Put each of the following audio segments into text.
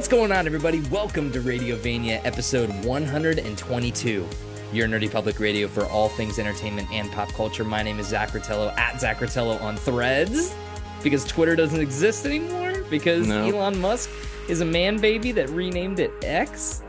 What's going on, everybody? Welcome to Radiovania, episode 122. Your nerdy public radio for all things entertainment and pop culture. My name is Zach Rotello at Zach Rotello on Threads because Twitter doesn't exist anymore because No. Elon Musk is a man baby that renamed it X.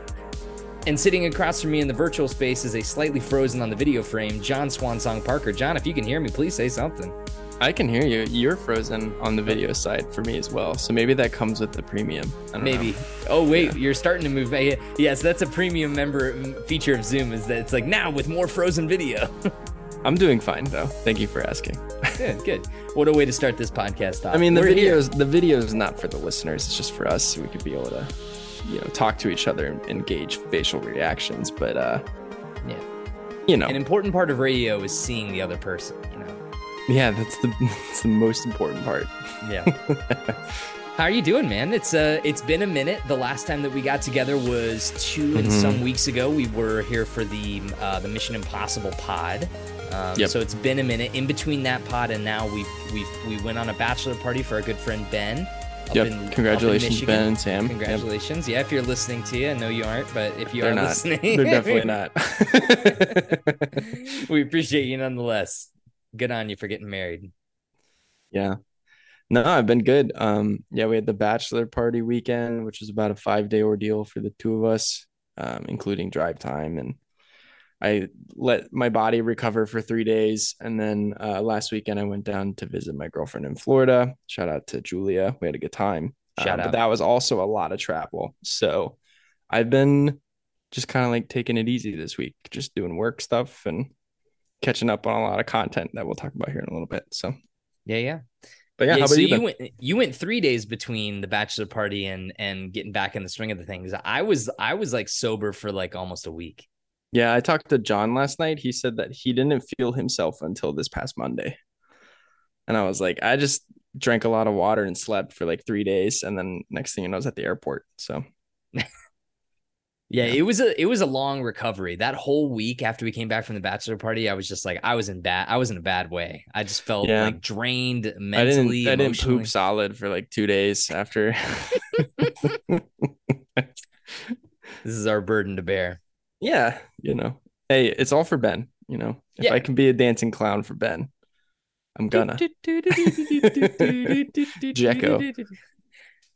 And sitting across from me in the virtual space is a slightly frozen on the video frame, John Swansong Parker. John, if you can hear me, please say something. I can hear you. You're frozen on the video side for me as well. So maybe that comes with the premium. Maybe. know. Oh wait, you're starting to move. eh, Yes, that's a premium member mm, feature of Zoom. Is that it's like now with more frozen video. I'm doing fine though. Thank you for asking. good, good. What a way to start this podcast off. I mean, the We're here. videos the video is not for the listeners. It's just for us. So we could be able to, you know, talk to each other and engage facial reactions. But uh, Yeah. you know, An important part of radio is seeing the other person. Yeah, that's the that's the most important part. Yeah. How are you doing, man? It's uh, it's been a minute. The last time that we got together was 2 and Mhm. some weeks ago. We were here for the uh, the Mission Impossible pod. Um, Yep. So it's been a minute. In between that pod and now, we we we went on a bachelor party for our good friend Ben. Yep. in- Congratulations. Ben and Sam. Yep. Congratulations. Yeah, if you're listening to you, I know you aren't, but if you They're are not. listening, They're definitely not. we appreciate you nonetheless. Good on you for getting married. Yeah. No, I've been good. Um, yeah, we had the bachelor party weekend, which was about a five day ordeal for the two of us, um, including drive time. And I let my body recover for three days. And then uh, last weekend, I went down to visit my girlfriend in Florida. Shout out to Julia. We had a good time. Shout Um, out. But that was also a lot of travel. So I've been just kind of like taking it easy this week, just doing work stuff and catching up on a lot of content that we'll talk about here in a little bit. So, Yeah, yeah. but yeah, how about so you? you went you went three days between the bachelor party and and getting back in the swing of the things. I was I was like sober for like almost a week. Yeah, I talked to John last night. He said that he didn't feel himself until this past Monday. And I was like, I just drank a lot of water and slept for like three days. And then next thing you know, I was at the airport. So Yeah, Yeah. it was a it was a long recovery. That whole week after we came back from the bachelor party, I was just like I was in bad I was in a bad way. I just felt Yeah. like drained I didn't mentally. I didn't poop solid for like two days after. This is our burden to bear. yeah, you know. Hey, it's all for Ben, you know. If Yeah. I can be a dancing clown for Ben, I'm gonna. Jacko.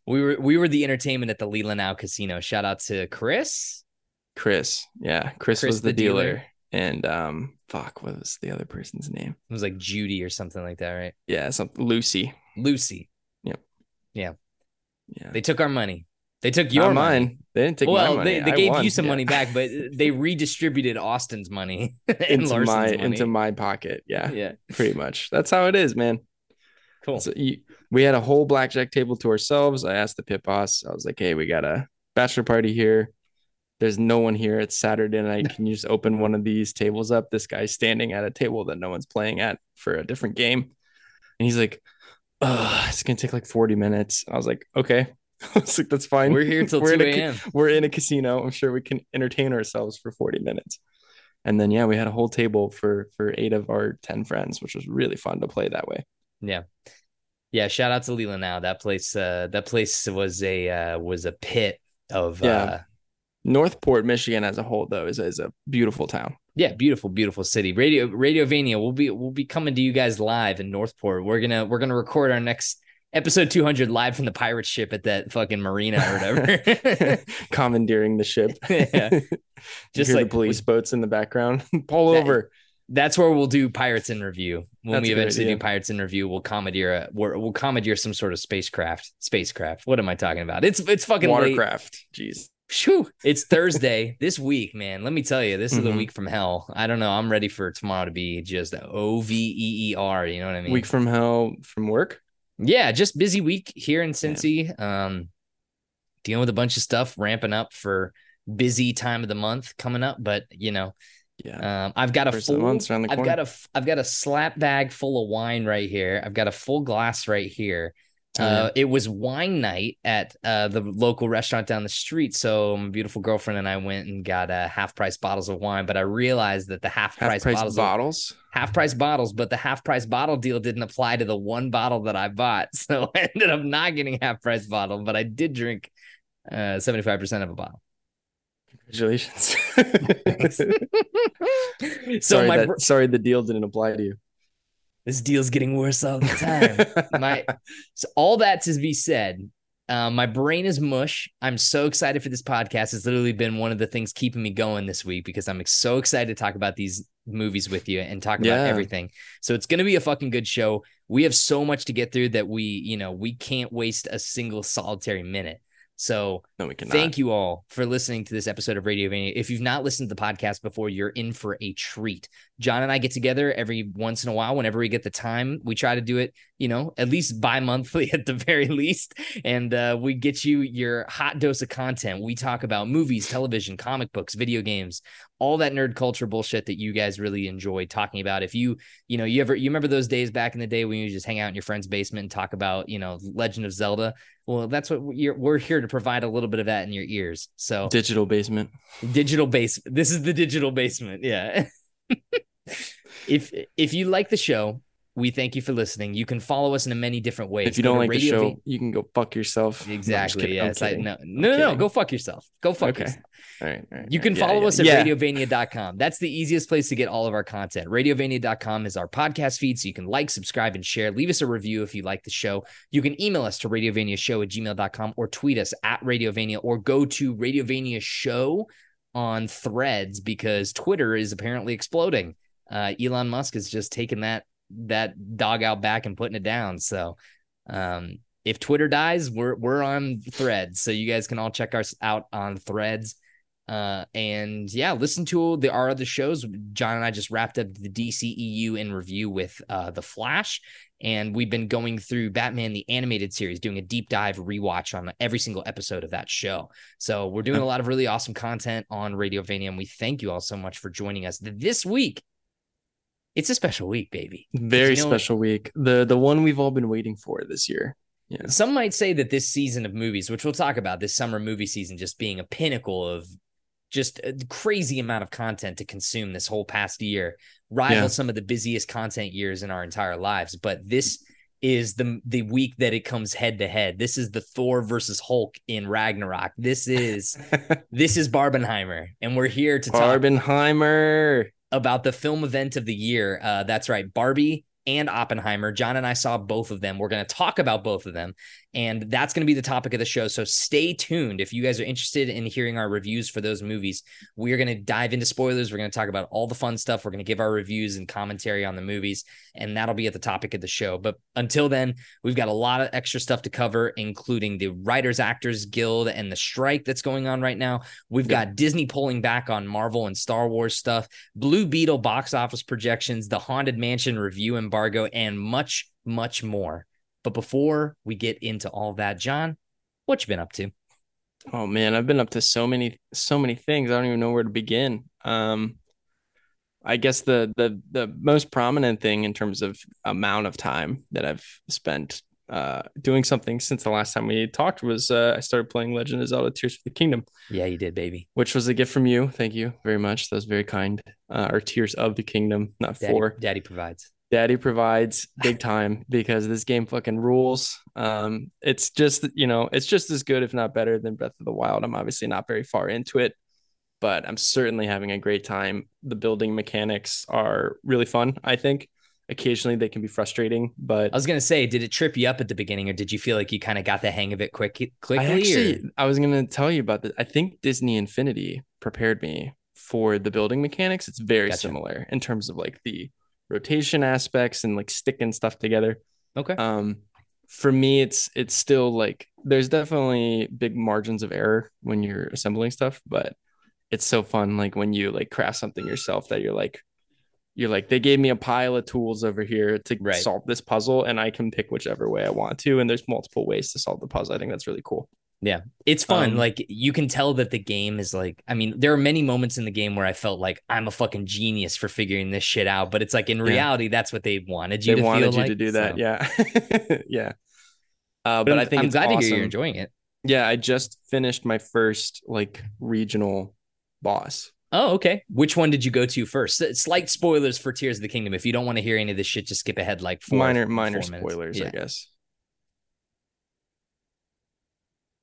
We were we were the entertainment at the Leelanau Casino. Shout out to Chris. Chris. Yeah. Chris, Chris was the, the dealer. dealer. And um fuck, what was the other person's name? It was like Judy or something like that, right? Yeah, something Lucy. Lucy. Yep. Yeah. Yeah. They took our money. They took Not your mine. money. They didn't take well, my money. they, they I gave won. you some Yeah. money back, but they redistributed Austin's money into Larson's my money. into my pocket. Yeah, yeah, pretty much. That's how it is, man. cool. So you, we had a whole blackjack table to ourselves. I asked the pit boss. I was like, "Hey, we got a bachelor party here. There's no one here. It's Saturday night. Can you just open one of these tables up? This guy's standing at a table that no one's playing at for a different game." And he's like, "Oh, it's gonna take like 40 minutes." I was like, "Okay." I was like, "That's fine. We're here till We're two in a a.m. we're in a casino. I'm sure we can entertain ourselves for 40 minutes. And then yeah, we had a whole table for for eight of our 10 friends, which was really fun to play that way. Yeah, yeah. Shout out to Leelanau. That place, uh, that place was a uh, was a pit of Yeah. uh, Northport, Michigan as a whole though is, is a beautiful town. Yeah, beautiful, beautiful city. Radio Radiovania. We'll be we'll be coming to you guys live in Northport. We're gonna we're gonna record our next episode 200 live from the pirate ship at that fucking marina or whatever. Commandeering the ship. Yeah. Just like the police boats in the background. Pull That- over. That's where we'll do pirates in review. When That's we eventually do pirates in review, we'll commandeer a we're, we'll commandeer some sort of spacecraft. Spacecraft. What am I talking about? It's it's fucking late. Watercraft. Jeez. Phew. It's Thursday this week, man. Let me tell you, this is the Mhm. week from hell. I don't know. I'm ready for tomorrow to be just O V E E R. You know what I mean? Week from hell from work. yeah, just busy week here in Cincy. Um, dealing with a bunch of stuff, ramping up for busy time of the month coming up. But you know, Yeah. um, I've got a full. I've corner. got a. I've got a slap bag full of wine right here. I've got a full glass right here. Oh, Uh, it was wine night at uh, the local restaurant down the street. So my beautiful girlfriend and I went and got uh, half price bottles of wine. But I realized that the half price bottles, bottles. of, half price bottles, but the half price bottle deal didn't apply to the one bottle that I bought. So I ended up not getting half price bottle, but I did drink Uh, 75% of a bottle. Congratulations. so sorry, my that, br- sorry the deal didn't apply to you. this deal's getting worse all the time. my so all that to be said, uh, my brain is mush. I'm so excited for this podcast. It's literally been one of the things keeping me going this week because I'm so excited to talk about these movies with you and talk about Yeah. everything. So it's going to be a fucking good show. We have so much to get through that we, you know, we can't waste a single solitary minute. So No, we cannot. Thank you all for listening to this episode of Radio Vania. If you've not listened to the podcast before, you're in for a treat. John and I get together every once in a while, whenever we get the time. We try to do it, you know, at least bi monthly at the very least. And uh, we get you your hot dose of content. We talk about movies, television, comic books, video games, all that nerd culture bullshit that you guys really enjoy talking about. If you, you know, you ever, you remember those days back in the day when you just hang out in your friend's basement and talk about, you know, Legend of Zelda? Well, that's what we're, we're here to provide a little bit of that in your ears. So Digital basement. digital base. This is the digital basement. Yeah. if if you like the show, we thank you for listening. You can follow us in many different ways. If you Go don't like the Radio show, V- you can go fuck yourself. No, I'm just exactly. yeah. I'm It's like no, no, no, no. Go fuck yourself. Go fuck Okay. yourself. All right, all right, You can. Yeah, follow yeah, us at yeah. radiovania.com. That's the easiest place to get all of our content. Radiovania.com is our podcast feed, so you can like, subscribe, and share. Leave us a review if you like the show. You can email us to radiovaniashow at gmail.com or tweet us at radiovania or go to radiovania show on threads because Twitter is apparently exploding. Uh, Elon Musk has just taken that that dog out back and putting it down. So um, if Twitter dies, we're we're on threads. So you guys can all check us out on threads. Uh, and yeah, listen to the our other shows. John and I just wrapped up the DCEU in review with uh, the Flash, and we've been going through Batman the animated series, doing a deep dive rewatch on every single episode of that show. So we're doing a lot of really awesome content on Radiovania, and we thank you all so much for joining us this week. It's a special week, baby. Very you know- special week. The the one we've all been waiting for this year. Yeah. Some might say that this season of movies, which we'll talk about, this summer movie season, just being a pinnacle of just a crazy amount of content to consume this whole past year, rival Yeah. some of the busiest content years in our entire lives. But this is the the week that it comes head to head. This is the Thor versus Hulk in Ragnarok. This is this is Barbenheimer, and we're here to talk Barbenheimer. About the film event of the year. Uh, that's right, Barbie and Oppenheimer. John and I saw both of them. We're going to talk about both of them, and that's going to be the topic of the show. So stay tuned if you guys are interested in hearing our reviews for those movies. We are going to dive into spoilers. We're going to talk about all the fun stuff. We're going to give our reviews and commentary on the movies, and that'll be at the topic of the show. But until then, we've got a lot of extra stuff to cover, including the Writers Actors Guild and the strike that's going on right now. We've Yeah. got Disney pulling back on Marvel and Star Wars stuff. Blue Beetle box office projections, the Haunted Mansion review embargo, and much, much more. But before we get into all that, John, what you been up to? Oh man, I've been up to so many so many things. I don't even know where to begin. Um I guess the the the most prominent thing in terms of amount of time that I've spent uh doing something since the last time we talked was uh I started playing Legend of Zelda Tears of the Kingdom, Yeah, you did, baby. which was a gift from you. Thank you very much. That was very kind. Uh or Tears of the Kingdom, not Daddy, four. Daddy provides. Daddy provides big time because this game fucking rules. Um, it's just you know, it's just as good, if not better, than Breath of the Wild. I'm obviously not very far into it, but I'm certainly having a great time. The building mechanics are really fun. I think occasionally they can be frustrating, but I was gonna say, did it trip you up at the beginning, or did you feel like you kind of got the hang of it quick, quickly? I actually I was gonna tell you about this. I think Disney Infinity prepared me for the building mechanics. It's very Gotcha. similar in terms of like the rotation aspects and like sticking stuff together. okay. um for me it's it's still like there's definitely big margins of error when you're assembling stuff but it's so fun like when you like craft something yourself that you're like you're like they gave me a pile of tools over here to Right. solve this puzzle and i can pick whichever way i want to and there's multiple ways to solve the puzzle i think that's really cool It's fun. Um, like you can tell that the game is like, I mean, there are many moments in the game where I felt like I'm a fucking genius for figuring this shit out. But it's like in Yeah. reality, that's what they wanted you they to wanted feel you like. to do that So- yeah yeah uh, But, but, I'm, think I'm glad to hear you're enjoying it. yeah i just finished my first like regional boss Oh, okay. Which one did you go to first? Slight spoilers for Tears of the Kingdom. If you don't want to hear any of this shit, just skip ahead like four, minor minor minutes. spoilers Yeah. i guess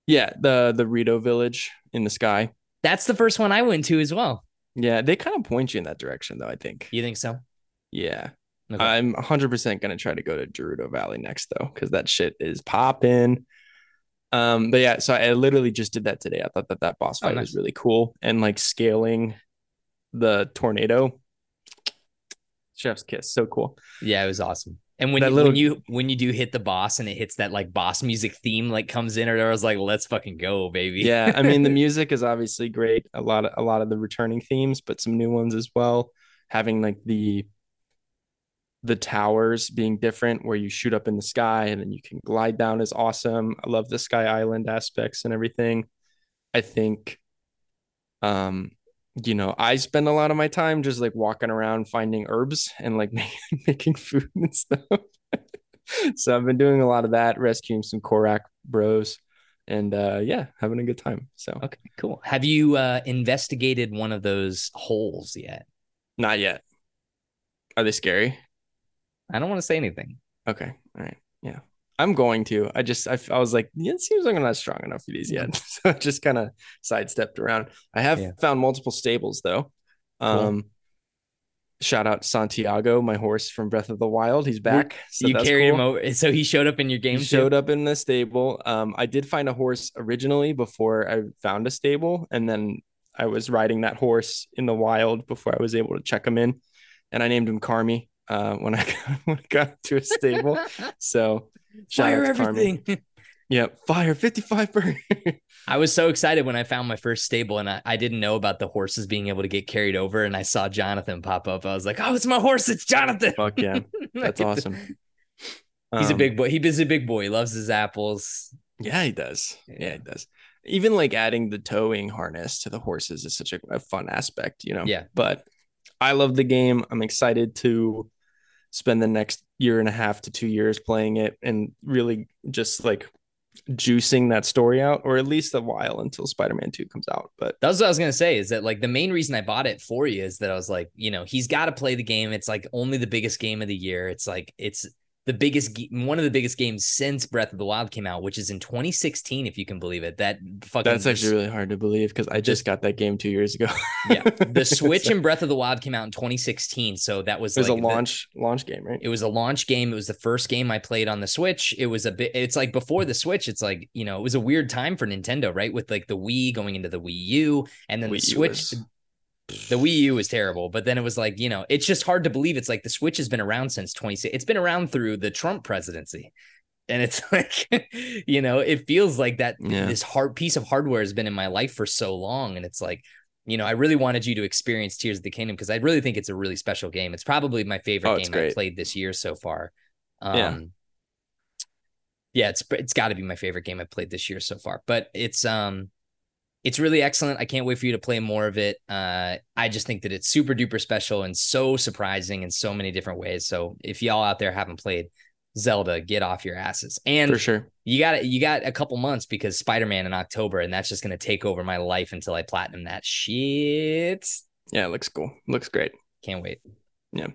Yeah, the the Rito village in the sky. That's the first one I went to as well. Yeah, they kind of point you in that direction though, I think. You think so? Yeah. Okay. I'm 100% going to try to go to Gerudo Valley next though cuz that shit is popping. Um but yeah, so I literally just did that today. I thought that that boss Oh, fight nice. was really cool and like scaling the tornado chef's kiss so cool. Yeah, it was awesome. And when you, little- when you when you do hit the boss and it hits that like boss music theme like comes in, or I was like, let's fucking go, baby. Yeah, I mean the music is obviously great. A lot of a lot of the returning themes, but some new ones as well. Having like the the towers being different where you shoot up in the sky and then you can glide down is awesome. I love the sky island aspects and everything. I think um you know, I spend a lot of my time just like walking around finding herbs and like making food and stuff. so I've been doing a lot of that, rescuing some Korok bros and uh yeah, having a good time. So Okay, cool. Have you uh investigated one of those holes yet? not yet. Are they scary? I don't want to say anything. Okay. All right. Yeah. I'm going to. I just I, I was like, yeah, it seems like I'm not strong enough for these yet. so I just kind of sidestepped around. I have Yeah. found multiple stables though. Cool. Um shout out Santiago, my horse from Breath of the Wild. He's back. So you carried him over, so he showed up in your game. He showed up in the stable. Um, I did find a horse originally before I found a stable, and then I was riding that horse in the wild before I was able to check him in, and I named him Carmi. Uh, when I got, when I got to a stable, so Fire out to Carmi. everything. Yeah, fire fifty five per. I was so excited when I found my first stable and I, I didn't know about the horses being able to get carried over. And I saw Jonathan pop up. I was like, oh, it's my horse. It's Jonathan. Fuck yeah, that's awesome. He's a Um, big boy. He is a big boy. He loves his apples. Yeah, he does. Yeah. Yeah. he does. Even like adding the towing harness to the horses is such a, a fun aspect, you know. Yeah. But I love the game. I'm excited to spend the next year and a half to two years playing it and really just like juicing that story out, or at least a while until Spider-Man 2 comes out. But That's what I was gonna say. Is that like the main reason I bought it for you is that I was like, you know, he's got to play the game. It's like only the biggest game of the year. It's like it's the biggest, one of the biggest games since Breath of the Wild came out, which is in 2016, if you can believe it. That fucking that's actually really hard to believe because I just got that game two years ago. yeah. The Switch and Breath of the Wild came out in 2016, so that was it was like a the- launch launch game, right? it was a launch game. It was the first game I played on the Switch. It was a bit. It's like before the Switch. It's like you know, it was a weird time for Nintendo, right? With like the Wii going into the Wii U, and then Wii the Switch. was- The Wii U was terrible, but then it was like you know, it's just hard to believe. It's like the Switch has been around since 26. It's been around through the Trump presidency, and it's like you know, it feels like that Yeah. this hard piece of hardware has been in my life for so long, and it's like. You know, I really wanted you to experience Tears of the Kingdom because I really think it's a really special game. It's probably my favorite Oh, game I've played this year so far. Um, Yeah. yeah, it's it's got to be my favorite game I've played this year so far. But it's um, it's really excellent. I can't wait for you to play more of it. Uh, I just think that it's super duper special and so surprising in so many different ways. So if y'all out there haven't played Zelda, get off your asses. And For sure. you got it, you got a couple months because Spider Man in October, and that's just gonna take over my life until I platinum that shit. Yeah, it looks cool. Looks great. Can't wait. Yeah,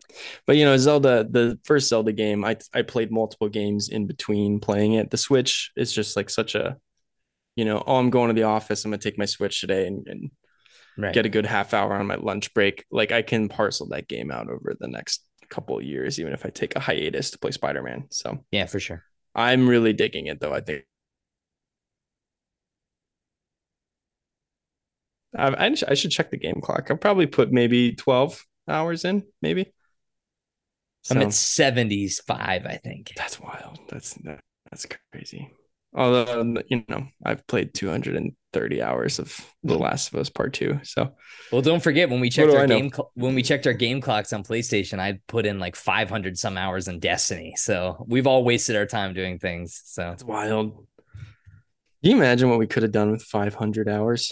but you know, Zelda, the first Zelda game, I I played multiple games in between playing it. The Switch is just like such a, you know, oh, I'm going to the office. I'm gonna take my Switch today and, and Right. get a good half hour on my lunch break. Like I can parcel that game out over the next couple of years, even if I take a hiatus to play Spider Man. So yeah, for sure. I'm really digging it, though. I think. I, I should check the game clock. I'll probably put maybe 12 hours in, maybe. I'm at 75, I think. That's wild. That's that, that's crazy. Although you know, I've played 230 hours of The Last of Us Part Two. So Well, don't forget when we checked our game cl- when we checked our game clocks on PlayStation, I put in like 500 some hours in Destiny. So we've all wasted our time doing things. So it's wild. Can you imagine what we could have done with 500 hours?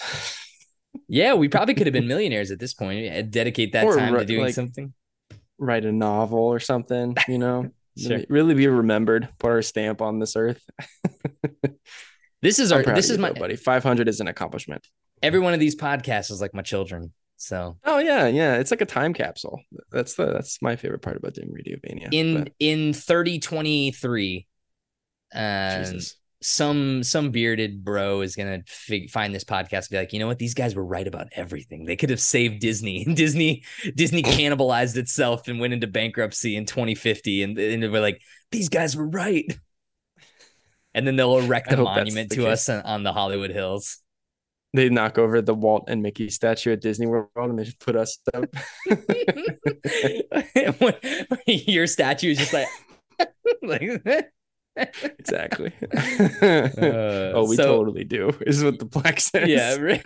yeah, we probably could have been millionaires at this point. Dedicate that Or time to doing like- something. Write a novel or something, you know? Sure. really, be remembered. Put our stamp on this earth. This is our this is my though, buddy. 500 is an accomplishment. every one of these podcasts is like my children. So Oh yeah, yeah. It's like a time capsule. That's the that's my favorite part about doing Radiovania. in but in 3023 uh Jesus. Some some bearded bro is gonna fig- find this podcast and be like, you know what? These guys were right about everything. They could have saved Disney. Disney Disney cannibalized itself and went into bankruptcy in 2050, and, and they were like, these guys were right. And then they'll erect a monument to case. us on, on the Hollywood Hills. They knock over the Walt and Mickey statue at Disney World and they just put us up. Your statue is just like, like exactly. Uh, oh, we so- totally do. Is what the plaque says. yeah. right.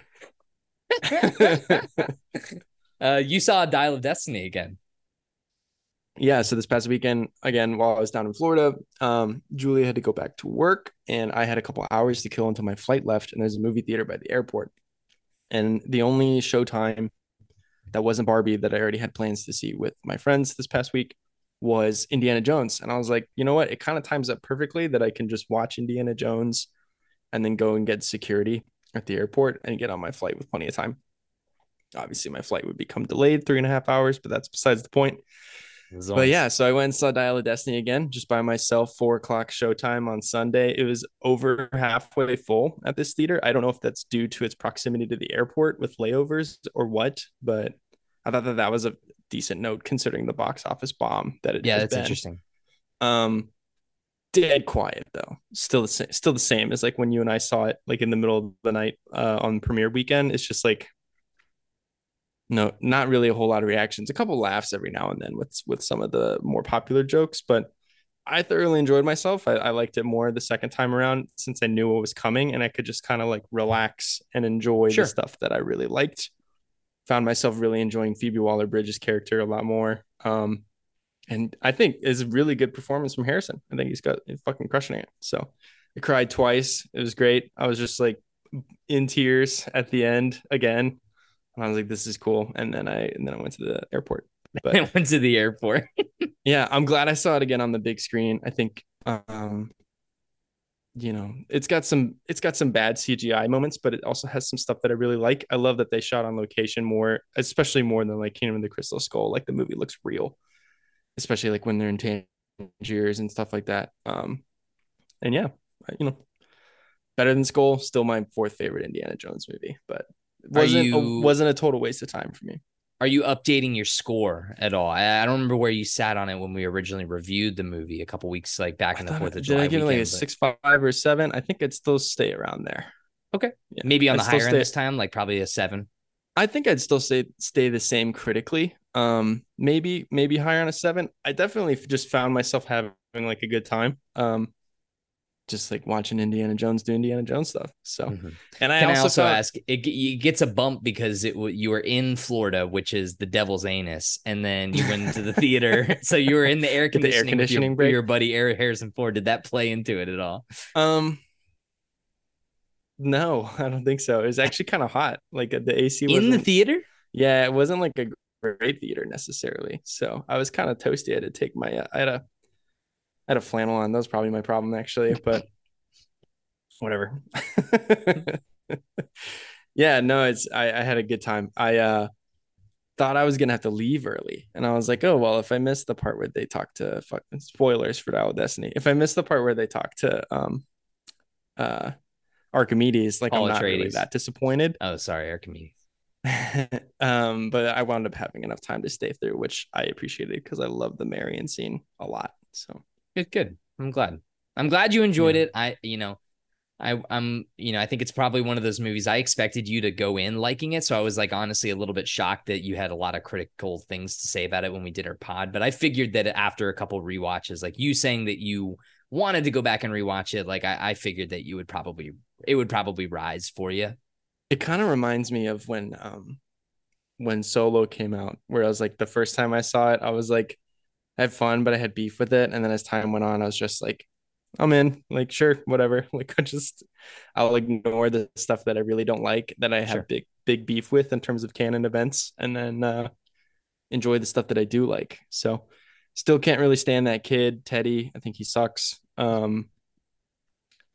uh, you saw Dial of Destiny again. yeah. So this past weekend, again, while I was down in Florida, um, Julia had to go back to work, and I had a couple hours to kill until my flight left. And there's a movie theater by the airport, and the only showtime that wasn't Barbie that I already had plans to see with my friends this past week was Indiana Jones. And I was like, you know what? It kind of times up perfectly that I can just watch Indiana Jones and then go and get security at the airport and get on my flight with plenty of time. Obviously, my flight would become delayed three and a half hours, but that's besides the point. But yeah, so I went and saw Dial of Destiny again just by myself, four o'clock showtime on Sunday. It was over halfway full at this theater. I don't know if that's due to its proximity to the airport with layovers or what, but I thought that that was a decent note considering the box office bomb that it yeah, that's been. interesting. Um, dead quiet though. Still the same. Still the same as like when you and I saw it like in the middle of the night uh, on premiere weekend. It's just like no, not really a whole lot of reactions. A couple laughs every now and then with with some of the more popular jokes, but I thoroughly enjoyed myself. I, I liked it more the second time around since I knew what was coming and I could just kind of like relax and enjoy Sure. the stuff that I really liked. Found myself really enjoying Phoebe Waller Bridge's character a lot more. Um, and I think is a really good performance from Harrison. I think he's got he's fucking crushing it. So I cried twice. It was great. I was just like in tears at the end again. And I was like, this is cool. And then I and then I went to the airport. But I went to the airport. yeah, I'm glad I saw it again on the big screen. I think um you know, it's got some it's got some bad CGI moments, but it also has some stuff that I really like. I love that they shot on location more, especially more than like Kingdom of the Crystal Skull. Like the movie looks real, especially like when they're in Tangiers and stuff like that. Um and yeah, you know, better than Skull, still my fourth favorite Indiana Jones movie, but wasn't you- a, wasn't a total waste of time for me. Are you updating your score at all? I, I don't remember where you sat on it when we originally reviewed the movie a couple weeks like back in the Fourth of did July I give it like a but six five or seven? I think I'd still stay around there. Okay. Yeah. maybe on I'd the higher end this time, like probably a seven. I think I'd still stay stay the same critically. Um, maybe maybe higher on a seven. I definitely just found myself having like a good time. Um, just like watching Indiana Jones do Indiana Jones stuff. So, Mhm. and I Can I also, also ask? It, it gets a bump because it you were in Florida, which is the devil's anus, and then you went to the theater, so you were in the air Get the air conditioning, with your, your buddy Eric Harrison Ford. Did that play into it at all? um, no, I don't think so. It was actually kind of hot. Like the AC was In the theater? yeah, it wasn't like a great theater necessarily. So I was kind of toasty. I had to take my, I had a, I had a flannel on. That was probably my problem actually, but whatever. yeah, no, it's, I, I had a good time. I, uh, thought I was gonna have to leave early, and I was like, oh well, if I miss the part where they talk to fucking spoilers for Dial of Destiny, if I miss the part where they talk to um, uh, Archimedes, like Paul I'm not really that disappointed. Oh, sorry, Archimedes. um, but I wound up having enough time to stay through, which I appreciated because I love the Marion scene a lot. So Good, good. I'm glad. I'm glad you enjoyed Yeah. it. I, you know, I, I'm, you know, I think it's probably one of those movies. I expected you to go in liking it, so I was like honestly a little bit shocked that you had a lot of critical things to say about it when we did our pod. But I figured that after a couple rewatches, like you saying that you wanted to go back and rewatch it, like I, I figured that you would probably, it would probably rise for you. it kind of reminds me of when um when Solo came out, where I was like the first time I saw it, I was like I had fun, but I had beef with it. And then as time went on, I was just like, I'm in, like, sure, whatever. Like I just I'll ignore the stuff that I really don't like that I have Sure. big, big beef with in terms of canon events, and then uh enjoy the stuff that I do like. So still can't really stand that kid, Teddy. I think he sucks. Um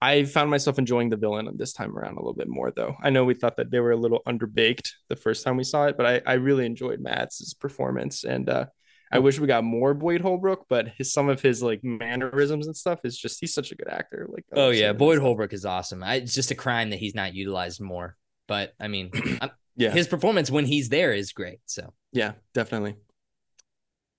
I found myself enjoying the villain this time around a little bit more, though. I know we thought that they were a little underbaked the first time we saw it, but I, I really enjoyed Mads' performance. And uh, I wish we got more Boyd Holbrook, but his some of his like mannerisms and stuff is just he's such a good actor. Like oh yeah, Boyd Holbrook is awesome. I, it's just a crime that he's not utilized more. But I mean, yeah, his performance when he's there is great. So yeah, definitely.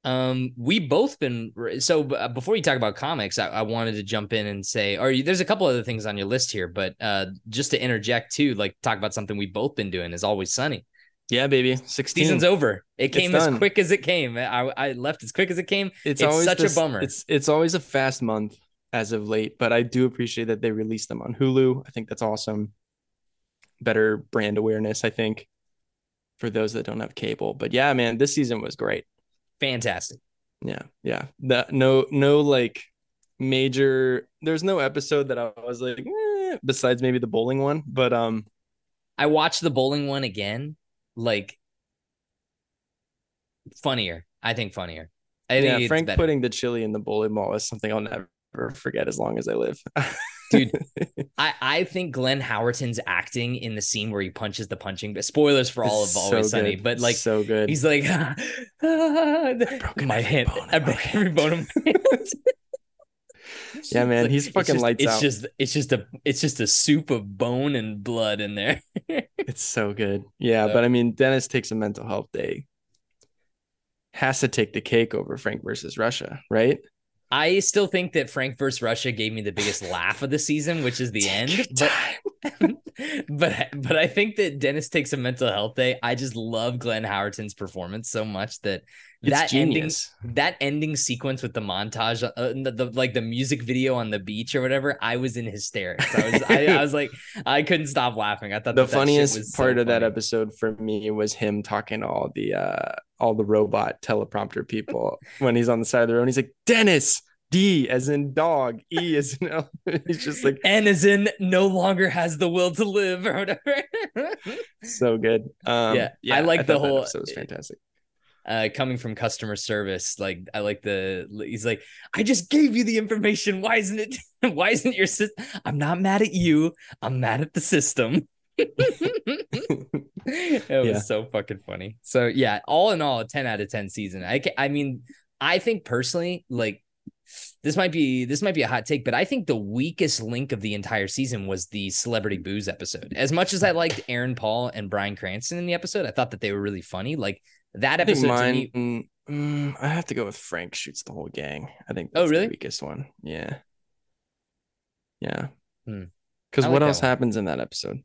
Um, we both been so uh, before you talk about comics, I, I, wanted to jump in and say, or there's a couple other things on your list here, but uh, just to interject too, like talk about something we've both been doing is always sunny. Yeah, baby. 16. Season's over. It came as quick as it came. I, I left as quick as it came. It's, it's always such this, a bummer. It's it's always a fast month as of late, but I do appreciate that they released them on Hulu. I think that's awesome. Better brand awareness, I think, for those that don't have cable. But yeah, man, this season was great fantastic. Yeah, yeah. The no no like major. There's no episode that I was like eh, besides maybe the bowling one, but um, I watched the bowling one again. Like funnier, I think funnier. I think Frank putting the chili in the bowling ball is something I'll never forget as long as I live. dude. I, I think Glenn Howerton's acting in the scene where he punches the punching, but spoilers for all of so Always Sunny, but like so good. He's like, ah, my hand, I broke every bone of my hand. Yeah, man, like, he's fucking just, lights it's out. just it's just a it's just a soup of bone and blood in there. it's so good. Yeah, so. but I mean, Dennis takes a mental health day. Has to take the cake over Frank versus Russia, right? I still think that Frank versus Russia gave me the biggest laugh of the season, which is the Take end. But, but but I think that Dennis takes a mental health day. I just love Glenn Howerton's performance so much that it's that genius. ending that ending sequence with the montage, uh, the, the, like the music video on the beach or whatever. I was in hysterics. I was I, I was like I couldn't stop laughing. I thought the that funniest part so of funny. that episode for me was him talking to all the uh all the robot teleprompter people when he's on the side of the road. he's like, Dennis, D as in dog, E as in he's just like N as in no longer has the will to live or whatever. so good. Um, yeah, yeah, I like I the whole. It was fantastic. Uh, coming from customer service, like I like the he's like, I just gave you the information. Why isn't it? Why isn't your system? I'm not mad at you. I'm mad at the system. it was yeah. so fucking funny. So yeah, all in all, a 10 out of 10 season. I I mean, I think personally, like this might be this might be a hot take, but I think the weakest link of the entire season was the celebrity booze episode. As much as I liked Aaron Paul and Bryan Cranston in the episode, I thought that they were really funny. Like that episode mine, me, mm, mm, I have to go with Frank shoots the whole gang. I think oh really the weakest one. Yeah, yeah. Because hmm. what like else happens in that episode?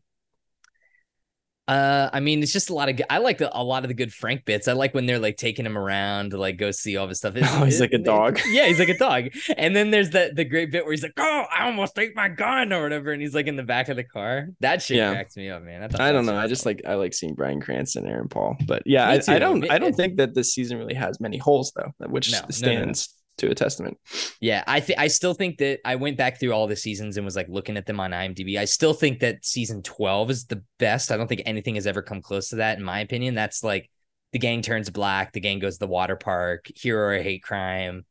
Uh, I mean, it's just a lot of. I like the, a lot of the good Frank bits. I like when they're like taking him around to like go see all this stuff. It's, oh, he's it, like a dog. It, yeah, he's like a dog. And then there's the the great bit where he's like, "Oh, I almost ate my gun" or whatever, and he's like in the back of the car. That shit yeah. cracks me up, man. I, I don't know. I just like I like seeing Bryan Cranston, Aaron Paul, but yeah, I, I, don't. I don't think that this season really has many holes though, which no, stands. No, no, to a testament. Yeah, I think I still think that I went back through all the seasons and was like looking at them on IMDb. I still think that season 12 is the best. I don't think anything has ever come close to that in my opinion. That's like the gang turns black, the gang goes to the water park, hero or hate crime,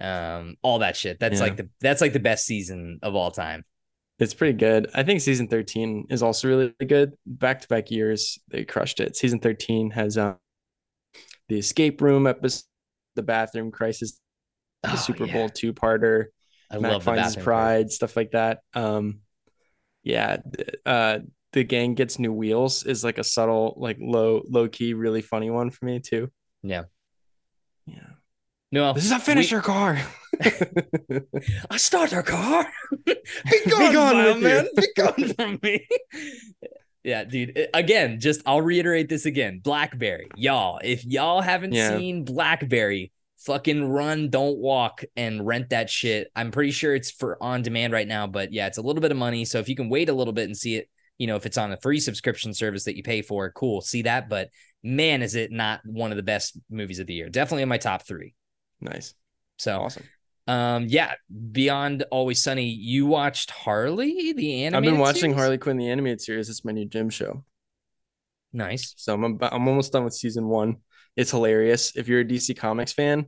um, all that shit. That's yeah. like the that's like the best season of all time. It's pretty good. I think season 13 is also really good. Back to back years, they crushed it. Season 13 has um, the escape room episode, the bathroom crisis the oh, Super yeah. Bowl two parter. I Mac love finds his pride, part. stuff like that. Um, yeah, uh, the gang gets new wheels is like a subtle, like low, low key, really funny one for me too. Yeah, yeah. No, this is a finisher we... car. a starter car. Be gone, Be gone man. Be gone from me. Yeah, dude. Again, just I'll reiterate this again. Blackberry, y'all. If y'all haven't yeah. seen Blackberry, fucking run, don't walk, and rent that shit. I'm pretty sure it's for on demand right now, but yeah, it's a little bit of money. So if you can wait a little bit and see it, you know, if it's on a free subscription service that you pay for, cool, see that. But man, is it not one of the best movies of the year? Definitely in my top three. Nice. So awesome. Um, yeah, beyond Always Sunny, you watched Harley, the animated. I've been watching series? Harley Quinn, the animated series. It's my new gym show. Nice. So I'm about, I'm almost done with season one. It's hilarious. If you're a DC Comics fan,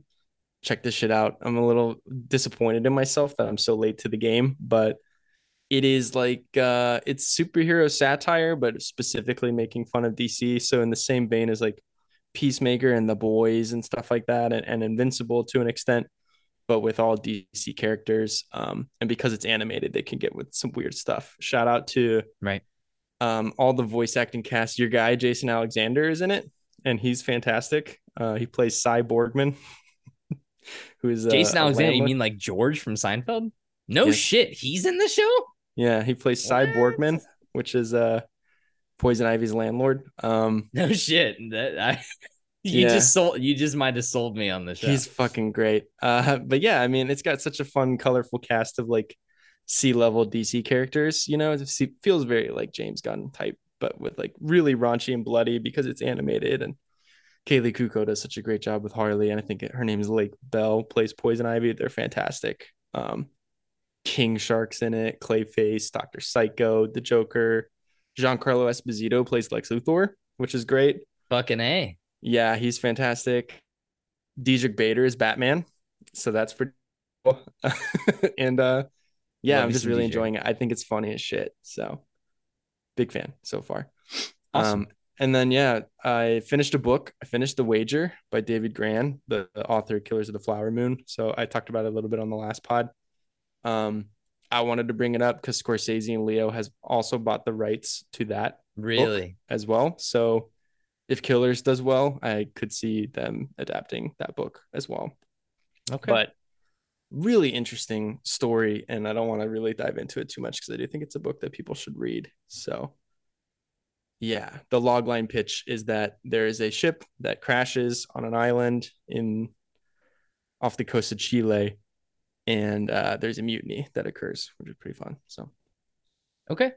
check this shit out. I'm a little disappointed in myself that I'm so late to the game, but it is like uh it's superhero satire, but specifically making fun of DC. So in the same vein as like Peacemaker and the Boys and stuff like that, and, and Invincible to an extent, but with all DC characters. Um, and because it's animated, they can get with some weird stuff. Shout out to Right. um, all the voice acting cast. Your guy Jason Alexander is in it, and he's fantastic. Uh, he plays Cy Borgman, who is uh, Jason Alexander, you mean like George from Seinfeld? No Yes. shit. He's in the show? Yeah, he plays Cy? Borgman, which is uh, Poison Ivy's landlord. Um, No shit. That I you Yeah. just sold you just might have sold me on the show. He's fucking great. Uh, but yeah, I mean, it's got such a fun, colorful cast of like C level DC characters. You know, it feels very like James Gunn type, but with like really raunchy and bloody because it's animated. And Kaley Cuoco does such a great job with Harley, and I think her name is Lake Bell. Plays Poison Ivy. They're fantastic. Um, King Shark's in it. Clayface, Doctor Psycho, the Joker. Giancarlo Esposito plays Lex Luthor, which is great. Fucking A. Yeah, he's fantastic. Diedrich Bader is Batman, so that's pretty cool. and uh yeah, Love I'm just really DJ. enjoying it. I think it's funny as shit. So big fan so far. Awesome. Um and then yeah, I finished a book. I finished The Wager by David Grann, the, the author of Killers of the Flower Moon. So I talked about it a little bit on the last pod. Um I wanted to bring it up because Scorsese and Leo has also bought the rights to that Really? as well. So if Killers does well, I could see them adapting that book as well. Okay. But really interesting story, and I don't want to really dive into it too much because I do think it's a book that people should read. So yeah, the logline pitch is that there is a ship that crashes on an island in off the coast of Chile, and uh, there's a mutiny that occurs, which is pretty fun. So okay.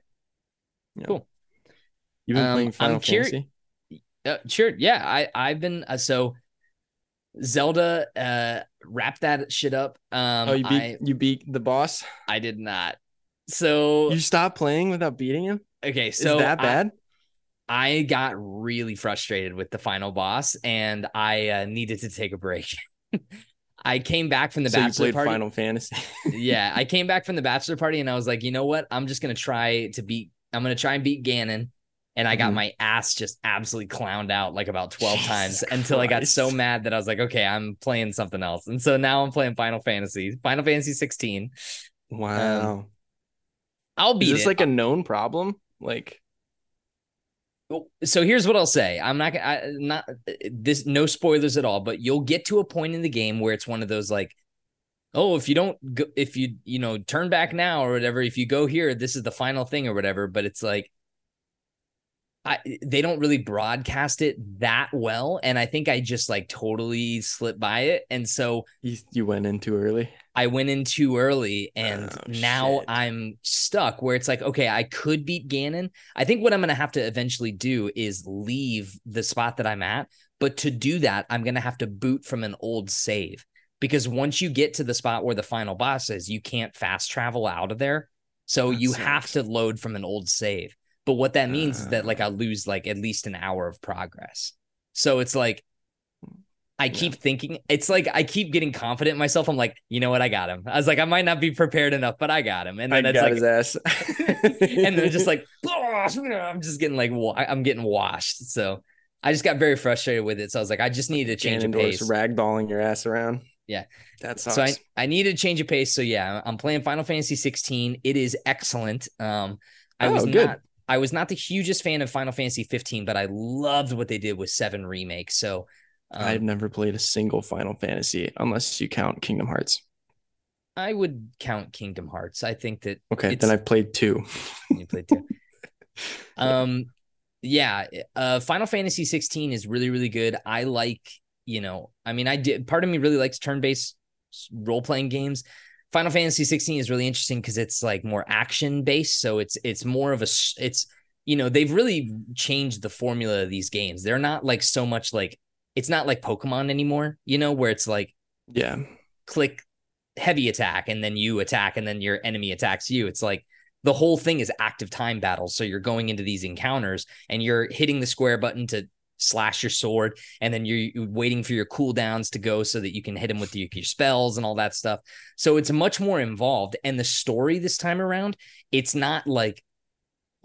yeah. Cool. You've been Um, playing I'm Final curi- Fantasy. Uh, sure. Yeah. I I've been uh, so Zelda uh wrapped that shit up. Um oh, you beat I you beat the boss. I did not. So You stopped playing without beating him? okay, so is that bad? I got really frustrated with the final boss and I uh, needed to take a break. I came back from the so bachelor played party. Final Fantasy. yeah, I came back from the bachelor party and I was like, you know what? I'm just gonna try to beat. I'm gonna try and beat Ganon. And I got Mhm. my ass just absolutely clowned out like about 12 Jesus times until I got so mad that I was like, okay, I'm playing something else. And so now I'm playing Final Fantasy, Final Fantasy 16. wow. I'll is beat this it. like a known problem? Like so here's what I'll say. I'm not gonna I, not this no spoilers at all, but you'll get to a point in the game where it's one of those like, oh, if you don't go, if you you know turn back now or whatever, if you go here, this is the final thing or whatever. But it's like, I they don't really broadcast it that well, and I think I just like totally slipped by it, and so you, you went in too early. I went in too early and Oh, now shit. I'm stuck where it's like, okay, I could beat Ganon. I think what I'm going to have to eventually do is leave the spot that I'm at. But to do that, I'm going to have to boot from an old save because once you get to the spot where the final boss is, you can't fast travel out of there. So That you have to load from an old save. But what that means is that like Ah. I lose like at least an hour of progress. So it's like, I Yeah. keep thinking it's like I keep getting confident in myself. I'm like, you know what, I got him. I was like, I might not be prepared enough, but I got him. And then I it's got like, his ass. and then just like, I'm just getting like, I'm getting washed. So I just got very frustrated with it. So I was like, I just need to change Ganondorf's pace. ragdolling your ass around. Yeah. That sucks. So I, I need to change of pace. So yeah, I'm playing Final Fantasy 16. It is excellent. Um, I was Oh, good. not I was not the hugest fan of Final Fantasy 15, but I loved what they did with Seven Remake. So um, I've never played a single Final Fantasy unless you count Kingdom Hearts. I would count Kingdom Hearts. I think that Okay, then I've played two. you played 2. um, yeah, uh, Final Fantasy 16 is really, really good. I like, you know, I mean, I did. Part of me really likes turn-based role playing games. Final Fantasy 16 is really interesting because it's like more action based, so it's it's more of a it's you know they've really changed the formula of these games. They're not like so much like it's not like Pokemon anymore, you know, where it's like Yeah. click heavy attack and then you attack and then your enemy attacks you. It's like the whole thing is active time battles. So you're going into these encounters and you're hitting the square button to slash your sword and then you're waiting for your cooldowns to go so that you can hit him with your, your spells and all that stuff. So it's much more involved. And the story this time around, it's not like,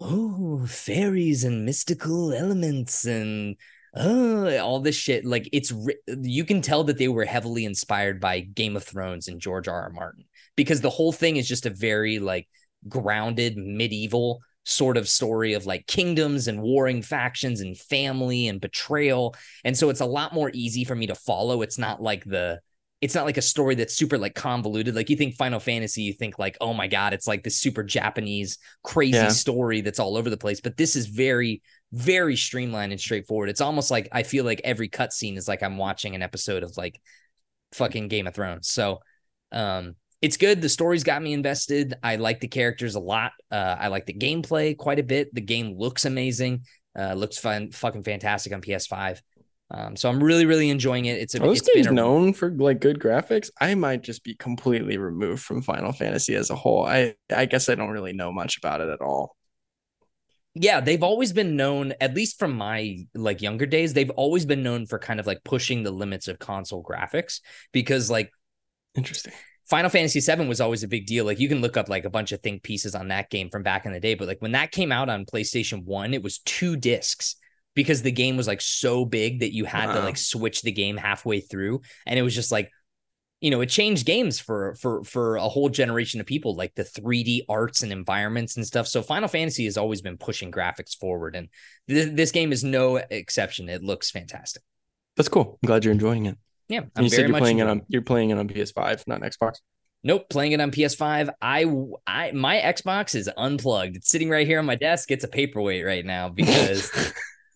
oh, fairies and mystical elements and uh, all this shit. Like it's you can tell that they were heavily inspired by Game of Thrones and George R. R. Martin because the whole thing is just a very like grounded medieval sort of story of like kingdoms and warring factions and family and betrayal. And so it's a lot more easy for me to follow. It's not like the it's not like a story that's super like convoluted. Like you think Final Fantasy, you think like, oh my God, it's like this super Japanese crazy yeah. story that's all over the place. But this is very, very streamlined and straightforward. It's almost like I feel like every cutscene is like I'm watching an episode of like fucking Game of Thrones. So um it's good. The story's got me invested. I like the characters a lot. Uh, I like the gameplay quite a bit. The game looks amazing. Uh, looks fun, fucking fantastic on PS5. Um, so I'm really, really enjoying it. It's a, those it's games a, known for like good graphics. I might just be completely removed from Final Fantasy as a whole. I I guess I don't really know much about it at all. Yeah, they've always been known, at least from my like younger days, they've always been known for kind of like pushing the limits of console graphics because like interesting. Final Fantasy VII was always a big deal. Like you can look up like a bunch of think pieces on that game from back in the day, but like when that came out on PlayStation 1, it was two discs because the game was like so big that you had wow. to like switch the game halfway through. And it was just like you know it changed games for for for a whole generation of people like the 3d arts and environments and stuff. So final fantasy has always been pushing graphics forward and th- this game is no exception. It looks fantastic. That's cool. I'm glad you're enjoying it yeah I'm you said you're playing it on you're playing it on ps5 not xbox Nope, playing it on PS5. I, I, my Xbox is unplugged. It's sitting right here on my desk. It's a paperweight right now because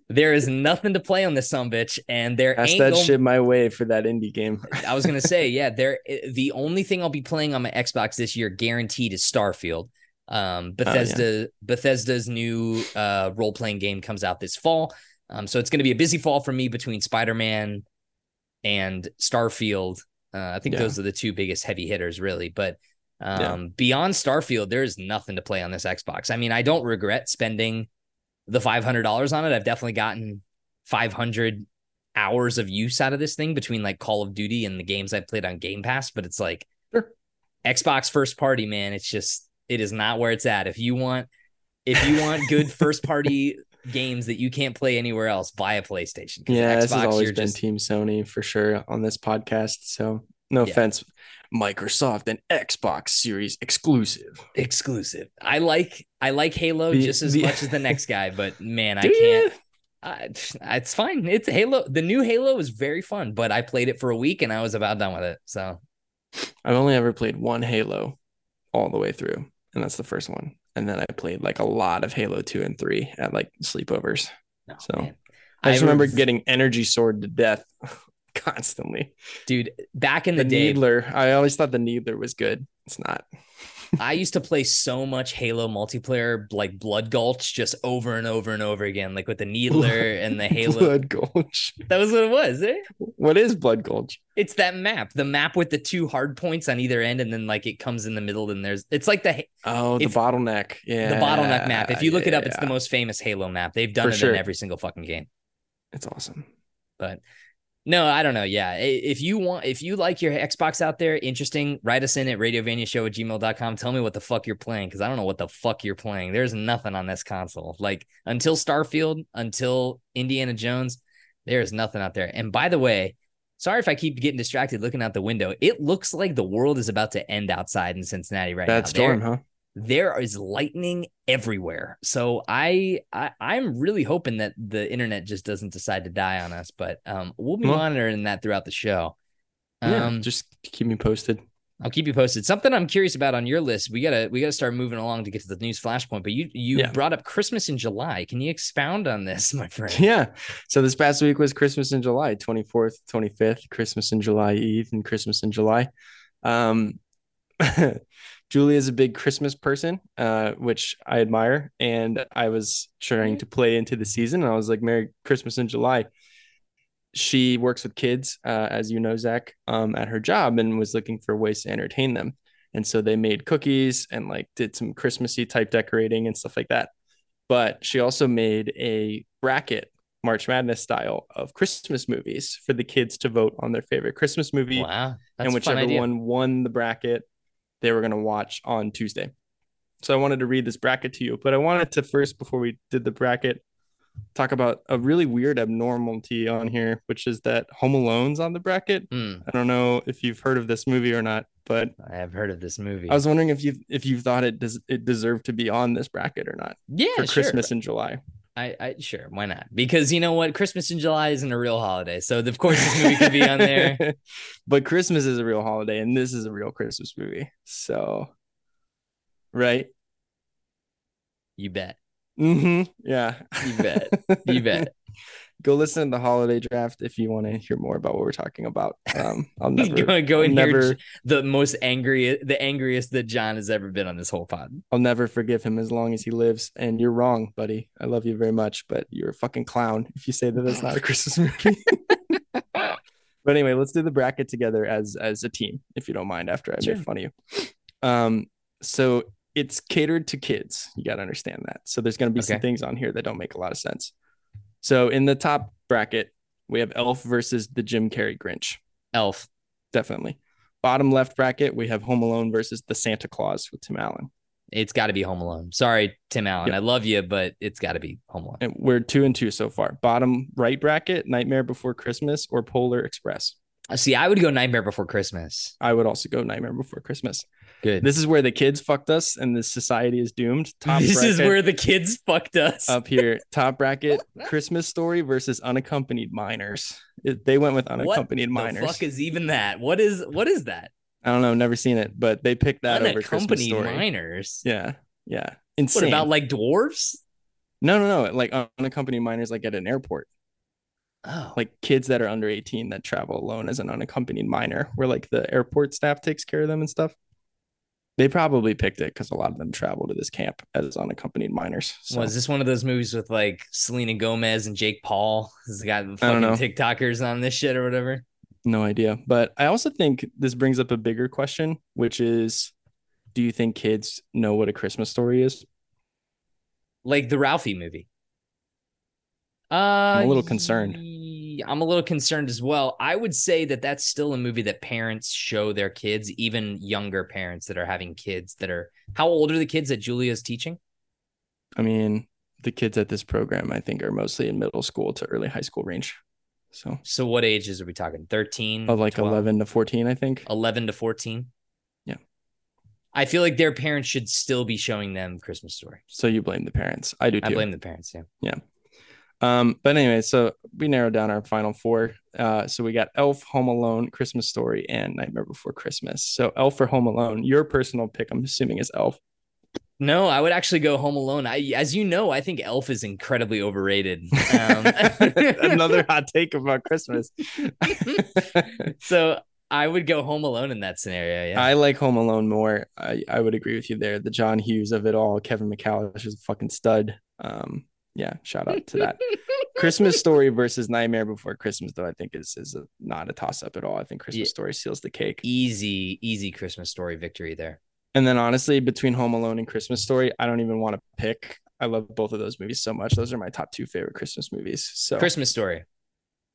there is nothing to play on this some bitch, and there Pass ain't that shit my way for that indie game. I was gonna say, yeah, there. The only thing I'll be playing on my Xbox this year, guaranteed, is Starfield. Um, Bethesda, oh, yeah. Bethesda's new uh, role playing game comes out this fall. Um, so it's going to be a busy fall for me between Spider Man and Starfield. Uh, I think yeah. those are the two biggest heavy hitters, really. But um, yeah. beyond Starfield, there is nothing to play on this Xbox. I mean, I don't regret spending the $500 on it. I've definitely gotten 500 hours of use out of this thing between like Call of Duty and the games I played on Game Pass, but it's like sure. Xbox first party, man. It's just it is not where it's at. If you want if you want good first party games that you can't play anywhere else, buy a PlayStation. Yeah, Xbox, this has always been just... Team Sony for sure on this podcast. So no yeah. offense. Microsoft and Xbox Series exclusive. Exclusive. I like I like Halo the, just as the, much as the next guy, but man, I can't. I, it's fine. It's Halo. The new Halo is very fun, but I played it for a week and I was about done with it. So I've only ever played one Halo all the way through, and that's the first one. And then I played like a lot of Halo 2 and 3 at like sleepovers. Oh, so man. I just I remember getting energy sword to death constantly. Dude, back in the, the day, Needler. I always thought the Needler was good. It's not. I used to play so much Halo multiplayer, like Blood Gulch, just over and over and over again, like with the Needler and the Halo. Blood Gulch. That was what it was. Eh? What is Blood Gulch? It's that map, the map with the two hard points on either end, and then like it comes in the middle, and there's it's like the oh the bottleneck, yeah, the bottleneck map. If you look yeah, it up, it's the most famous Halo map. They've done For it sure. in every single fucking game. It's awesome, but no, I don't know. Yeah. If you want, if you like your Xbox out there, interesting, write us in at radiovaniashow at gmail.com. Tell me what the fuck you're playing because I don't know what the fuck you're playing. There's nothing on this console. Like until Starfield, until Indiana Jones, there is nothing out there. And by the way, sorry if I keep getting distracted looking out the window. It looks like the world is about to end outside in Cincinnati right Bad now. storm, there, huh? There is lightning everywhere. So I, I am really hoping that the internet just doesn't decide to die on us, but um we'll be well, monitoring that throughout the show. Yeah, um, just keep me posted. I'll keep you posted. Something I'm curious about on your list. We gotta we gotta start moving along to get to the news flashpoint. But you you yeah. brought up Christmas in July. Can you expound on this, my friend? Yeah. So this past week was Christmas in July, 24th, 25th, Christmas in July Eve, and Christmas in July. Um, Julie is a big Christmas person, uh, which I admire. And I was trying to play into the season. And I was like, Merry Christmas in July. She works with kids, uh, as you know, Zach, um, at her job and was looking for ways to entertain them. And so they made cookies and like did some Christmassy type decorating and stuff like that. But she also made a bracket, March Madness style, of Christmas movies for the kids to vote on their favorite Christmas movie. Wow. and whichever one won the bracket they were going to watch on Tuesday. So I wanted to read this bracket to you, but I wanted to first, before we did the bracket, talk about a really weird abnormality on here, which is that Home Alone's on the bracket. Hmm, I don't know if you've heard of this movie or not, but I have heard of this movie. I was wondering if you if you thought it does it deserved to be on this bracket or not yeah, for sure. Christmas in July. I, I sure why not? Because you know what, Christmas in July isn't a real holiday, so of course this movie could be on there. but Christmas is a real holiday, and this is a real Christmas movie. So, right? You bet. Mm-hmm. Yeah. You bet. You bet. Go listen to the holiday draft if you want to hear more about what we're talking about. Um, I'll never go, and hear never- the most angry, the angriest that John has ever been on this whole pod. I'll never forgive him as long as he lives. And you're wrong, buddy. I love you very much, but you're a fucking clown if you say that that's not a Christmas movie. but anyway, let's do the bracket together as as a team, if you don't mind. After I Sure. make fun of you, um, so it's catered to kids. You got to understand that. So there's going to be some things on here that don't make a lot of sense. So in the top bracket, we have Elf versus the Jim Carrey Grinch. Elf. Definitely. Bottom left bracket, we have Home Alone versus the Santa Claus with Tim Allen. It's got to be Home Alone. Sorry, Tim Allen. Yep. I love you, but it's got to be Home Alone. And we're two and two so far. Bottom right bracket, Nightmare Before Christmas or Polar Express. See, I would go Nightmare Before Christmas. I would also go Nightmare Before Christmas. Good. This is where the kids fucked us and the society is doomed. Top this is where the kids fucked us. up here. Top bracket, Christmas Story versus Unaccompanied Minors. It- they went with Unaccompanied what Minors. the fuck is even that? What is what is that? I don't know, never seen it, but they picked that over Christmas Unaccompanied Story. minors. Yeah, yeah, What about like dwarves? no, no, no, like unaccompanied minors, like at an airport. Oh, like kids that are under 18 that travel alone as an unaccompanied minor where like the airport staff takes care of them and stuff they probably picked it because a lot of them travel to this camp as unaccompanied minors so was this one of those movies with like Selena Gomez and Jake Paul? This got I fucking. TikTokers on this shit or whatever. no idea but i also think this brings up a bigger question which is do you think kids know what a christmas story is Like the Ralphie movie. Uh, I'm a little concerned. I'm a little concerned as well. I would say that that's still a movie that parents show their kids, even younger parents that are having kids that are. How old are the kids that Julia's teaching? i mean the kids at this program i think are mostly in middle school to early high school range so So what ages are we talking? 13? of like 12? 11 to 14 i think 11 to 14 Yeah. i feel like their parents should still be showing them christmas story so you blame the parents i do too i blame the parents yeah. yeah Um, but anyway, so we narrowed down our final four. Uh, so we got Elf, Home Alone, Christmas Story, and Nightmare Before Christmas. So Elf or Home Alone, your personal pick, I'm assuming, is Elf. no i would actually go home alone i as you know i think elf is incredibly overrated um, Another hot take about Christmas. so i would go home alone in that scenario yeah I like Home Alone more. I, I would agree with you there. The John Hughes of it all, Kevin McCallish is a fucking stud. Um, yeah, shout out to that. Christmas Story versus Nightmare Before Christmas, though, I think is is a, not a toss up at all. I think Christmas Yeah. Story seals the cake. easy easy christmas story victory there And then honestly, between Home Alone and Christmas Story, I don't even want to pick. I love both of those movies so much. Those are my top two favorite Christmas movies. So christmas story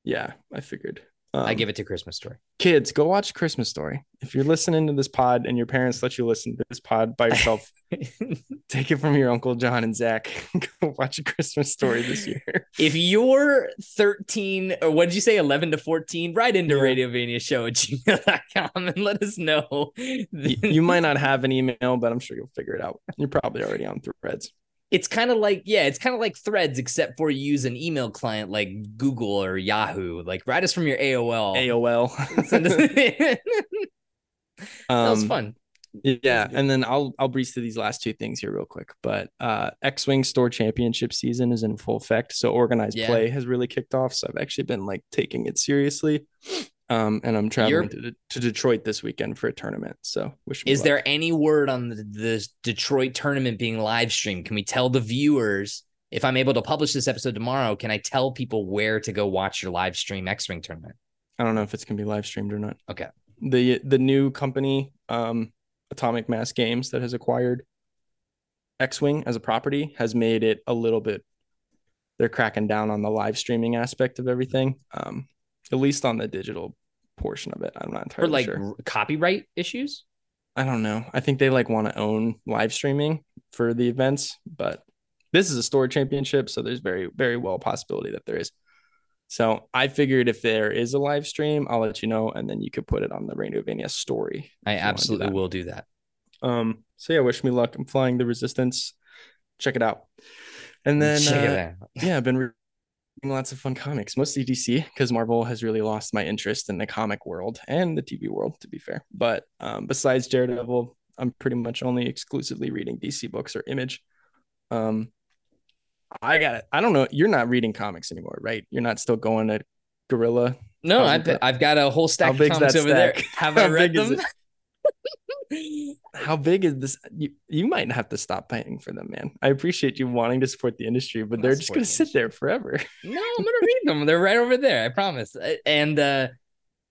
yeah, I figured. I Um, give it to christmas story kids go watch Christmas Story. If you're listening to this pod and your parents let you listen to this pod by yourself, take it from your uncle John and Zach. go watch a Christmas Story this year. if you're 13 or what did you say 11 to 14 write into Yeah. radiovania show at gmail.com and let us know you, you might not have an email, but I'm sure you'll figure it out. You're probably already on Threads. It's kind of like yeah it's kind of like threads except for you use an email client like google or yahoo like write us from your aol Send us- AOL. that was Um, fun Yeah, and then I'll I'll breeze through these last two things here real quick. But uh X-Wing Store Championship season is in full effect. So organized Yeah. play has really kicked off. So I've actually been like taking it seriously. Um and I'm traveling to, to Detroit this weekend for a tournament. So wish me is luck. there any word on the, the detroit tournament being live streamed can we tell the viewers if i'm able to publish this episode tomorrow can i tell people where to go watch your live stream x-wing tournament I don't know if it's gonna be live streamed or not. Okay. The the new company, um, Atomic Mass Games, that has acquired X-Wing as a property, has made it a little bit. They're cracking down on the live streaming aspect of everything, um, at least on the digital portion of it. I'm not entirely like sure. copyright issues I don't know. I think they like want to own live streaming for the events, but This is a store championship, so there's very, very well possibility that there is. So I figured if there is a live stream, I'll let you know, and then you could put it on the Radiovania story. I if do absolutely will do that. Um, so yeah, wish me luck. I'm flying the resistance. Check it out. And then uh, yeah, I've been reading lots of fun comics, mostly DC, because Marvel has really lost my interest in the comic world and the TV world, to be fair. But um, besides Daredevil, I'm pretty much only exclusively reading DC books or Image. Um, I got it. I don't know. You're not reading comics anymore, right? You're not still going to Gorilla. No, I've. I've got a whole stack How of comics over there. Have I read them? How big is this? You, you might have to stop paying for them, man. I appreciate you wanting to support the industry, but they're just going to sit there forever. no, I'm gonna read them. They're right over there. I promise. And uh,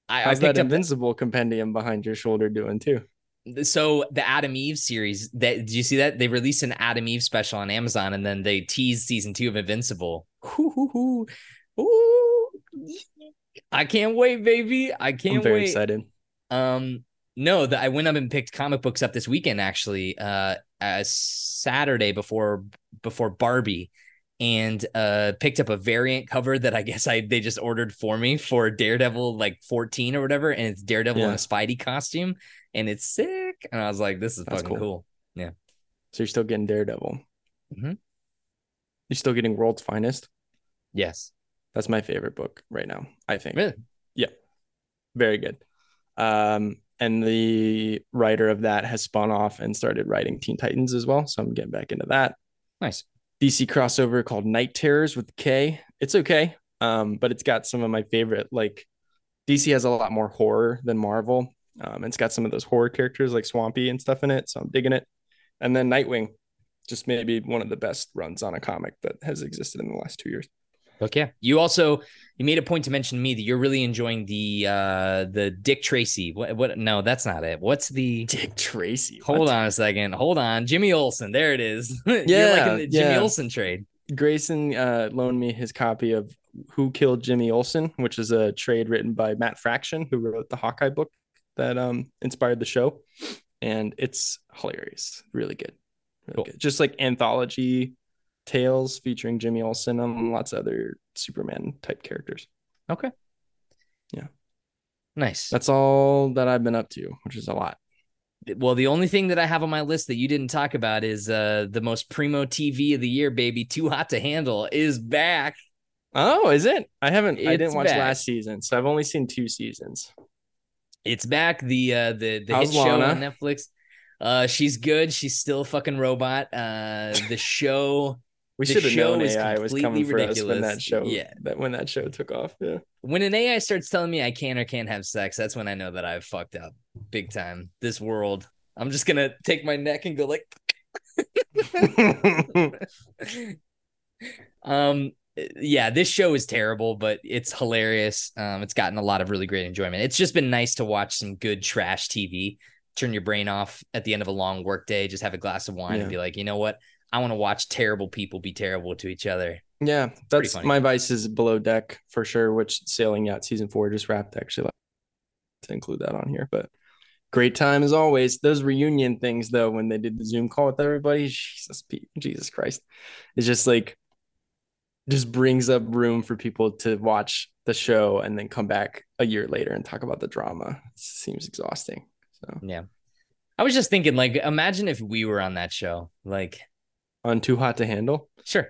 I, I How's picked that up Invincible compendium behind your shoulder doing too? so the Atom Eve series. That did you see that they released an Atom Eve special on Amazon, and then they teased season two of Invincible. Hoo, hoo. Ooh. I can't wait, baby. I can't I'm very wait. excited. Um, no, the, I went up and picked comic books up this weekend actually, uh, uh Saturday before before Barbie, and uh picked up a variant cover that I guess I they just ordered for me for Daredevil like 14 or whatever, and it's Daredevil in a Spidey costume, and it's sick. And I was like, this is That's fucking cool. cool. So you're still getting Daredevil. Mhm. You're still getting World's Finest. Yes. That's my favorite book right now. I think. Really? Yeah. Very good. Um, and the writer of that has spun off and started writing Teen Titans as well. So I'm getting back into that. Nice. DC crossover called Knight Terrors with K. It's okay. Um, but it's got some of my favorite, like DC has a lot more horror than Marvel. Um, it's got some of those horror characters like Swampy and stuff in it. So I'm digging it. And then Nightwing, just maybe one of the best runs on a comic that has existed in the last two years. Okay. You also you made a point to mention to me that you're really enjoying the uh the Dick Tracy. What what no, that's not it. What's the Dick Tracy. Hold what? on a second. Hold on. Jimmy Olsen. There it is. You're Yeah, liking the Jimmy yeah. Olsen trade. Grayson uh, loaned me his copy of Who Killed Jimmy Olsen, which is a trade written by Matt Fraction, who wrote the Hawkeye book that um, inspired the show. And it's hilarious. Really good. Really Cool. good. Just like anthology tales featuring Jimmy Olsen and lots of other Superman type characters. Okay. Yeah. Nice. That's all that I've been up to, which is a lot. well, the only thing that I have on my list that you didn't talk about is uh the most primo TV of the year, baby. Too hot to handle is back. Oh, is it? I haven't, I didn't watch back. last season. So I've only seen two seasons. It's back. The uh the the How's hit show Lana? on Netflix. Uh she's good. She's still a fucking robot. Uh the show We should have known AI was completely coming for us when ridiculous. that show, Yeah. that when that show took off. Yeah. when an AI starts telling me I can or can't have sex, that's when I know that I've fucked up big time. This world. I'm just gonna take my neck and go like um yeah this show is terrible but it's hilarious um it's gotten a lot of really great enjoyment it's just been nice to watch some good trash tv turn your brain off at the end of a long work day just have a glass of wine Yeah. and be like you know what i want to watch terrible people be terrible to each other Yeah, that's my vice is below deck for sure, which sailing yacht season four just wrapped actually to include that on here. But great time as always. Those reunion things though, when they did the Zoom call with everybody, Jesus, Jesus Christ, it's just like just brings up room for people to watch the show and then come back a year later and talk about the drama. It seems exhausting. So yeah i was just thinking like imagine if we were on that show like on Too Hot to Handle, sure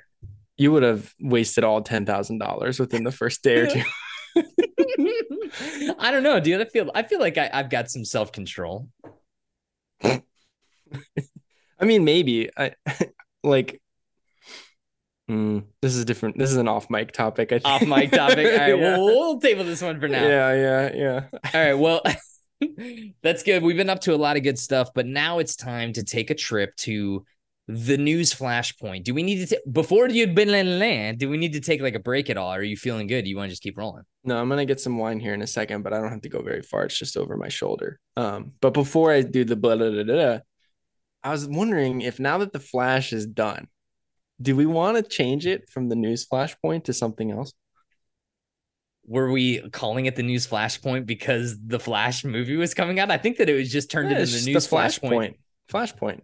you would have wasted all ten thousand dollars within the first day or two. I don't know, dude. I feel I feel like I, I've got some self control. I mean, maybe I like. Hmm, this is different. This is an off mic topic. I think. Off mic topic. All right, yeah. well, we'll table this one for now. yeah, yeah, yeah. All right, well, that's good. We've been up to a lot of good stuff, but now it's time to take a trip to the news flashpoint. Do we need to ta- before you'd been land? Do we need to take like a break at all? Or are you feeling good? You want to just keep rolling? No, I'm gonna get some wine here in a second, but I don't have to go very far. It's just over my shoulder. Um, but before I do the blah, blah, blah, blah, I was wondering if now that the flash is done, do we want to change it from the news flashpoint to something else? Were we calling it the news flashpoint because the Flash movie was coming out? I think that it was just turned Yeah, into the news flashpoint. flashpoint. Flashpoint.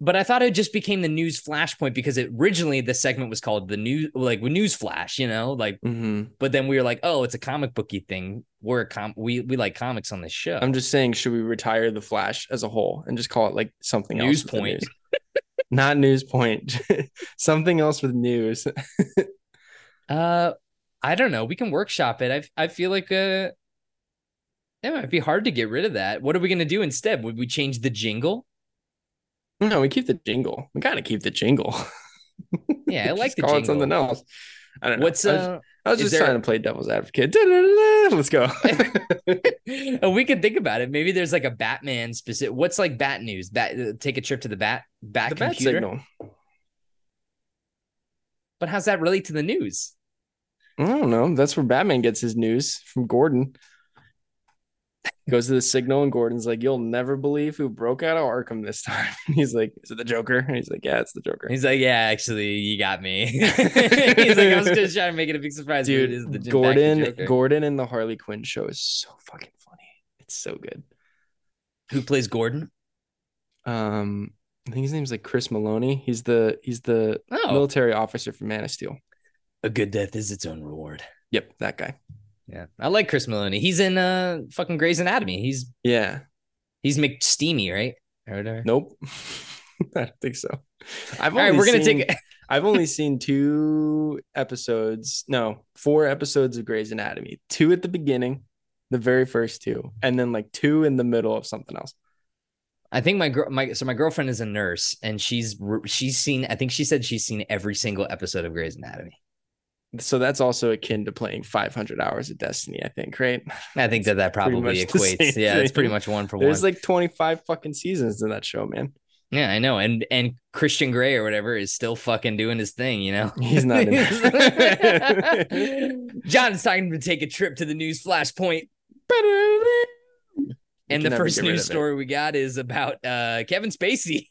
But I thought it just became the news flashpoint because it, originally the segment was called the news, like news flash, you know, like. hmm But then we were like, oh, it's a comic booky thing. We're a com, we we like comics on this show. I'm just saying, should we retire the Flash as a whole and just call it like something News else? with the point. Not news point. something else with news. Uh, I don't know. We can workshop it. I I feel like uh, it might be hard to get rid of that. What are we gonna do instead? Would we change the jingle? No, we keep the jingle. We gotta keep the jingle. Yeah, I like the call it something else. I don't know. What's I was, uh? I was just there- trying to play devil's advocate. Da-da-da-da. Let's go. oh, we could think about it. Maybe there's like a Batman specific. What's like Bat News? Bat. uh, Take a trip to the Bat. Bat the bat computer. signal. But how's that relate to the news? I don't know. That's where Batman gets his news from Gordon. Goes to the signal, and Gordon's like, "You'll never believe who broke out of Arkham this time." He's like, "Is it the Joker?" And he's like, "Yeah, it's the Joker." He's like, yeah, actually, you got me. He's like, I was just trying to make it a big surprise. it is Dude, the Gordon, Joker. Gordon in the Harley Quinn show is so fucking funny. It's so good. who plays Gordon? Um, I think his name's like Chris Meloni. He's the he's the Oh, military officer from Man of Steel. a good death is its own reward. Yep, that guy. Yeah, I like Chris Meloni. He's in uh fucking Grey's Anatomy. He's Yeah. he's McSteamy, right? Or whatever. Nope. I don't think so. I've All right, only we're gonna seen- take. I've only seen two episodes, no, four episodes of Grey's Anatomy. Two at the beginning, the very first two, and then like two in the middle of something else. I think my girl, my so my girlfriend is a nurse, and she's she's seen. I think she said she's seen every single episode of Grey's Anatomy. So that's also akin to playing 500 hours of Destiny, I think, right? I think that that probably equates. Yeah, it's pretty much one for There's one. There's like 25 fucking seasons in that show, man. yeah, I know. And and Christian Grey or whatever is still fucking doing his thing. You know, He's not in John, it's time to take a trip to the news flashpoint. And the first news story we got is about uh Kevin Spacey.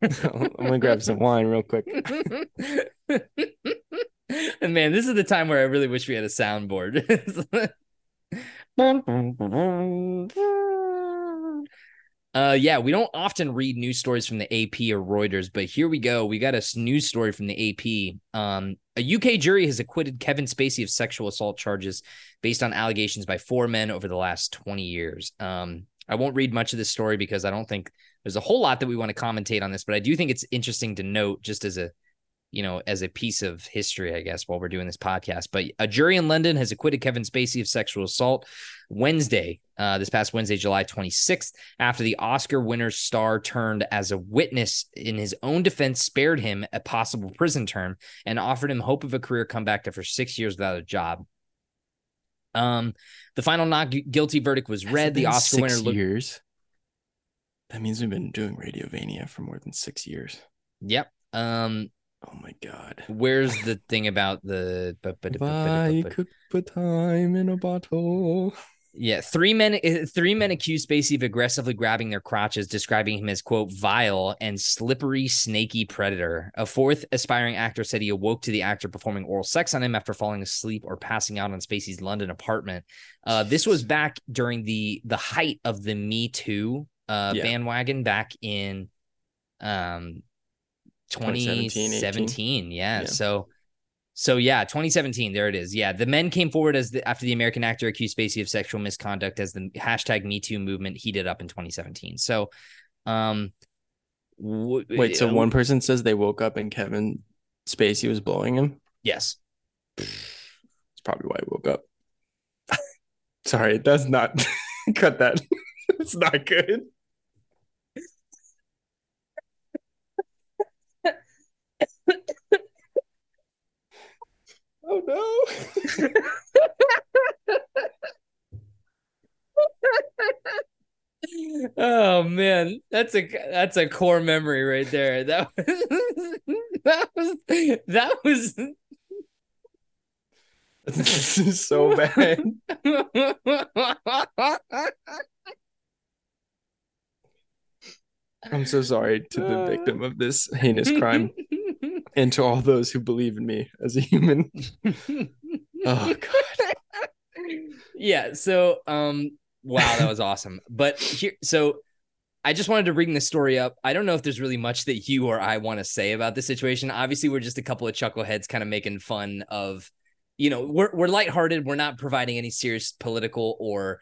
I'm gonna grab some wine real quick. and man, this is the time where I really wish we had a soundboard. uh yeah, we don't often read news stories from the AP or Reuters, but here we go. We got a news story from the AP. Um a UK jury has acquitted Kevin Spacey of sexual assault charges based on allegations by four men over the last 20 years. Um I won't read much of this story because I don't think there's a whole lot that we want to commentate on this, but I do think it's interesting to note just as a you know, as a piece of history, I guess, while we're doing this podcast. But a jury in London has acquitted Kevin Spacey of sexual assault Wednesday, uh, this past Wednesday, July 26th, after the Oscar winner's star turned as a witness in his own defense, spared him a possible prison term, and offered him hope of a career comeback after six years without a job. Um, the final not guilty verdict was read. The Oscar winner six looked. years. That means we've been doing Radiovania for more than six years. Yep. Um, Oh my god. where's the thing about the? If I could put time in a bottle. Yeah, three men. uh, Three men accused Spacey of aggressively grabbing their crotches, describing him as "quote vile and slippery, snaky predator." A fourth aspiring actor said he awoke to the actor performing oral sex on him after falling asleep or passing out on Spacey's London apartment. Uh, this was back during the the height of the Me Too uh, Yeah. bandwagon back in um 2017, 2017. Yeah. Yeah. So so yeah, 2017. There it is. Yeah, the men came forward as the, after the American actor accused Spacey of sexual misconduct as the hashtag Me Too movement heated up in 2017. So, um, w- Wait, so uh, one person says they woke up and Kevin Spacey was blowing him. yes, It's probably why I woke up. Sorry, that's not cut that. It's not good. Oh no. Oh man, that's a that's a core memory right there. That was that was that was this is so bad. I'm so sorry to the victim of this heinous crime and to all those who believe in me as a human. Oh god. yeah so um Wow, that was awesome. But here, so I just wanted to bring this story up. I don't know if there's really much that you or I want to say about this situation. Obviously, we're just a couple of chuckleheads kind of making fun of, you know, we're we're lighthearted. We're not providing any serious political or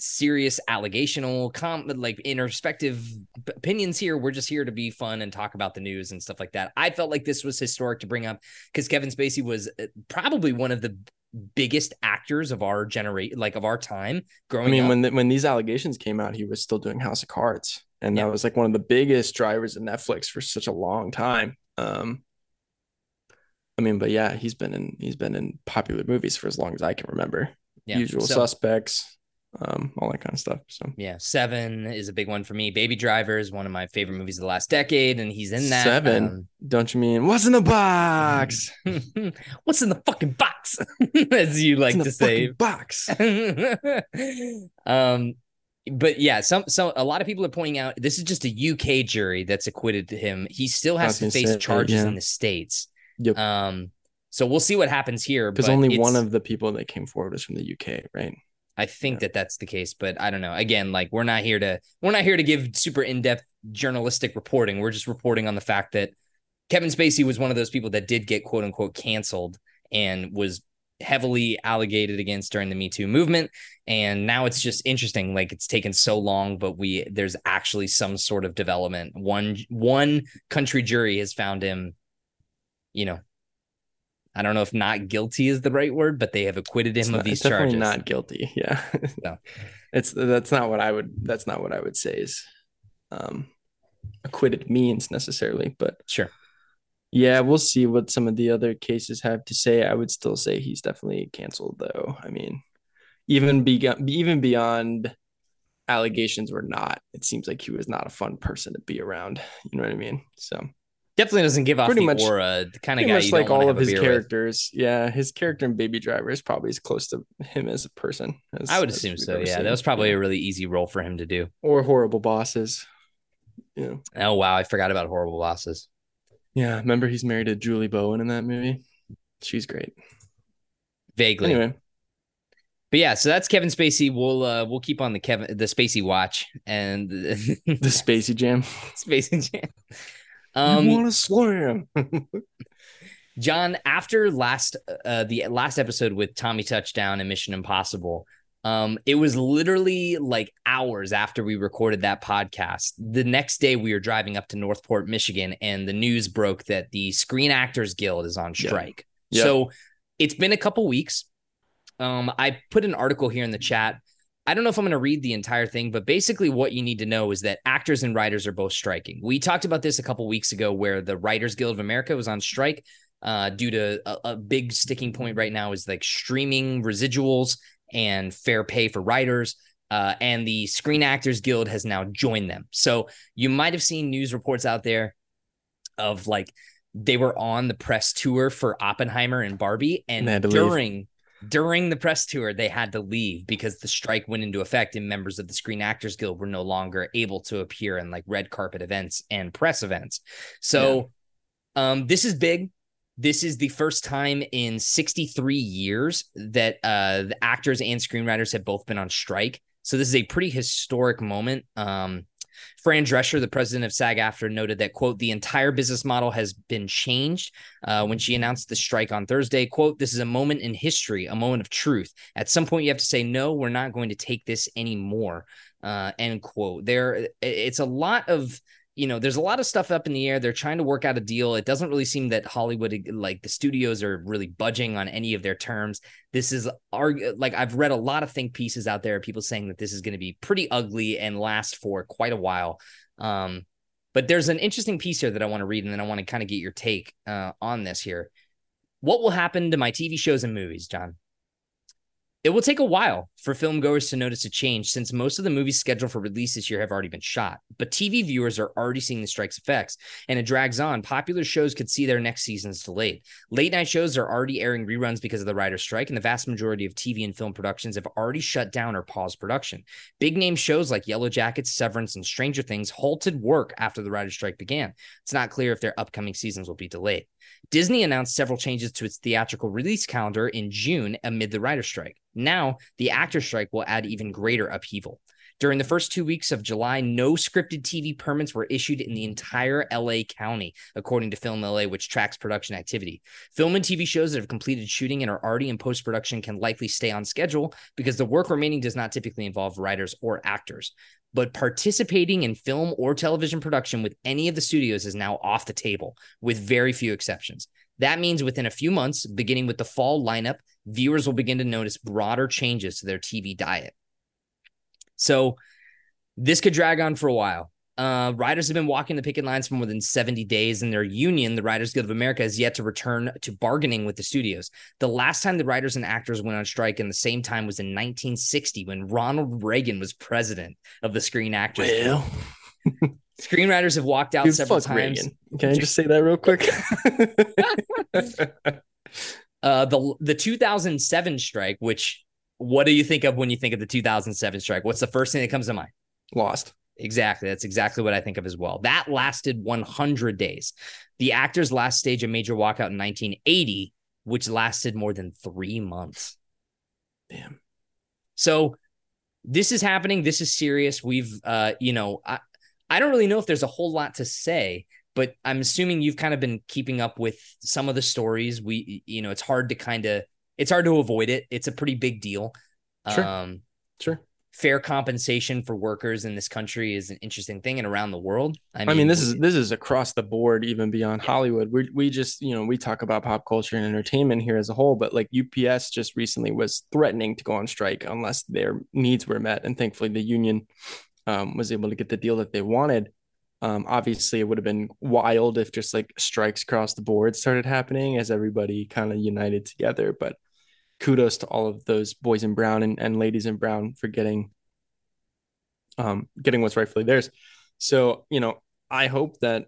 serious allegational com like introspective opinions here. We're just here to be fun and talk about the news and stuff like that. I felt like this was historic to bring up because Kevin Spacey was uh, probably one of the biggest actors of our generation, like of our time growing I mean, up. when the, when these allegations came out, he was still doing House of Cards, and Yeah. that was like one of the biggest drivers of Netflix for such a long time. Um, I mean, but yeah, he's been in he's been in popular movies for as long as I can remember. Yeah. Usual So- Suspects, um, all that kind of stuff. So Yeah, Seven is a big one for me. Baby Driver is one of my favorite movies of the last decade, and he's in that. Seven? don't you mean what's in the box? Um, what's in the fucking box? As you like to the say. box. um, but yeah, some so a lot of people are pointing out this is just a UK jury that's acquitted him. He still has to face charges yeah. in the states. Yep. Um, so we'll see what happens here. Because only one of the people that came forward was from the UK, right? I think Yeah. that that's the case, but I don't know. Again, like we're not here to we're not here to give super in depth journalistic reporting. We're just reporting on the fact that Kevin Spacey was one of those people that did get quote unquote canceled and was heavily allegated against during the Me Too movement. And now it's just interesting. Like it's taken so long, but we there's actually some sort of development. One one country jury has found him, you know. I don't know if not guilty is the right word, but they have acquitted him It's of not- these it's definitely charges. not guilty. Yeah. No. It's that's not what I would that's not what I would say is um acquitted means necessarily, but Sure. yeah, we'll see what some of the other cases have to say. I would still say he's definitely canceled though. I mean, even be even beyond allegations or not, it seems like he was not a fun person to be around. You know what I mean? So definitely doesn't give off Pretty the much- aura, the kind of guy much like all of his beer with. characters. Yeah, his character in Baby Driver is probably as close to him as a person. As, I would as assume so. Yeah, seen. that was probably a really easy role for him to do. or horrible bosses. Yeah. Oh wow, I forgot about horrible bosses. Yeah, remember he's married to Julie Bowen in that movie. She's great. Vaguely, Anyway, but yeah. So that's Kevin Spacey. We'll uh we'll keep on the Kevin the Spacey watch and the Spacey Jam. Spacey Jam. You Um, want to slam? John, after last uh the last episode with Tommy Touchdown and Mission Impossible, um, it was literally like hours after we recorded that podcast. The next day we were driving up to Northport, Michigan, and the news broke that the Screen Actors Guild is on Yeah. strike. Yeah. So it's been a couple weeks. Um, I put an article here in the chat. I don't know if I'm going to read the entire thing, but basically, what you need to know is that actors and writers are both striking. We talked about this a couple weeks ago, where the Writers Guild of America was on strike uh, due to a, a big sticking point right now is like streaming residuals and fair pay for writers. Uh, and the Screen Actors Guild has now joined them. So you might have seen news reports out there of like they were on the press tour for Oppenheimer and Barbie, and had leave. During the press tour they had to leave because the strike went into effect and members of the Screen Actors Guild were no longer able to appear in like red carpet events and press events. So um this is big. This is the first time in 63 years that uh the actors and screenwriters have both been on strike. So this is a pretty historic moment. Um Fran Drescher, the president of SAG AFTRA, noted that, quote, the entire business model has been changed uh, when she announced the strike on Thursday. Quote, this is a moment in history, a moment of truth. At some point, you have to say, no, we're not going to take this anymore. Uh, end quote. There, it's a lot of, you know, there's a lot of stuff up in the air. They're trying to work out a deal. It doesn't really seem that Hollywood, like the studios, are really budging on any of their terms. This is like I've read a lot of think pieces out there, people saying that this is going to be pretty ugly and last for quite a while. Um, but there's an interesting piece here that I want to read, and then I want to kind of get your take uh, on this here. What will happen to my TV shows and movies, John? It will take a while for film goers to notice a change since most of the movies scheduled for release this year have already been shot. But TV viewers are already seeing the strike's effects, and it drags on. Popular shows could see their next seasons delayed. Late night shows are already airing reruns because of the writer's strike, and the vast majority of TV and film productions have already shut down or paused production. Big name shows like Yellowjackets, Severance, and Stranger Things halted work after the writer's strike began. It's not clear if their upcoming seasons will be delayed. Disney announced several changes to its theatrical release calendar in June amid the writer's strike. Now, the actor strike will add even greater upheaval. During the first two weeks of July, no scripted TV permits were issued in the entire LA County, according to Film LA, which tracks production activity. Film and TV shows that have completed shooting and are already in post production can likely stay on schedule because the work remaining does not typically involve writers or actors. But participating in film or television production with any of the studios is now off the table, with very few exceptions. That means within a few months, beginning with the fall lineup, viewers will begin to notice broader changes to their TV diet. So this could drag on for a while. Uh, riders have been walking the picket lines for more than 70 days, and their union, the Writers Guild of America, has yet to return to bargaining with the studios. The last time the writers and actors went on strike in the same time was in 1960 when Ronald Reagan was president of the Screen Actors. Well, Screenwriters have walked out dude, several times. Reagan. Can I just say that real quick? Uh, the the 2007 strike, which what do you think of when you think of the 2007 strike? What's the first thing that comes to mind? Lost. Exactly. That's exactly what I think of as well. That lasted 100 days. The actors last stage a major walkout in 1980, which lasted more than three months. Damn. So this is happening. This is serious. We've, uh, you know, I, I don't really know if there's a whole lot to say, but I'm assuming you've kind of been keeping up with some of the stories. We, you know, it's hard to kind of, it's hard to avoid it. It's a pretty big deal. Sure. Um, Sure. fair compensation for workers in this country is an interesting thing and around the world. I I mean, mean, this is this is across the board, even beyond Hollywood. We we just you know we talk about pop culture and entertainment here as a whole, but like UPS just recently was threatening to go on strike unless their needs were met, and thankfully the union um, was able to get the deal that they wanted. Um, obviously, it would have been wild if just like strikes across the board started happening as everybody kind of united together. But kudos to all of those boys in brown and, and ladies in brown for getting um, getting what's rightfully theirs. So, you know, I hope that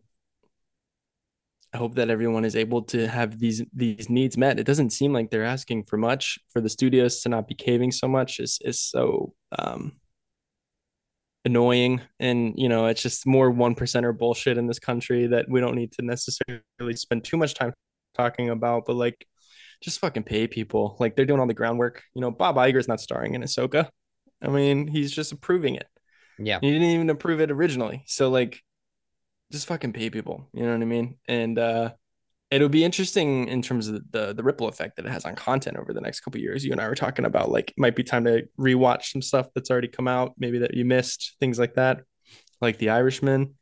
I hope that everyone is able to have these these needs met. It doesn't seem like they're asking for much for the studios to not be caving so much is is so um annoying and you know it's just more one percenter bullshit in this country that we don't need to necessarily spend too much time talking about but like just fucking pay people like they're doing all the groundwork you know bob Iger's not starring in ahsoka i mean he's just approving it yeah. he didn't even approve it originally. So like just fucking pay people. You know what I mean? And uh it'll be interesting in terms of the the ripple effect that it has on content over the next couple years. You and I were talking about like it might be time to rewatch some stuff that's already come out, maybe that you missed, things like that, like The Irishman.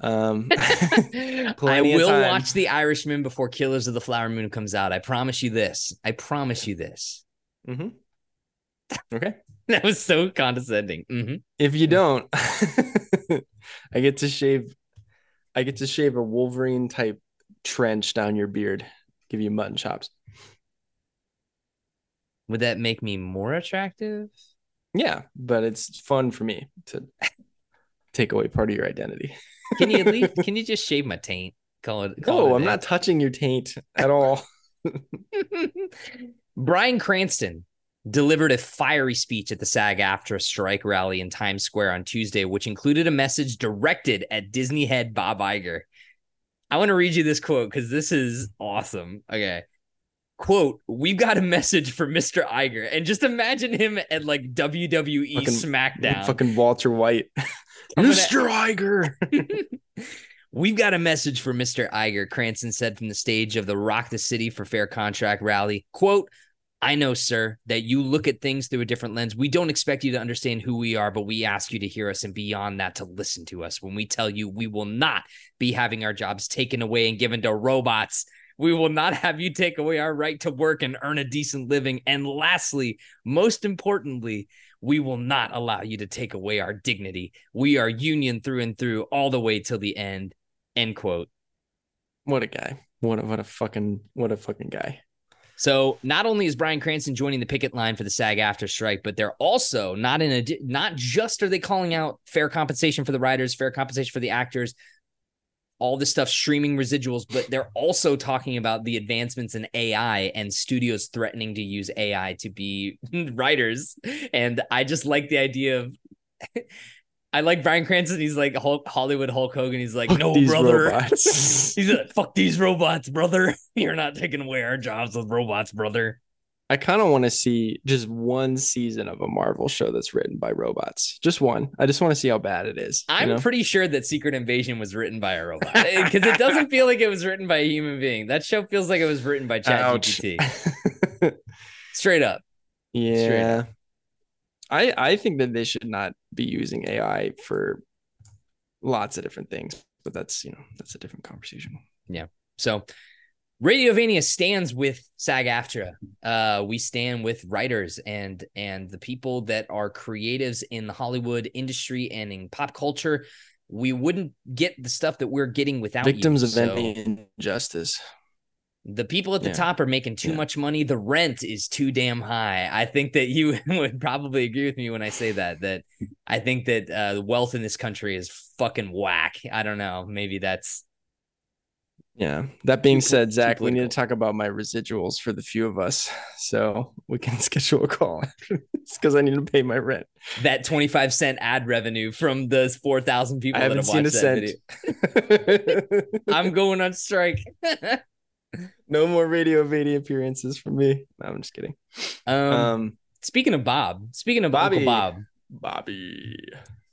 Um I will watch The Irishman before Killers of the Flower Moon comes out. I promise you this. I promise you this. Mm-hmm. Okay. That was so condescending. Mhm. If you don't, I get to shave I get to shave a Wolverine type trench down your beard, give you mutton chops. Would that make me more attractive? Yeah, but it's fun for me to take away part of your identity. Can you at least can you just shave my taint? Call it. Call No, it I'm not touching your taint at all. Bryan Cranston delivered a fiery speech at the SAG AFTRA strike rally in Times Square on Tuesday, which included a message directed at Disney head Bob Iger. I want to read you this quote because this is awesome. Okay. Quote, we've got a message for Mr. Iger. And just imagine him at like WWE Fucking- SmackDown. Fucking Walter White. Mr. Iger. We've got a message for Mr. Iger, Cranston said from the stage of the Rock the City for Fair Contract rally. Quote, I know, sir, that you look at things through a different lens. We don't expect you to understand who we are, but we ask you to hear us and beyond that to listen to us. When we tell you we will not be having our jobs taken away and given to robots, we will not have you take away our right to work and earn a decent living. And lastly, most importantly, we will not allow you to take away our dignity. We are union through and through all the way till the end. End quote. what a guy. What a what a fucking what a fucking guy. So not only is Bryan Cranston joining the picket line for the SAG AFTRA strike, but they're also not in a not just are they calling out fair compensation for the writers, fair compensation for the actors, all this stuff streaming residuals, but they're also talking about the advancements in AI and studios threatening to use AI to be writers. And I just like the idea of I like Bryan Cranston. He's like Hulk, Hollywood Hulk Hogan. He's like, Fuck no, brother. robots." He's like, fuck these robots, brother. You're not taking away our jobs with robots, brother. I kind of want to see just one season of a Marvel show that's written by robots. Just one. I just want to see how bad it is. I'm know? pretty sure that Secret Invasion was written by a robot eh, because it doesn't feel like it was written by a human being. That show feels like it was written by ChatGPT. Straight up. Yeah. Straight up. I I think that they should not be using AI for lots of different things, but that's you know that's a different conversation. Yeah. So Radiovania stands with SAG-AFTRA. Uh, we stand with writers and and the people that are creatives in the Hollywood industry and in pop culture. We wouldn't get the stuff that we're getting without Victims you. of So injustice. The people at the Yeah. top are making too Yeah. much money. The rent is too damn high. I think that you would probably agree with me when I say that. That I think that uh, the wealth in this country is fucking whack. I don't know. Maybe that's Yeah. That being said, Zach, we need to talk about my residuals for the few of us, so we can schedule a call this because I need to pay my rent. that 25 cent ad revenue from those 4,000 people I that haven't have seen a watched that cent. video. I'm going on strike. No more radio Vady appearances from me. No, I'm just kidding. um, Um, speaking of Bob, speaking of Bobby. Uncle Bob, Bobby.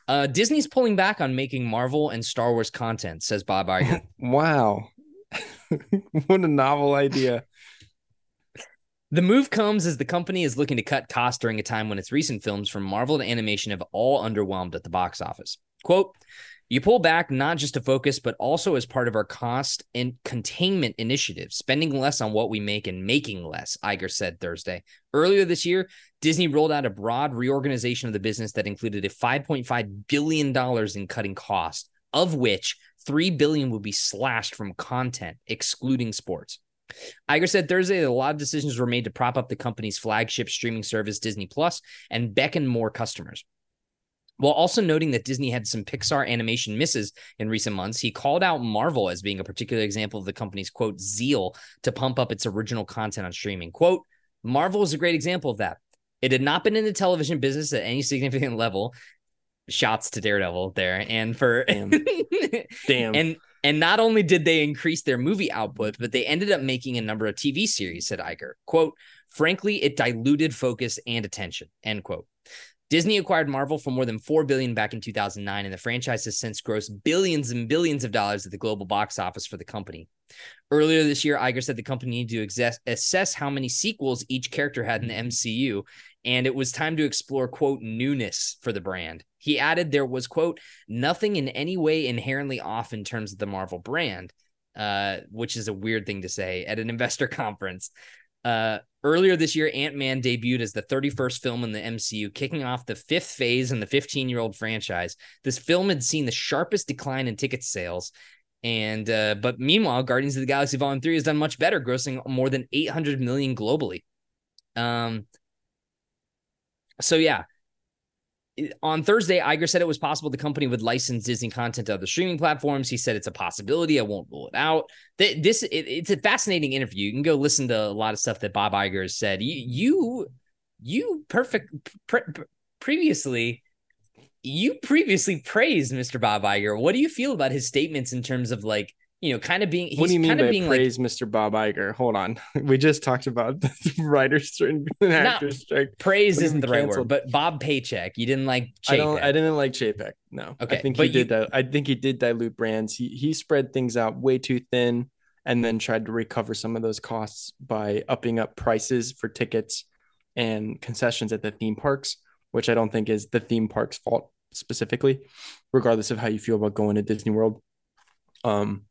uh, Disney's pulling back on making Marvel and Star Wars content, says Bob Iger. Wow. what a novel idea. The move comes as the company is looking to cut costs during a time when its recent films from Marvel and animation have all underwhelmed at the box office. Quote, you pull back not just to focus, but also as part of our cost and containment initiative, spending less on what we make and making less, Iger said Thursday. Earlier this year, Disney rolled out a broad reorganization of the business that included a $5.5 billion in cutting costs, of which $3 billion will be slashed from content, excluding sports. Iger said Thursday that a lot of decisions were made to prop up the company's flagship streaming service, Disney Plus, and beckon more customers. While also noting that Disney had some Pixar animation misses in recent months, he called out Marvel as being a particular example of the company's quote zeal to pump up its original content on streaming. Quote, Marvel is a great example of that. It had not been in the television business at any significant level. Shots to Daredevil there. And for Damn. Damn. and and not only did they increase their movie output, but they ended up making a number of TV series, said Iger. Quote, frankly, it diluted focus and attention, end quote. Disney acquired Marvel for more than 4 billion back in 2009 and the franchise has since grossed billions and billions of dollars at the global box office for the company. Earlier this year, Iger said the company needed to exess- assess how many sequels each character had in the MCU and it was time to explore quote newness for the brand. He added there was quote nothing in any way inherently off in terms of the Marvel brand, uh, which is a weird thing to say at an investor conference. Uh, earlier this year, Ant Man debuted as the 31st film in the MCU, kicking off the fifth phase in the 15 year old franchise. This film had seen the sharpest decline in ticket sales. And uh, but meanwhile, Guardians of the Galaxy Volume 3 has done much better, grossing more than 800 million globally. Um, so yeah, on Thursday, Iger said it was possible the company would license Disney content to other streaming platforms. He said it's a possibility. I won't rule it out. This it, it's a fascinating interview. You can go listen to a lot of stuff that Bob Iger has said. You you you perfect pre- previously. You previously praised Mr. Bob Iger. What do you feel about his statements in terms of like you know, kind of being? He's what do you mean kind by being praise Mr. Bob Iger? Hold on. We just talked about the writers and actors strike. praise What do you isn't the right word, but Bob Paycheck. You didn't like. I don't. I didn't like Chapek. No. Okay, I think he did you- that. I think he did dilute brands. He he spread things out way too thin, and then tried to recover some of those costs by upping up prices for tickets and concessions at the theme parks, which I don't think is the theme park's fault specifically, regardless of how you feel about going to Disney World. Um,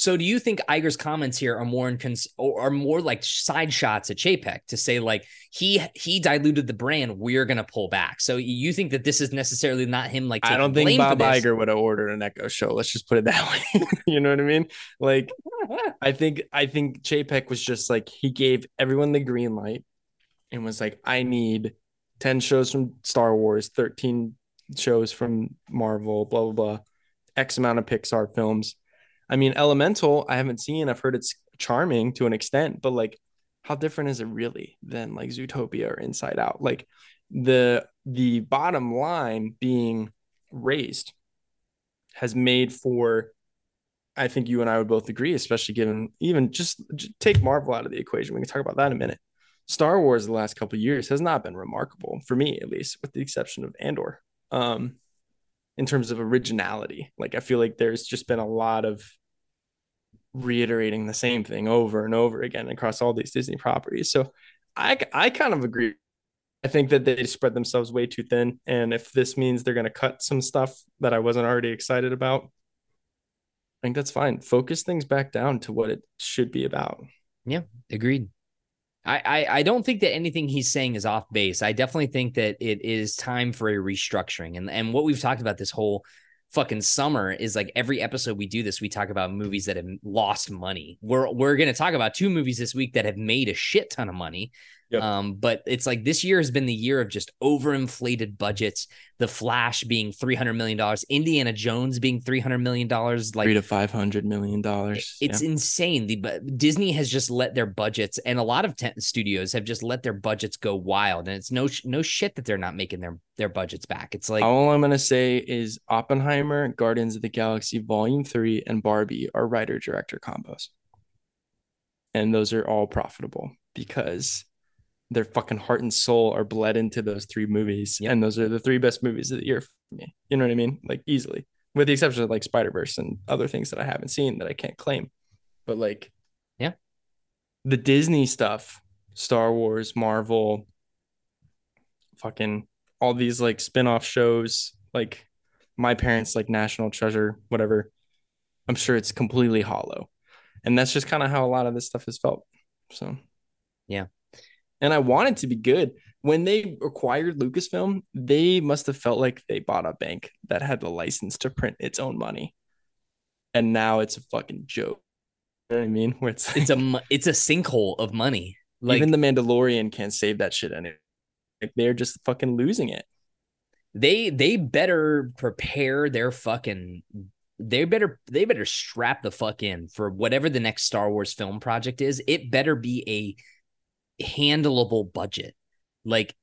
So do you think Iger's comments here are more in cons- or are more like side shots at Chapek to say like he he diluted the brand, we're gonna pull back. So you think that this is necessarily not him like I don't think Bob? Iger would have ordered an Echo show. Let's just put it that way. you know what I mean? Like, I think I think Chapek was just like he gave everyone the green light and was like, I need 10 shows from Star Wars, 13 shows from Marvel, blah blah blah, X amount of Pixar films. I mean, Elemental, I haven't seen. I've heard it's charming to an extent, but like, how different is it really than like Zootopia or Inside Out? Like, the the bottom line being raised has made for I think you and I would both agree, especially given even just, just take Marvel out of the equation. We can talk about that in a minute. Star Wars the last couple years has not been remarkable for me, at least, with the exception of Andor. Um, in terms of originality, like I feel like there's just been a lot of reiterating the same thing over and over again across all these Disney properties. So I I kind of agree. I think that they spread themselves way too thin, and if this means they're going to cut some stuff that I wasn't already excited about, I think that's fine. Focus things back down to what it should be about. Yeah, agreed. I, I, I don't think that anything he's saying is off base. I definitely think that it is time for a restructuring. And and what we've talked about this whole fucking summer is like every episode we do this, we talk about movies that have lost money. We're we're gonna talk about two movies this week that have made a shit ton of money. Yep. Um, but it's like this year has been the year of just overinflated budgets. The Flash being three hundred million dollars, Indiana Jones being three hundred million dollars, like three to five hundred million dollars. It's yeah. insane. The Disney has just let their budgets, and a lot of tent studios have just let their budgets go wild. And it's no no shit that they're not making their their budgets back. It's like all I'm gonna say is Oppenheimer, Guardians of the Galaxy Volume Three, and Barbie are writer director combos, and those are all profitable because their fucking heart and soul are bled into those three movies. Yep. And those are the three best movies of the year for me. You know what I mean? Like easily. With the exception of like Spider Verse and other things that I haven't seen that I can't claim. But like, yeah. The Disney stuff, Star Wars, Marvel, fucking all these like spin-off shows, like my parents like National Treasure, whatever. I'm sure it's completely hollow. And that's just kind of how a lot of this stuff has felt. So yeah and I wanted to be good. When they acquired Lucasfilm, they must have felt like they bought a bank that had the license to print its own money, and now it's a fucking joke. You know what I mean? Where it's it's a it's a sinkhole of money. Like even the Mandalorian can't save that shit anymore. Like they're just fucking losing it. They they better prepare their fucking they better they better strap the fuck in for whatever the next Star Wars film project is. It better be a handleable budget. Like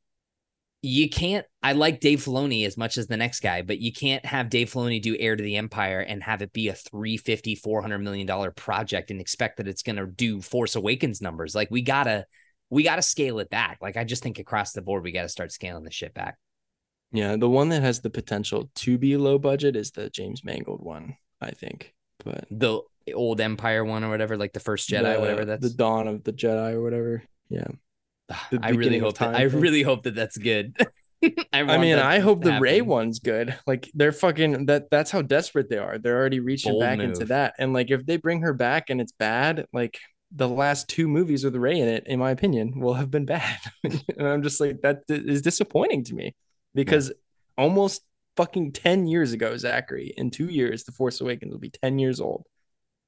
you can't I like Dave Filoni as much as the next guy, but you can't have Dave Filoni do Heir to the Empire and have it be a 350 400 million dollar project and expect that it's going to do Force Awakens numbers. Like we got to we got to scale it back. Like I just think across the board we got to start scaling the shit back. Yeah, the one that has the potential to be low budget is the James Mangold one, I think. But the old Empire one or whatever, like the first Jedi, the, whatever that's the Dawn of the Jedi or whatever. Yeah. I really hope that, I really hope that that's good. I, I, mean, I hope the Rey one's good. Like they're fucking that. That's how desperate they are. They're already reaching Bold back move. into that. And like if they bring her back and it's bad, like the last two movies with Rey in it, in my opinion, will have been bad. and I'm just like that is disappointing to me because yeah. almost fucking ten years ago, Zachary, in two years, The Force Awakens will be ten years old,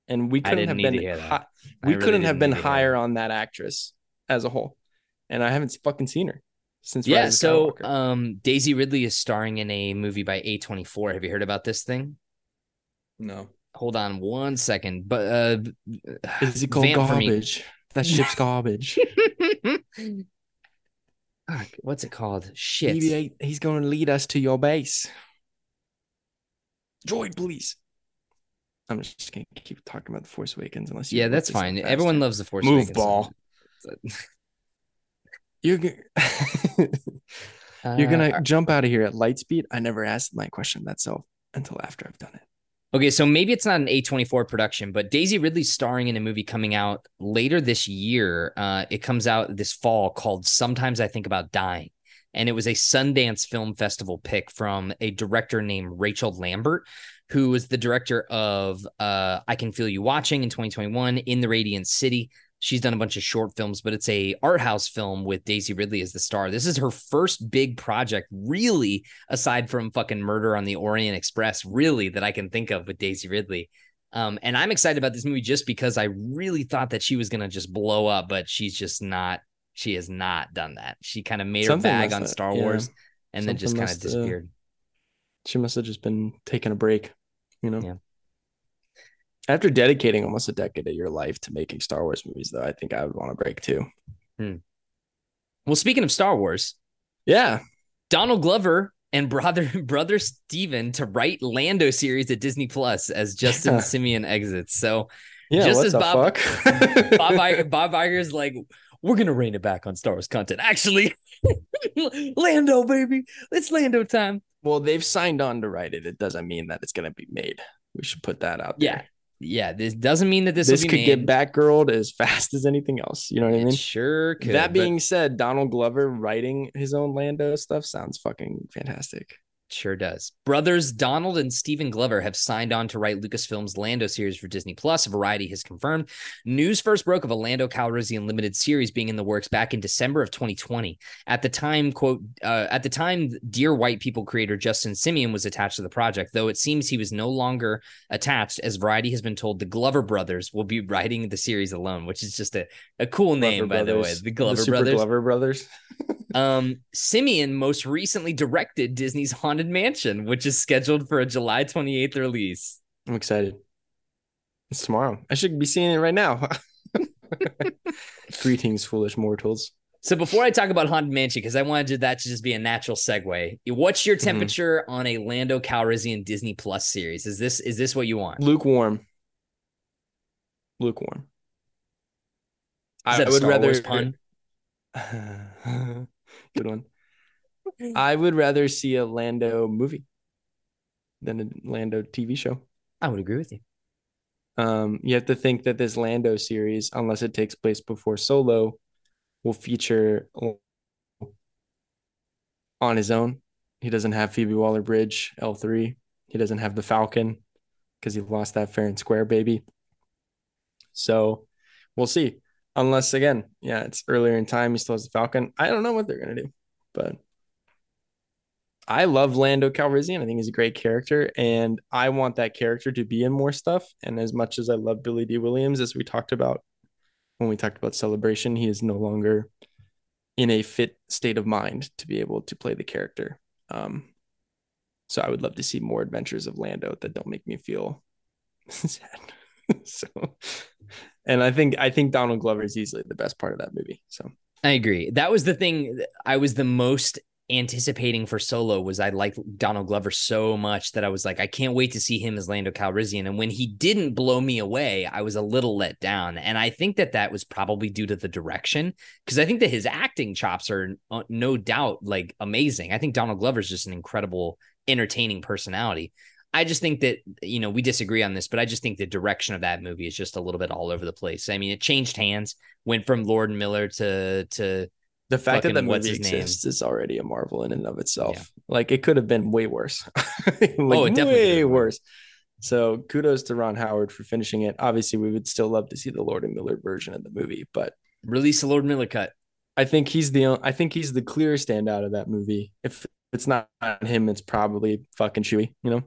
and we couldn't have been hi- we really couldn't have been higher on that actress as a whole, and I haven't fucking seen her since. Yeah, so um, Daisy Ridley is starring in a movie by A24. Have you heard about this thing? No. Hold on one second, but uh, is it called garbage? That ship's garbage. what's it called? Shit. BB-8, he's going to lead us to your base. Droid, please. I'm just gonna keep talking about the Force Awakens unless you. Yeah, that's fine. Everyone loves the Force Move Awakens. ball. You're gonna you're gonna uh, jump out of here at light speed. I never asked my question that self until after I've done it. Okay, so maybe it's not an A24 production, but Daisy Ridley's starring in a movie coming out later this year. Uh, it comes out this fall called Sometimes I Think About Dying. And it was a Sundance Film Festival pick from a director named Rachel Lambert, who was the director of uh, I Can Feel You Watching in 2021, In the Radiant City, She's done a bunch of short films, but it's a art house film with Daisy Ridley as the star. This is her first big project, really, aside from fucking Murder on the Orient Express, really that I can think of with Daisy Ridley. Um, and I'm excited about this movie just because I really thought that she was gonna just blow up, but she's just not. She has not done that. She kind of made Something her bag on Star yeah. Wars and Something then just kind of disappeared. Uh, she must have just been taking a break, you know. Yeah. After dedicating almost a decade of your life to making Star Wars movies, though, I think I would want a break too. Hmm. Well, speaking of Star Wars, yeah, Donald Glover and brother brother Steven to write Lando series at Disney Plus as Justin yeah. Simien exits. So yeah, just as Bob Bob, Iger, Bob Iger's like, we're gonna rein it back on Star Wars content. Actually, Lando, baby, it's Lando time. Well, they've signed on to write it. It doesn't mean that it's gonna be made. We should put that out Yeah. there. Yeah, this doesn't mean that this, This, could get made. Batgirled as fast as anything else. You know what I mean? sure could. that but being said, Donald Glover writing his own Lando stuff sounds fucking fantastic. Sure does. Brothers Donald and Stephen Glover have signed on to write Lucasfilm's Lando series for Disney Plus. Variety has confirmed. News first broke of a Lando Calrissian limited series being in the works back in December of 2020. At the time, quote, uh, at the time, Dear White People creator Justin Simien was attached to the project, though it seems he was no longer attached, as Variety has been told the Glover brothers will be writing the series alone, which is just a, a cool name, by Glover the way. The Glover Super brothers. Glover brothers. Um, Simien most recently directed Disney's Haunted Mansion, which is scheduled for a July 28th release. I'm excited. It's tomorrow. I should be seeing it right now. Greetings, foolish mortals. So before I talk about Haunted Mansion, because I wanted that to just be a natural segue, what's your Mhm. temperature on a Lando Calrissian Disney Plus series? Is this is this what you want? Lukewarm. Lukewarm. Is that a Star Wars pun? Good one. I would rather see a Lando movie than a Lando TV show. I would agree with you. Um, you have to think that this Lando series, unless it takes place before Solo, will feature on his own. He doesn't have Phoebe Waller Bridge L3. He doesn't have the Falcon because he lost that fair and square baby. So we'll see. Unless again, yeah, it's earlier in time. He still has the Falcon. I don't know what they're gonna do, but I love Lando Calrissian. I think he's a great character, and I want that character to be in more stuff. And as much as I love Billy Dee Williams, as we talked about when we talked about Celebration, he is no longer in a fit state of mind to be able to play the character. Um, so I would love to see more adventures of Lando that don't make me feel sad. so, and I think I think Donald Glover is easily the best part of that movie. So I agree. That was the thing I was the most anticipating for Solo was I like Donald Glover so much that I was like, I can't wait to see him as Lando Calrissian. And when he didn't blow me away, I was a little let down. And I think that that was probably due to the direction because I think that his acting chops are uh, no doubt like amazing. I think Donald Glover is just an incredible, entertaining personality. I just think that you know we disagree on this, but I just think the direction of that movie is just a little bit all over the place. I mean, it changed hands, went from Lord Miller to to the fact that what's movie his name? exists is already a marvel in and of itself. Yeah. Like it could have been way worse. like, Oh, it definitely way worse. So kudos to Ron Howard for finishing it. Obviously, we would still love to see the Lord and Miller version of the movie, but release the Lord Miller cut. I think he's the I think he's the clear standout of that movie. If it's not him, it's probably fucking Chewie, you know,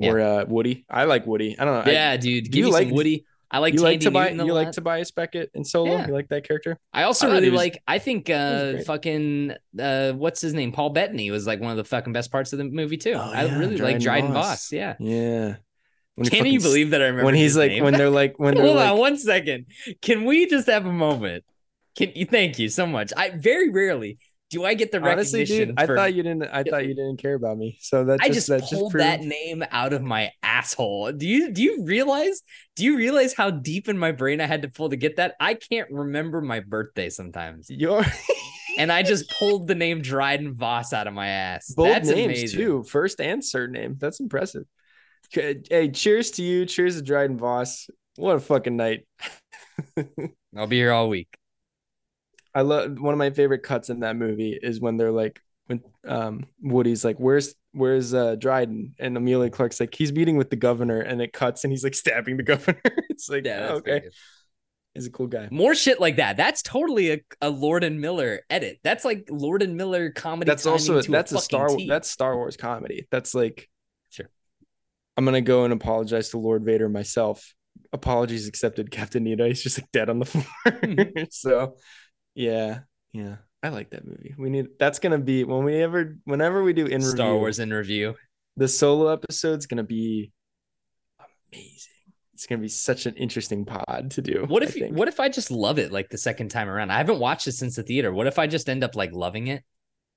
or uh, Woody. I like Woody. I don't know. I- Yeah, dude, do give you me like- Woody. I like you like Tobias? You like. Tobias Beckett in Solo? Yeah. You like that character? I also I really was- like. I think uh, fucking uh, what's his name? Paul Bettany was like one of the fucking best parts of the movie too. Oh, I yeah, really like Dryden Voss. Voss. Yeah, Yeah. When can fucking you believe that I remember when he's like name? when they're like when they're Hold like on one second. Can we just have a moment? Can you? Thank you so much. I very rarely do I get the honestly, recognition. dude, I for- thought you didn't. I thought you didn't care about me. So that I just, just that just pulled proved, that name out of my asshole. Do you do you realize? Do you realize how deep in my brain I had to pull to get that? I can't remember my birthday sometimes, Your and I just pulled the name Dryden Voss out of my ass. both That's names amazing. too, first and surname. That's impressive. Hey, cheers to you. Cheers to Dryden Voss. What a fucking night. I'll be here all week. I love one of my favorite cuts in that movie is when they're like when um Woody's like, Where's where's uh Dryden? And Emilia Clarke's like, he's meeting with the governor, and it cuts and he's like stabbing the governor. it's like, Yeah, oh, okay. He's a cool guy. More shit like that. That's totally a, a Lord and Miller edit. That's like Lord and Miller comedy. That's also to that's a, fucking Star T. that's Star Wars comedy. That's like Sure. I'm gonna go and apologize to Lord Vader myself. Apologies accepted, Captain Needa. He's just like dead on the floor. Mm-hmm. so yeah, yeah. I like that movie. We need that's gonna be when we ever whenever we do in Star review, Wars in review. the solo episode's gonna be amazing. It's gonna be such an interesting pod to do. What if what if I just love it like the second time around? I haven't watched it since the theater. What if I just end up like loving it?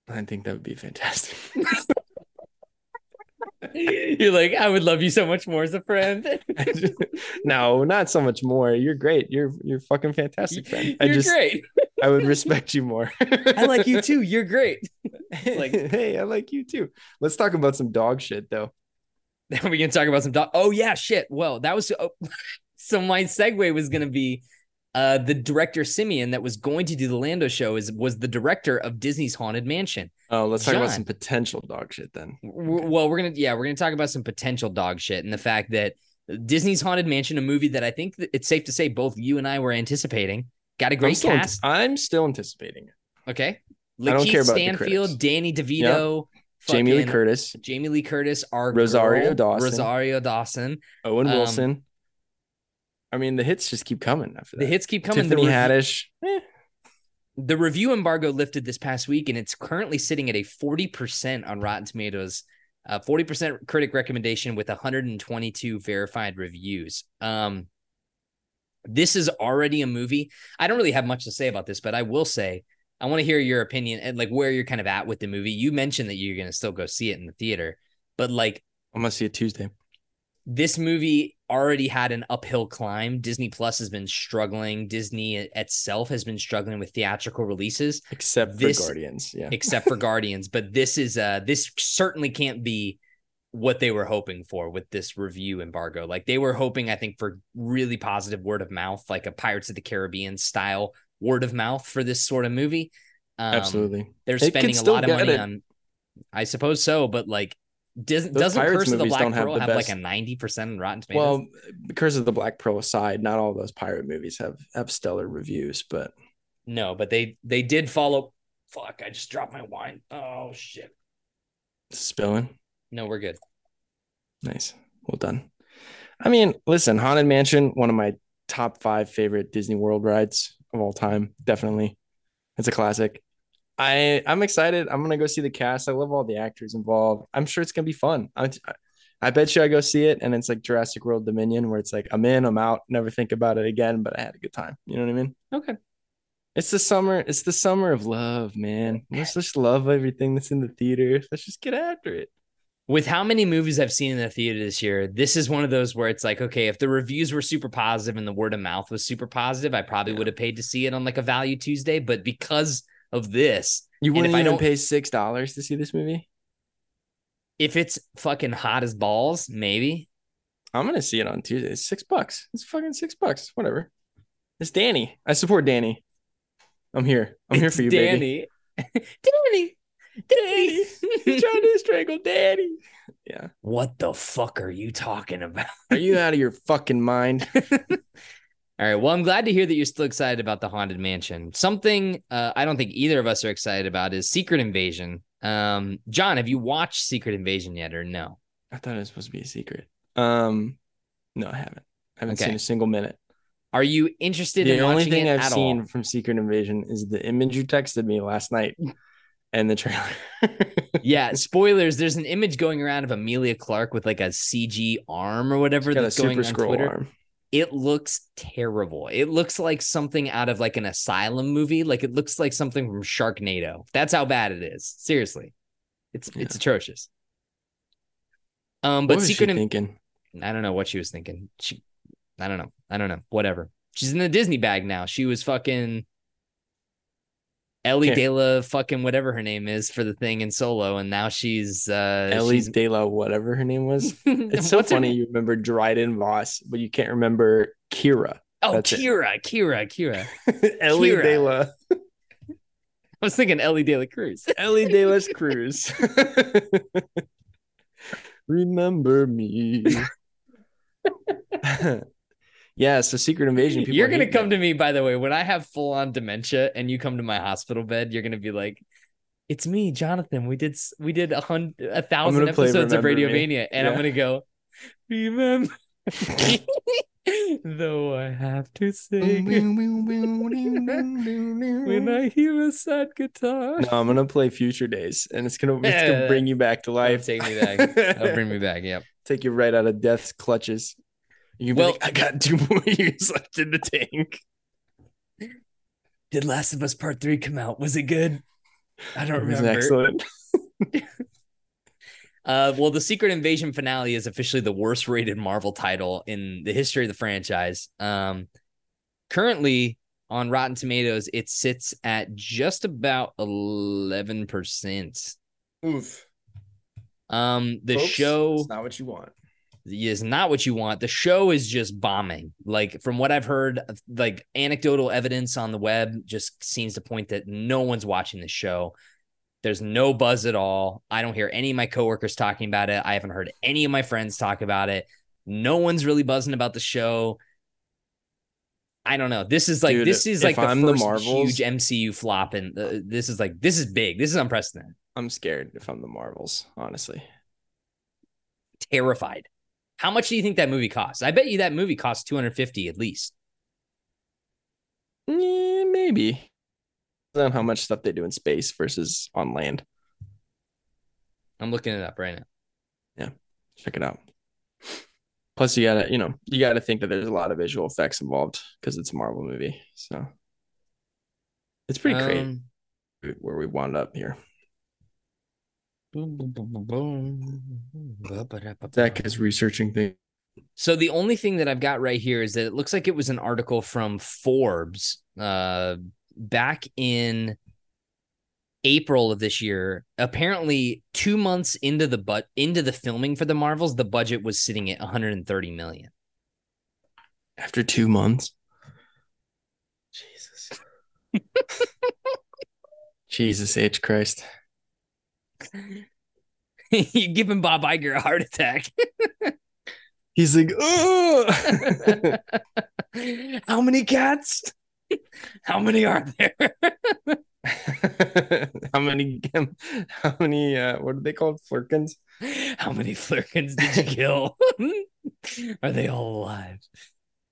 I think that would be fantastic. You're like, I would love you so much more as a friend. no, not so much more. You're great. You're you're fucking fantastic, friend. I You're just great. I would respect you more. I like you too. You're great. like, hey, I like you too. Let's talk about some dog shit though. Are we gonna talk about some dog? Oh yeah, shit. Well, that was oh, so. My segue was gonna be uh, the director Simien that was going to do the Lando show is was the director of Disney's Haunted Mansion. Oh, let's talk John. about some potential dog shit then. W- Well, we're gonna yeah, we're gonna talk about some potential dog shit and the fact that Disney's Haunted Mansion, a movie that I think that it's safe to say both you and I were anticipating, got a I'm great still, cast. I'm still anticipating it. Okay, I don't Lakeith care about Stanfield. Danny DeVito, Jamie Lee Curtis, Jamie Lee Curtis, our Rosario girl, Dawson. Rosario Dawson. Owen Um, Wilson. I mean, the hits just keep coming after that. The hits keep coming. Tiffany the, rev- Haddish. eh, the review embargo lifted this past week, and it's currently sitting at a forty percent on Rotten Tomatoes. Uh, 40% critic recommendation with 122 verified reviews. Um, this is already a movie. I don't really have much to say about this, but I will say I want to hear your opinion and like where you're kind of at with the movie. You mentioned that you're going to still go see it in the theater, but like I'm gonna see it Tuesday. this movie already had an uphill climb. Disney Plus has been struggling. Disney itself has been struggling with theatrical releases, Except This- for Guardians. Yeah. except for Guardians. But this is uh this certainly can't be what they were hoping for with this review embargo. Like they were hoping, I think, for really positive word of mouth, like a Pirates of the Caribbean style word of mouth for this sort of movie. Um, Absolutely. They're spending a lot of money it. on. I suppose so, but like, does, Those doesn't Pirates Curse of the Black have Pearl the have, like a ninety percent Rotten Tomatoes? Well, Curse of the Black Pearl aside, not all those pirate movies have have stellar reviews, but no, but they they did follow. Fuck! I just dropped my wine. Oh shit! spilling. No, we're good. Nice. Well done. I mean, listen, Haunted Mansion, one of my top five favorite Disney World rides of all time. Definitely. It's a classic. I I'm excited. I'm gonna go see the cast. I love all the actors involved. I'm sure it's gonna be fun. I, I bet you I go see it and it's like Jurassic World Dominion, where it's like I'm in, I'm out, never think about it again, but I had a good time. You know what I mean? Okay. It's the summer. It's the summer of love, man. Let's just love everything that's in the theater. Let's just get after it. With how many movies I've seen in the theater this year, this is one of those where it's like, okay, if the reviews were super positive and the word of mouth was super positive, I probably Yeah. would have paid to see it on like a value Tuesday. But because of this, You And wouldn't if I even don't- pay six dollars to see this movie. if it's fucking hot as balls, maybe. I'm gonna see it on Tuesday. It's six bucks. It's fucking six bucks. Whatever. It's Danny. I support Danny. I'm here. I'm here for you, baby. Danny. Danny. Danny. He's trying to strangle Danny. Yeah. what the fuck are you talking about? Are you out of your fucking mind? All right. Well, I'm glad to hear that you're still excited about the Haunted Mansion. Something uh, I don't think either of us are excited about is Secret Invasion. Um, John, have you watched Secret Invasion yet or no? I thought it was supposed to be a secret. Um, no, I haven't. I haven't Okay. seen a single minute. Are you interested The in only thing I've seen all? from Secret Invasion is the image you texted me last night and the trailer. Yeah, spoilers. There's an image going around of Emilia Clarke with like a CG arm or whatever that's going on Twitter. arm. It looks terrible. It looks like something out of like an asylum movie. Like it looks like something from Sharknado. That's how bad it is. Seriously. It's Yeah. it's atrocious. Um, What but was Secret she thinking? I don't know what she was thinking. She I don't know. I don't know. Whatever. She's in the Disney bag now. She was fucking Ellie Can't- De La fucking whatever her name is for the thing in solo, and now she's uh Ellie she's De La, whatever her name was. It's so funny you remember Dryden Voss, but you can't remember Qi'ra. Oh, That's it. Qi'ra, Qi'ra, Qi'ra. Ellie Qi'ra. De La. I was thinking Ellie De La Cruz. Ellie De Las Cruz. remember me. Yeah, so Secret Invasion. People You're gonna come it. to me, by the way, when I have full on dementia and you come to my hospital bed. You're gonna be like, "It's me, Jonathan. We did we did a hundred, a thousand episodes of Remember Radio Me. Mania, and I'm gonna go, remember." Though I have to sing when I hear a sad guitar. No, I'm gonna play Future Days, and it's gonna it's gonna eh, bring you back to life. take me back. That'll bring me back. Yep. Take you right out of death's clutches. You can be Well- like, I got two more years left in the tank. Did Last of Us Part Three come out? Was it good? I don't It was remember. excellent. Uh, well, the Secret Invasion finale is officially the worst rated Marvel title in the history of the franchise. Um, currently, on Rotten Tomatoes, it sits at just about eleven percent. Oof. Um, the Folks, show It's not what you want. Is not what you want. The show is just bombing. Like from what I've heard, like anecdotal evidence on the web just seems to point that no one's watching the show. There's no buzz at all. I don't hear any of my coworkers talking about it. I haven't heard any of my friends talk about it. No one's really buzzing about the show. I don't know. This is like Dude, this is like the I'm the first Marvels- huge MCU flop, and uh, this is like this is big. This is unprecedented. I'm scared if I'm the Marvels, honestly. Terrified. How much do you think that movie costs? I bet you that movie costs 250 at least. Eh, maybe. On how much stuff they do in space versus on land. I'm looking it up right now. Yeah, check it out. Plus, you gotta, you know, you gotta think that there's a lot of visual effects involved because it's a Marvel movie. So it's pretty crazy Um, where we wound up here. Zach is researching things. So the only thing that I've got right here is that it looks like it was an article from Forbes uh back in April of this year. Apparently 2 months into the but into the filming for the Marvels, the budget was sitting at 130 million. after two months. Jesus. Jesus H. Christ. you giving Bob Iger a heart attack. He's like, oh, How many cats? How many are there? how many, how many, uh, what are they called? Flerkens? How many flerkens did you kill? Are they all alive?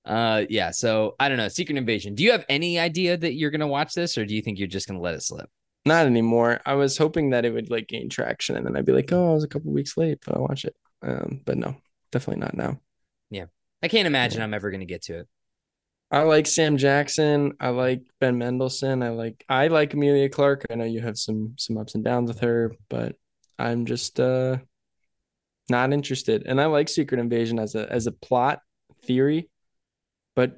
Uh yeah, so I don't know. Secret Invasion. Do you have any idea that you're gonna watch this, or do you think you're just gonna let it slip? Not anymore. I was hoping that it would like gain traction and then I'd be like, oh, I was a couple weeks late, but I'll watch it. Um, but no, definitely not now. Yeah. I can't imagine I'm ever gonna get to it. I like Sam Jackson. I like Ben Mendelsohn. I like I like Emilia Clarke. I know you have some some ups and downs with her, but I'm just uh not interested. And I like Secret Invasion as a as a plot theory, but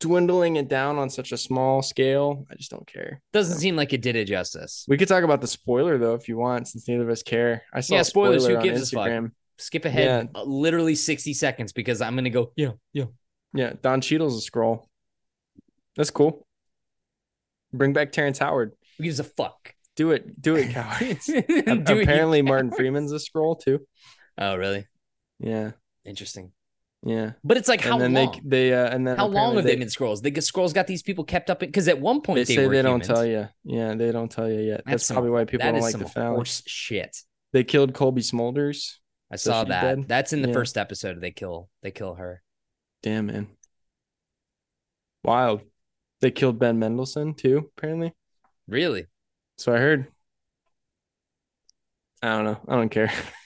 dwindling it down on such a small scale, I just don't care. Doesn't seem like it did it justice. We could talk about the spoiler though if you want, since neither of us care. I saw Yeah, spoilers, spoiler who on gives a fuck? Instagram. Skip ahead uh, literally 60 seconds because I'm gonna go, yeah, yeah. Yeah, Don Cheadle's a Skrull. That's cool. Bring back Terrence Howard. Who gives a fuck? Do it. Do it, cowards. Do it, Apparently, Martin cowards. Freeman's a Skrull too. Oh, really? Yeah, Interesting. Yeah. But it's like how then long? they they uh, and then how long have apparently they been Skrulls? The Skrulls got these people kept up because at one point They, they, say they don't tell you. Yeah, they don't tell you yet. That's, some- probably why people That don't is like some the horse shit. They killed Cobie Smulders. I So saw that. dead? That's in the Yeah. first episode. They kill. They kill her. Damn man, wild. They killed Ben Mendelsohn too. Apparently, Really? so I heard. I don't know. I don't care.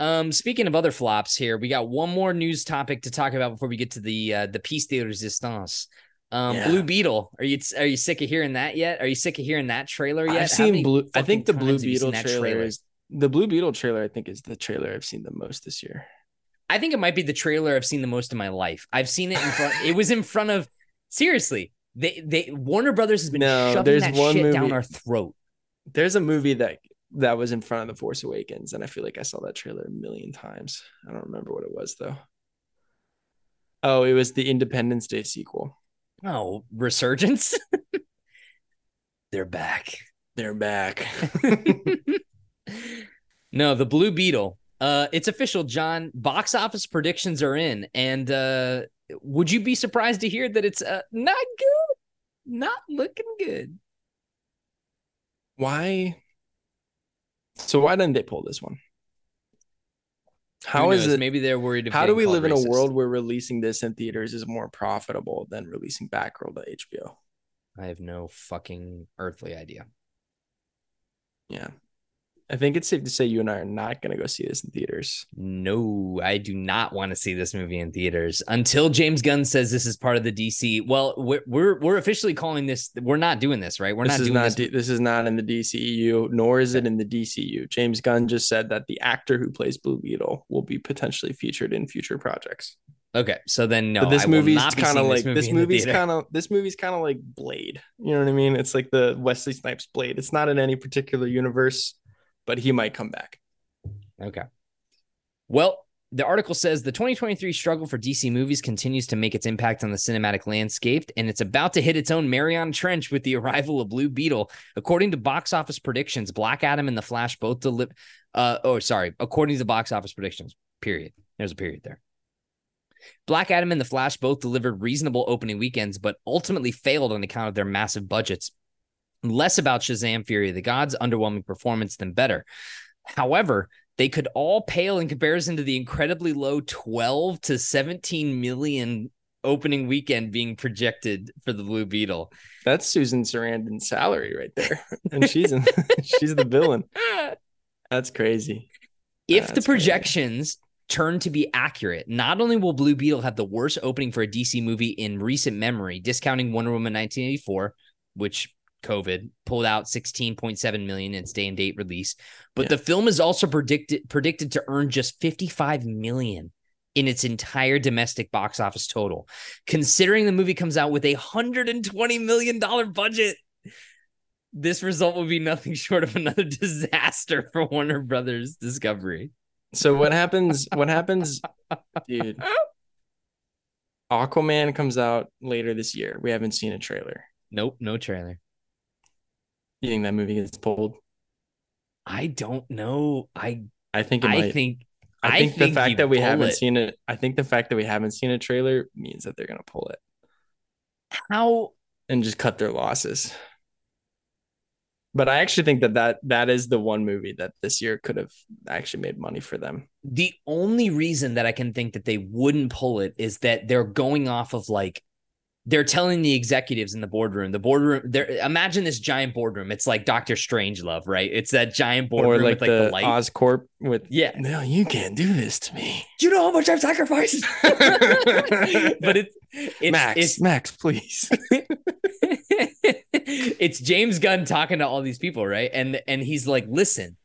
Um, speaking of other flops here, we got one more news topic to talk about before we get to the uh, the piece de resistance. Um, Yeah. Blue Beetle. Are you are you sick of hearing that yet? Are you sick of hearing that trailer yet? I've seen blue. I think the Blue times have you seen Beetle that trailer, is the Blue Beetle trailer. I think is the trailer I've seen the most this year. I think it might be the trailer I've seen the most in my life. I've seen it in front. it was in front of. Seriously, they they Warner Brothers has been No, shoving there's that one shit down our throat. There's a movie that that was in front of the Force Awakens, and I feel like I saw that trailer a million times. I don't remember what it was though. Oh, it was the Independence Day sequel. Oh, resurgence. They're back. They're back. no, the Blue Beetle. Uh, it's official, John. Box office predictions are in, and uh, would you be surprised to hear that it's uh, not good, not looking good? why? So why didn't they pull this one? How is it? Maybe they're worried. How do we live in a world where releasing this in theaters is more profitable than releasing Batgirl to HBO? I have no fucking earthly idea. Yeah. I think it's safe to say you and I are not going to go see this in theaters. No, I do not want to see this movie in theaters until James Gunn says this is part of the DC. Well, we're we're, we're officially calling this. We're not doing this, right? We're this not doing not this. D- this is not in the DCEU, nor is it in the DCU. James Gunn just said that the actor who plays Blue Beetle will be potentially featured in future projects. Okay, so then no, but this I movie's kind of like this movie movie's kind of this movie's kind of like Blade. You know what I mean? It's like the Wesley Snipes Blade. It's not in any particular universe, but he might come back. Okay. Well, the article says the 2023 struggle for DC movies continues to make its impact on the cinematic landscape, and it's about to hit its own Mariana Trench with the arrival of Blue Beetle. According to box office predictions, Black Adam and The Flash both deliver. Uh, oh, sorry. According to the box office predictions, period. There's a period there. Black Adam and The Flash both delivered reasonable opening weekends, but ultimately failed on account of their massive budgets. Less about Shazam Fury of the Gods' underwhelming performance than better. However, they could all pale in comparison to the incredibly low 12 to 17 million opening weekend being projected for the Blue Beetle. That's Susan Sarandon's salary right there, and she's in, she's the villain. That's crazy. If the That's crazy. projections turn to be accurate, not only will Blue Beetle have the worst opening for a DC movie in recent memory, discounting Wonder Woman 1984, which COVID pulled out 16.7 million in its day and date release, but Yeah. the film is also predicted predicted to earn just 55 million in its entire domestic box office total. Considering the movie comes out with a 120 million dollar budget, this result would be nothing short of another disaster for Warner Brothers Discovery. So what happens? What happens, dude? Aquaman comes out later this year. We haven't seen a trailer. Nope, no trailer. You think that movie gets pulled? I don't know. I I think it I might. think I I think the think fact that we haven't it. seen it, I think the fact that we haven't seen a trailer means that they're gonna pull it how and just cut their losses. But I actually think that that that is the one movie that this year could have actually made money for them. the only reason that I can think that they wouldn't pull it is that they're going off of like they're telling the executives in the boardroom. The boardroom, they're imagine this giant boardroom. It's like Doctor Strangelove, right? It's that giant boardroom or like, with like the, the, light. Oscorp with yeah. no, you can't do this to me. Do you know how much I've sacrificed? but it's it's Max, it's Max, please. it's James Gunn talking to all these people, right? And and he's like, listen,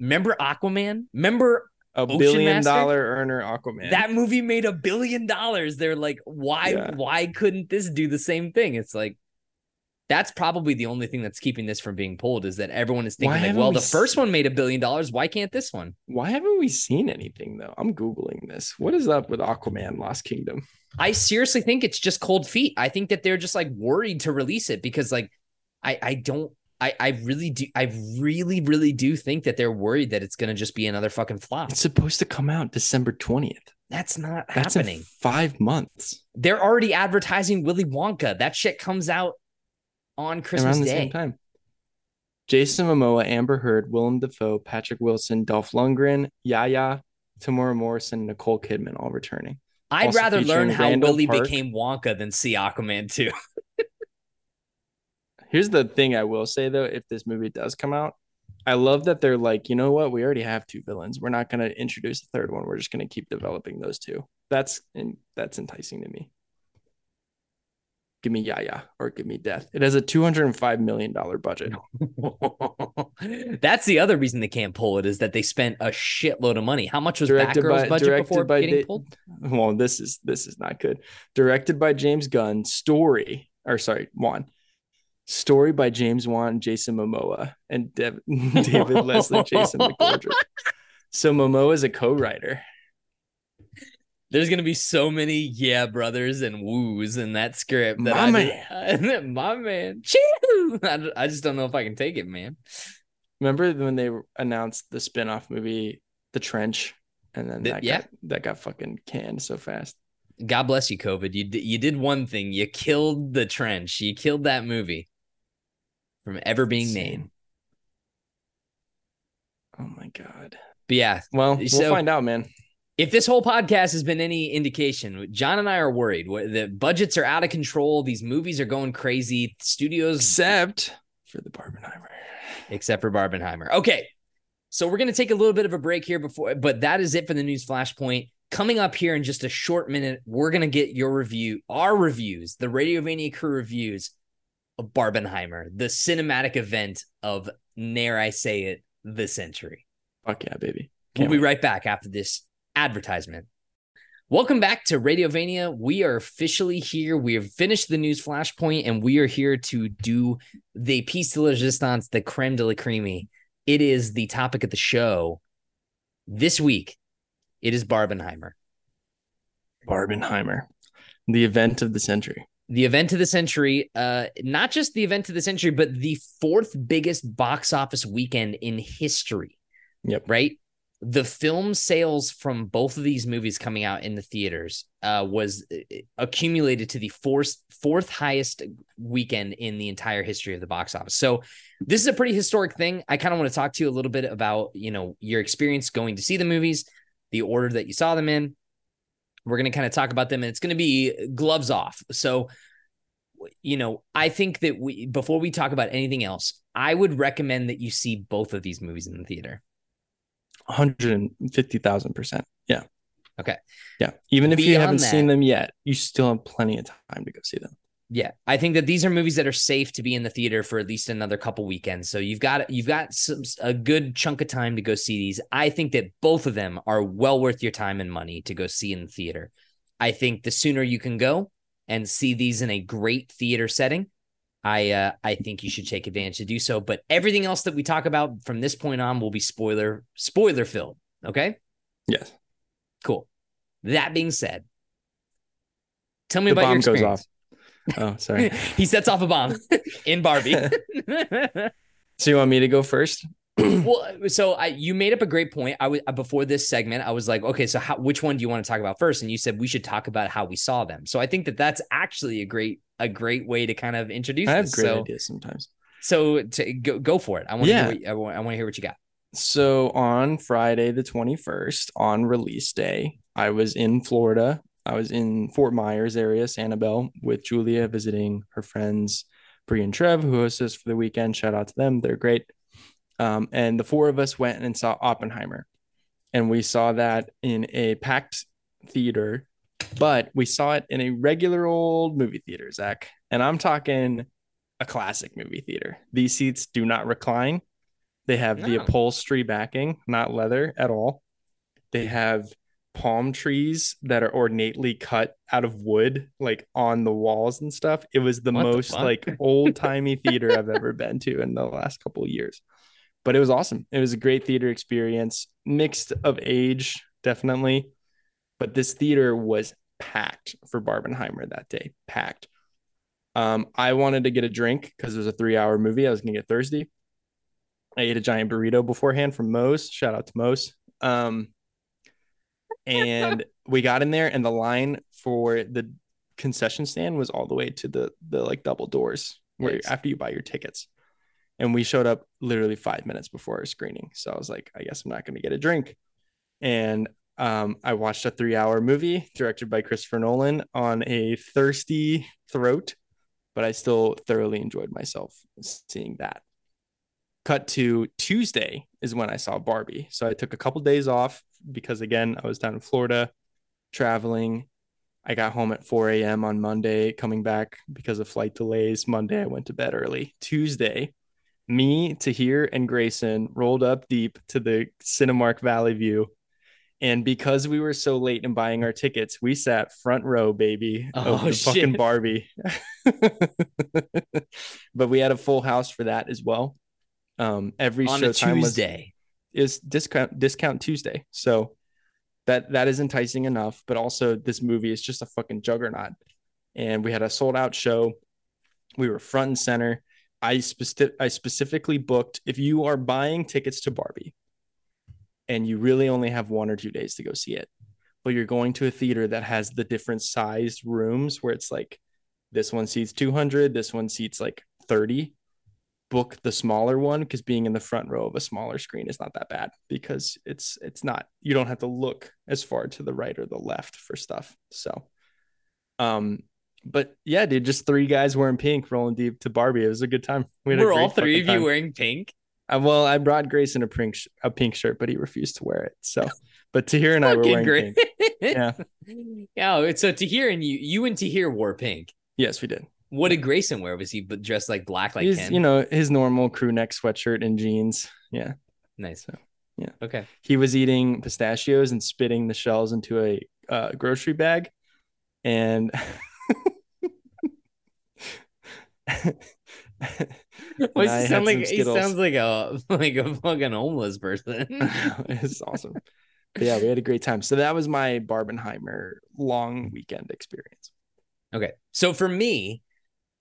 remember Aquaman? Remember A Ocean billion Master? dollar earner Aquaman. that movie made a billion dollars. They're like, why Yeah. why couldn't this do the same thing? It's like that's probably the only thing that's keeping this from being pulled is that everyone is Why thinking like, well, we the first one made a billion dollars. Why can't this one? Why haven't we seen anything though? I'm googling this. What is up with Aquaman Lost Kingdom? I seriously think it's just cold feet. I think that they're just like worried to release it because like I I don't I I really do I really really do think that they're worried that it's gonna just be another fucking flop. It's supposed to come out December 20th. That's not That's happening. in five months. they're already advertising Willy Wonka. That shit comes out on Christmas around the Day. same time. Jason Momoa, Amber Heard, Willem Dafoe, Patrick Wilson, Dolph Lundgren, Yahya, Temuera Morrison, Nicole Kidman all returning. I'd Also rather learn how Randall Willie Park. became Wonka than see Aquaman 2. Here's the thing I will say though, if this movie does come out, I love that they're like, you know what? We already have two villains. We're not going to introduce a third one. We're just going to keep developing those two. That's and that's enticing to me. Give me Yahya or give me Death. It has a 205 million dollar budget. That's the other reason they can't pull it is that they spent a shitload of money. How much was Directed Batgirl's by- budget directed before by getting pulled? Well, this is this is not good. Directed by James Gunn, story or sorry, Wan. Story by James Wan, Jason Momoa, and Dev- David Leslie, Johnson-McGoldrick. So Momoa is a co-writer. There's gonna be so many yeah brothers and woos in that script. That My I just- my man, I, I just don't know if I can take it, man. Remember when they announced the spin-off movie, The Trench, and then The- that yeah. got, that got fucking canned so fast. God bless you, COVID. You you did one thing. You killed the trench. You killed that movie from ever being made. Oh my god. But yeah, Well, we'll So- find out, man. if this whole podcast has been any indication, John and I are worried. The budgets are out of control. These movies are going crazy. Studios, Except for the Barbenheimer. except for Barbenheimer. Okay, so we're gonna take a little bit of a break here before, but that is it for the news flashpoint. Coming up here in just a short minute, we're gonna get your review, our reviews, the Radiovania crew reviews Barbenheimer, the cinematic event of, ne'er I say it, the century. Fuck yeah, baby. We'll be wait. right back after this advertisement. Welcome back to Radiovania. We are officially here. We have finished the news flashpoint and we are here to do the piece de resistance, the creme de la creme. It is the topic of the show this week. It is Barbenheimer. Barbenheimer, the event of the century. The event of the century, uh, not just the event of the century, but the fourth biggest box office weekend in history. Yep. Right the film sales from both of these movies coming out in the theaters uh, was uh, accumulated to the fourth fourth highest weekend in the entire history of the box office. So this is a pretty historic thing. I kind of want to talk to you a little bit about you know your experience going to see the movies, the order that you saw them in. We're going to kind of talk about them, and it's going to be gloves off. So you know, I think that we before we talk about anything else, I would recommend that you see both of these movies in the theater. 150,000%. Yeah. Okay. Yeah. Even if Beyond you haven't that- seen them yet, you still have plenty of time to go see them. Yeah, I think that these are movies that are safe to be in the theater for at least another couple weekends. So you've got you've got some, a good chunk of time to go see these. I think that both of them are well worth your time and money to go see in the theater. I think the sooner you can go and see these in a great theater setting, I uh, I think you should take advantage to do so. But everything else that we talk about from this point on will be spoiler spoiler filled. Okay, Yes. cool. That being said, tell me The about your bomb goes experience. off. Oh, sorry. he sets off a bomb in Barbie. so you want me to go first? well, so I you made up a great point. I was before this segment. I was like, okay, so how, which one do you want to talk about first? And you said we should talk about how we saw them. So I think that that's actually a great a great way to kind of introduce I have this. great so ideas sometimes. so to go go for it. I want to Yeah. hear what, I want to hear what you got. So on Friday the 21st, on release day, I was in Florida. I was in Fort Myers area, Sanibel, with Julia visiting her friends, Bree and Trev, who host us for the weekend. Shout out to them. They're great. Um, and the four of us went and saw Oppenheimer. And we saw that in a packed theater, but we saw it in a regular old movie theater, Zach. And I'm talking a classic movie theater. These seats do not recline. They have the upholstery backing, not leather at all. They have palm trees that are ornately cut out of wood, like on the walls and stuff. It was the What most fuck? like old timey theater I've ever been to in the last couple of years. But it was awesome. It was a great theater experience, mixed of age, definitely. But this theater was packed for Barbenheimer that day, packed. Um, I wanted to get a drink because it was a three hour movie. I was going to get thirsty. I ate a giant burrito beforehand from Moe's. Shout out to Moe's. Um, and we got in there, and the line for the concession stand was all the way to the the like double doors where Nice. after you buy your tickets. And we showed up literally five minutes before our screening. So I was like, I guess I'm not going to get a drink. And um, I watched a three hour movie directed by Christopher Nolan on a thirsty throat, but I still thoroughly enjoyed myself seeing that. Cut to Tuesday is when I saw Barbie. So I took a couple days off because, again, I was down in Florida traveling. I got home at 4 a.m. on Monday, coming back because of flight delays. Monday, I went to bed early. Tuesday, me, Tahir, and Grayson rolled up deep to the Cinemark Valley View. And because we were so late in buying our tickets, we sat front row, baby, of Oh, the fucking. Barbie. but we had a full house for that as well. Um, every on showtime was Tuesday. Is discount discount Tuesday. So that that is enticing enough, but also this movie is just a fucking juggernaut. And we had a sold out show. We were front and center. I specific I specifically booked if you are buying tickets to Barbie and you really only have one or two days to go see it, but you're going to a theater that has the different sized rooms where it's like this one seats 200, this one seats like 30 book the smaller one because being in the front row of a smaller screen is not that bad because it's it's not you don't have to look as far to the right or the left for stuff so um but yeah dude just three guys wearing pink rolling deep to barbie it was a good time we Were all three of you time. wearing pink? Uh, well i brought grayson a pink sh- a pink shirt but he refused to wear it so but tahir and i were wearing great. pink yeah yeah. So Tahir and you, you and Tahir wore pink. yes we did What did Grayson wear? Was he dressed like black, like you know his normal crew neck sweatshirt and jeans yeah nice. So, yeah. Okay. he was eating pistachios and spitting the shells into a uh, grocery bag, and he sound like he sounds like a like a fucking homeless person. it's awesome. But yeah, we had a great time. So that was my Barbenheimer long weekend experience. Okay. So for me,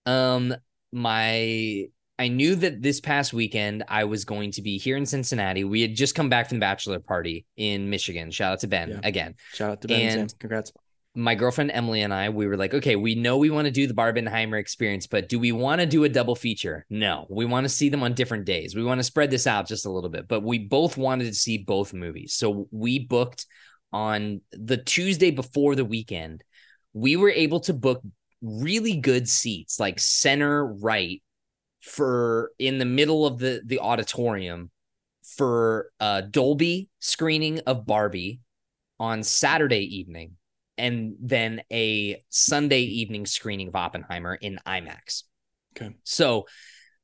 um, my I knew that this past weekend I was going to be here in Cincinnati. We had just come back from the bachelor party in Michigan. Shout out to Ben Yeah. again. Shout out to Ben and Congrats. My girlfriend Emily and I, we were like, okay, we know we want to do the Barbenheimer experience, but do we want to do a double feature? No, we want to see them on different days. We want to spread this out just a little bit, but we both wanted to see both movies. So we booked on the Tuesday before the weekend. We were able to book really good seats, like center right for in the middle of the the auditorium for a Dolby screening of Barbie on Saturday evening and then a Sunday evening screening of Oppenheimer in IMAX. Okay. So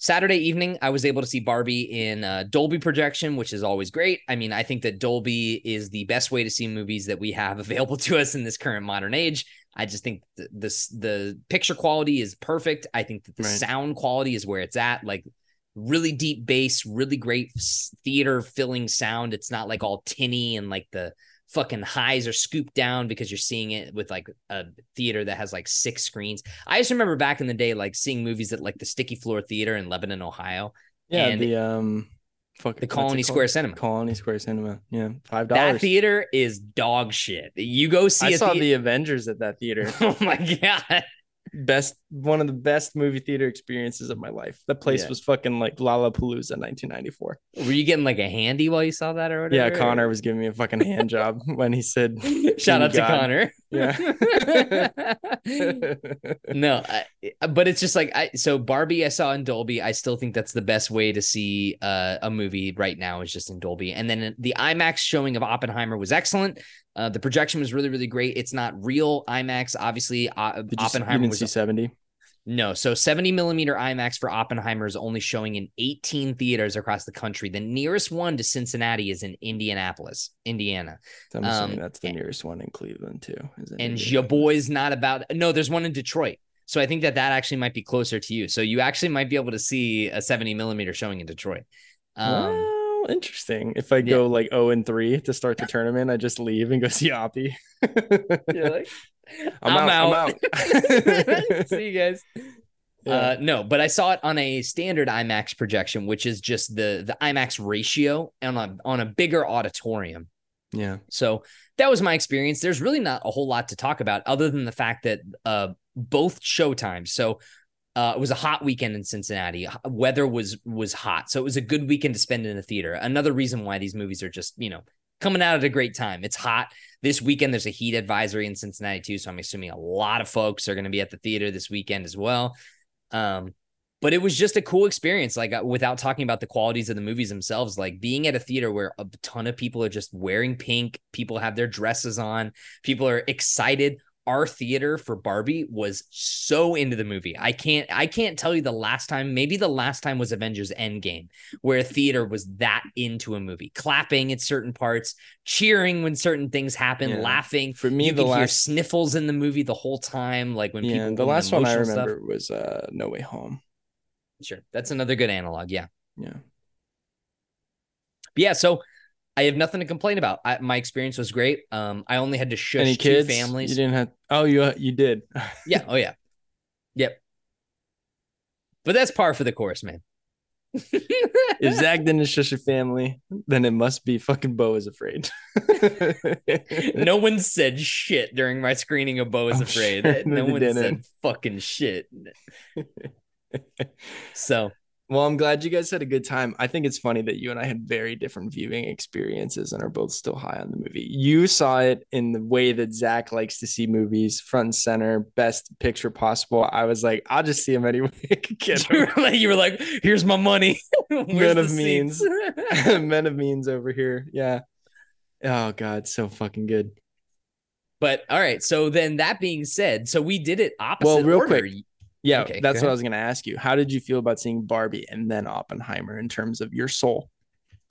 Saturday evening, I was able to see Barbie in uh, Dolby projection, which is always great. I mean, I think that Dolby is the best way to see movies that we have available to us in this current modern age. I just think the this the picture quality is perfect. I think that the Right. sound quality is where it's at. Like really deep bass, really great theater filling sound. It's not like all tinny and like the fucking highs are scooped down because you're seeing it with like a theater that has like six screens. I just remember back in the day, like seeing movies at like the Sticky Floor Theater in Lebanon, Ohio, Yeah, And the um fuck the Colony? Square Cinema. Colony Square Cinema. Yeah. Five dollars. That theater is dog shit. You go see I saw thea- the Avengers at that theater. Oh my god. Best one of the best movie theater experiences of my life. That place Yeah. was fucking like Lollapalooza 1994. Were you getting like a handy while you saw that or what Yeah. Connor was giving me a fucking hand job when he said Shout out to Connor. Yeah. no, I, but it's just like I so Barbie I saw in Dolby. I still think that's the best way to see uh, a movie right now is just in Dolby. And then the IMAX showing of Oppenheimer was excellent. Uh, the projection was really really great. It's not real IMAX, obviously. Uh, Did you, you Oppenheimer was see 70? no, so 70 millimeter IMAX for Oppenheimer is only showing in 18 theaters across the country. The nearest one to Cincinnati is in Indianapolis, Indiana. I'm assuming Um, that's the nearest one in Cleveland too. and your boy's not about no there's one in detroit so i think that that actually might be closer to you so you actually might be able to see a 70 millimeter showing in detroit um well, interesting. If I go like 0 and 3 to start the tournament, I just leave and go see Oppie. you're like I'm, out. I'm out. see you guys Yeah. uh no but i saw it on a standard imax projection which is just the the imax ratio on a on a bigger auditorium yeah. So that was my experience. There's really not a whole lot to talk about other than the fact that uh, both showtimes. So uh, it was a hot weekend in Cincinnati. Weather was was hot, so it was a good weekend to spend in the theater. Another reason why these movies are just you know coming out at a great time. It's hot this weekend. There's a heat advisory in Cincinnati too, so I'm assuming a lot of folks are going to be at the theater this weekend as well. Um, but it was just a cool experience like uh, without talking about the qualities of the movies themselves like being at a theater where a ton of people are just wearing pink people have their dresses on people are excited our theater for barbie was so into the movie i can't i can't tell you the last time maybe the last time was avengers endgame where a theater was that into a movie clapping at certain parts cheering when certain things happen Yeah. laughing For me, you the could hear last sniffles in the movie the whole time like when yeah, people the last one I emotional stuff- remember was uh No Way Home. Sure. That's another good analog. Yeah. Yeah. But yeah. So I have nothing to complain about. I, my experience was great. Um, I only had to shush Any two families. You didn't have. Oh, you you did. Yeah. Oh yeah. Yep. But that's par for the course, man. if Zach didn't shush a family, then it must be fucking Beau is afraid. no one said shit during my screening of Beau is I'm Afraid. sure no one said didn't. fucking shit. So Well, I'm glad you guys had a good time. I think it's funny that you and I had very different viewing experiences and are both still high on the movie. You saw it in the way that Zach likes to see movies, front and center, best picture possible. I was like, I'll just see him anyway. Get you were like, you were like, here's my money. Men of means. Men of means over here. Yeah. Oh God, so fucking good. But all right. So then that being said, so we did it opposite Well, real order. quick, Yeah, Okay, that's what. I was gonna ask you. How did you feel about seeing Barbie and then Oppenheimer in terms of your soul?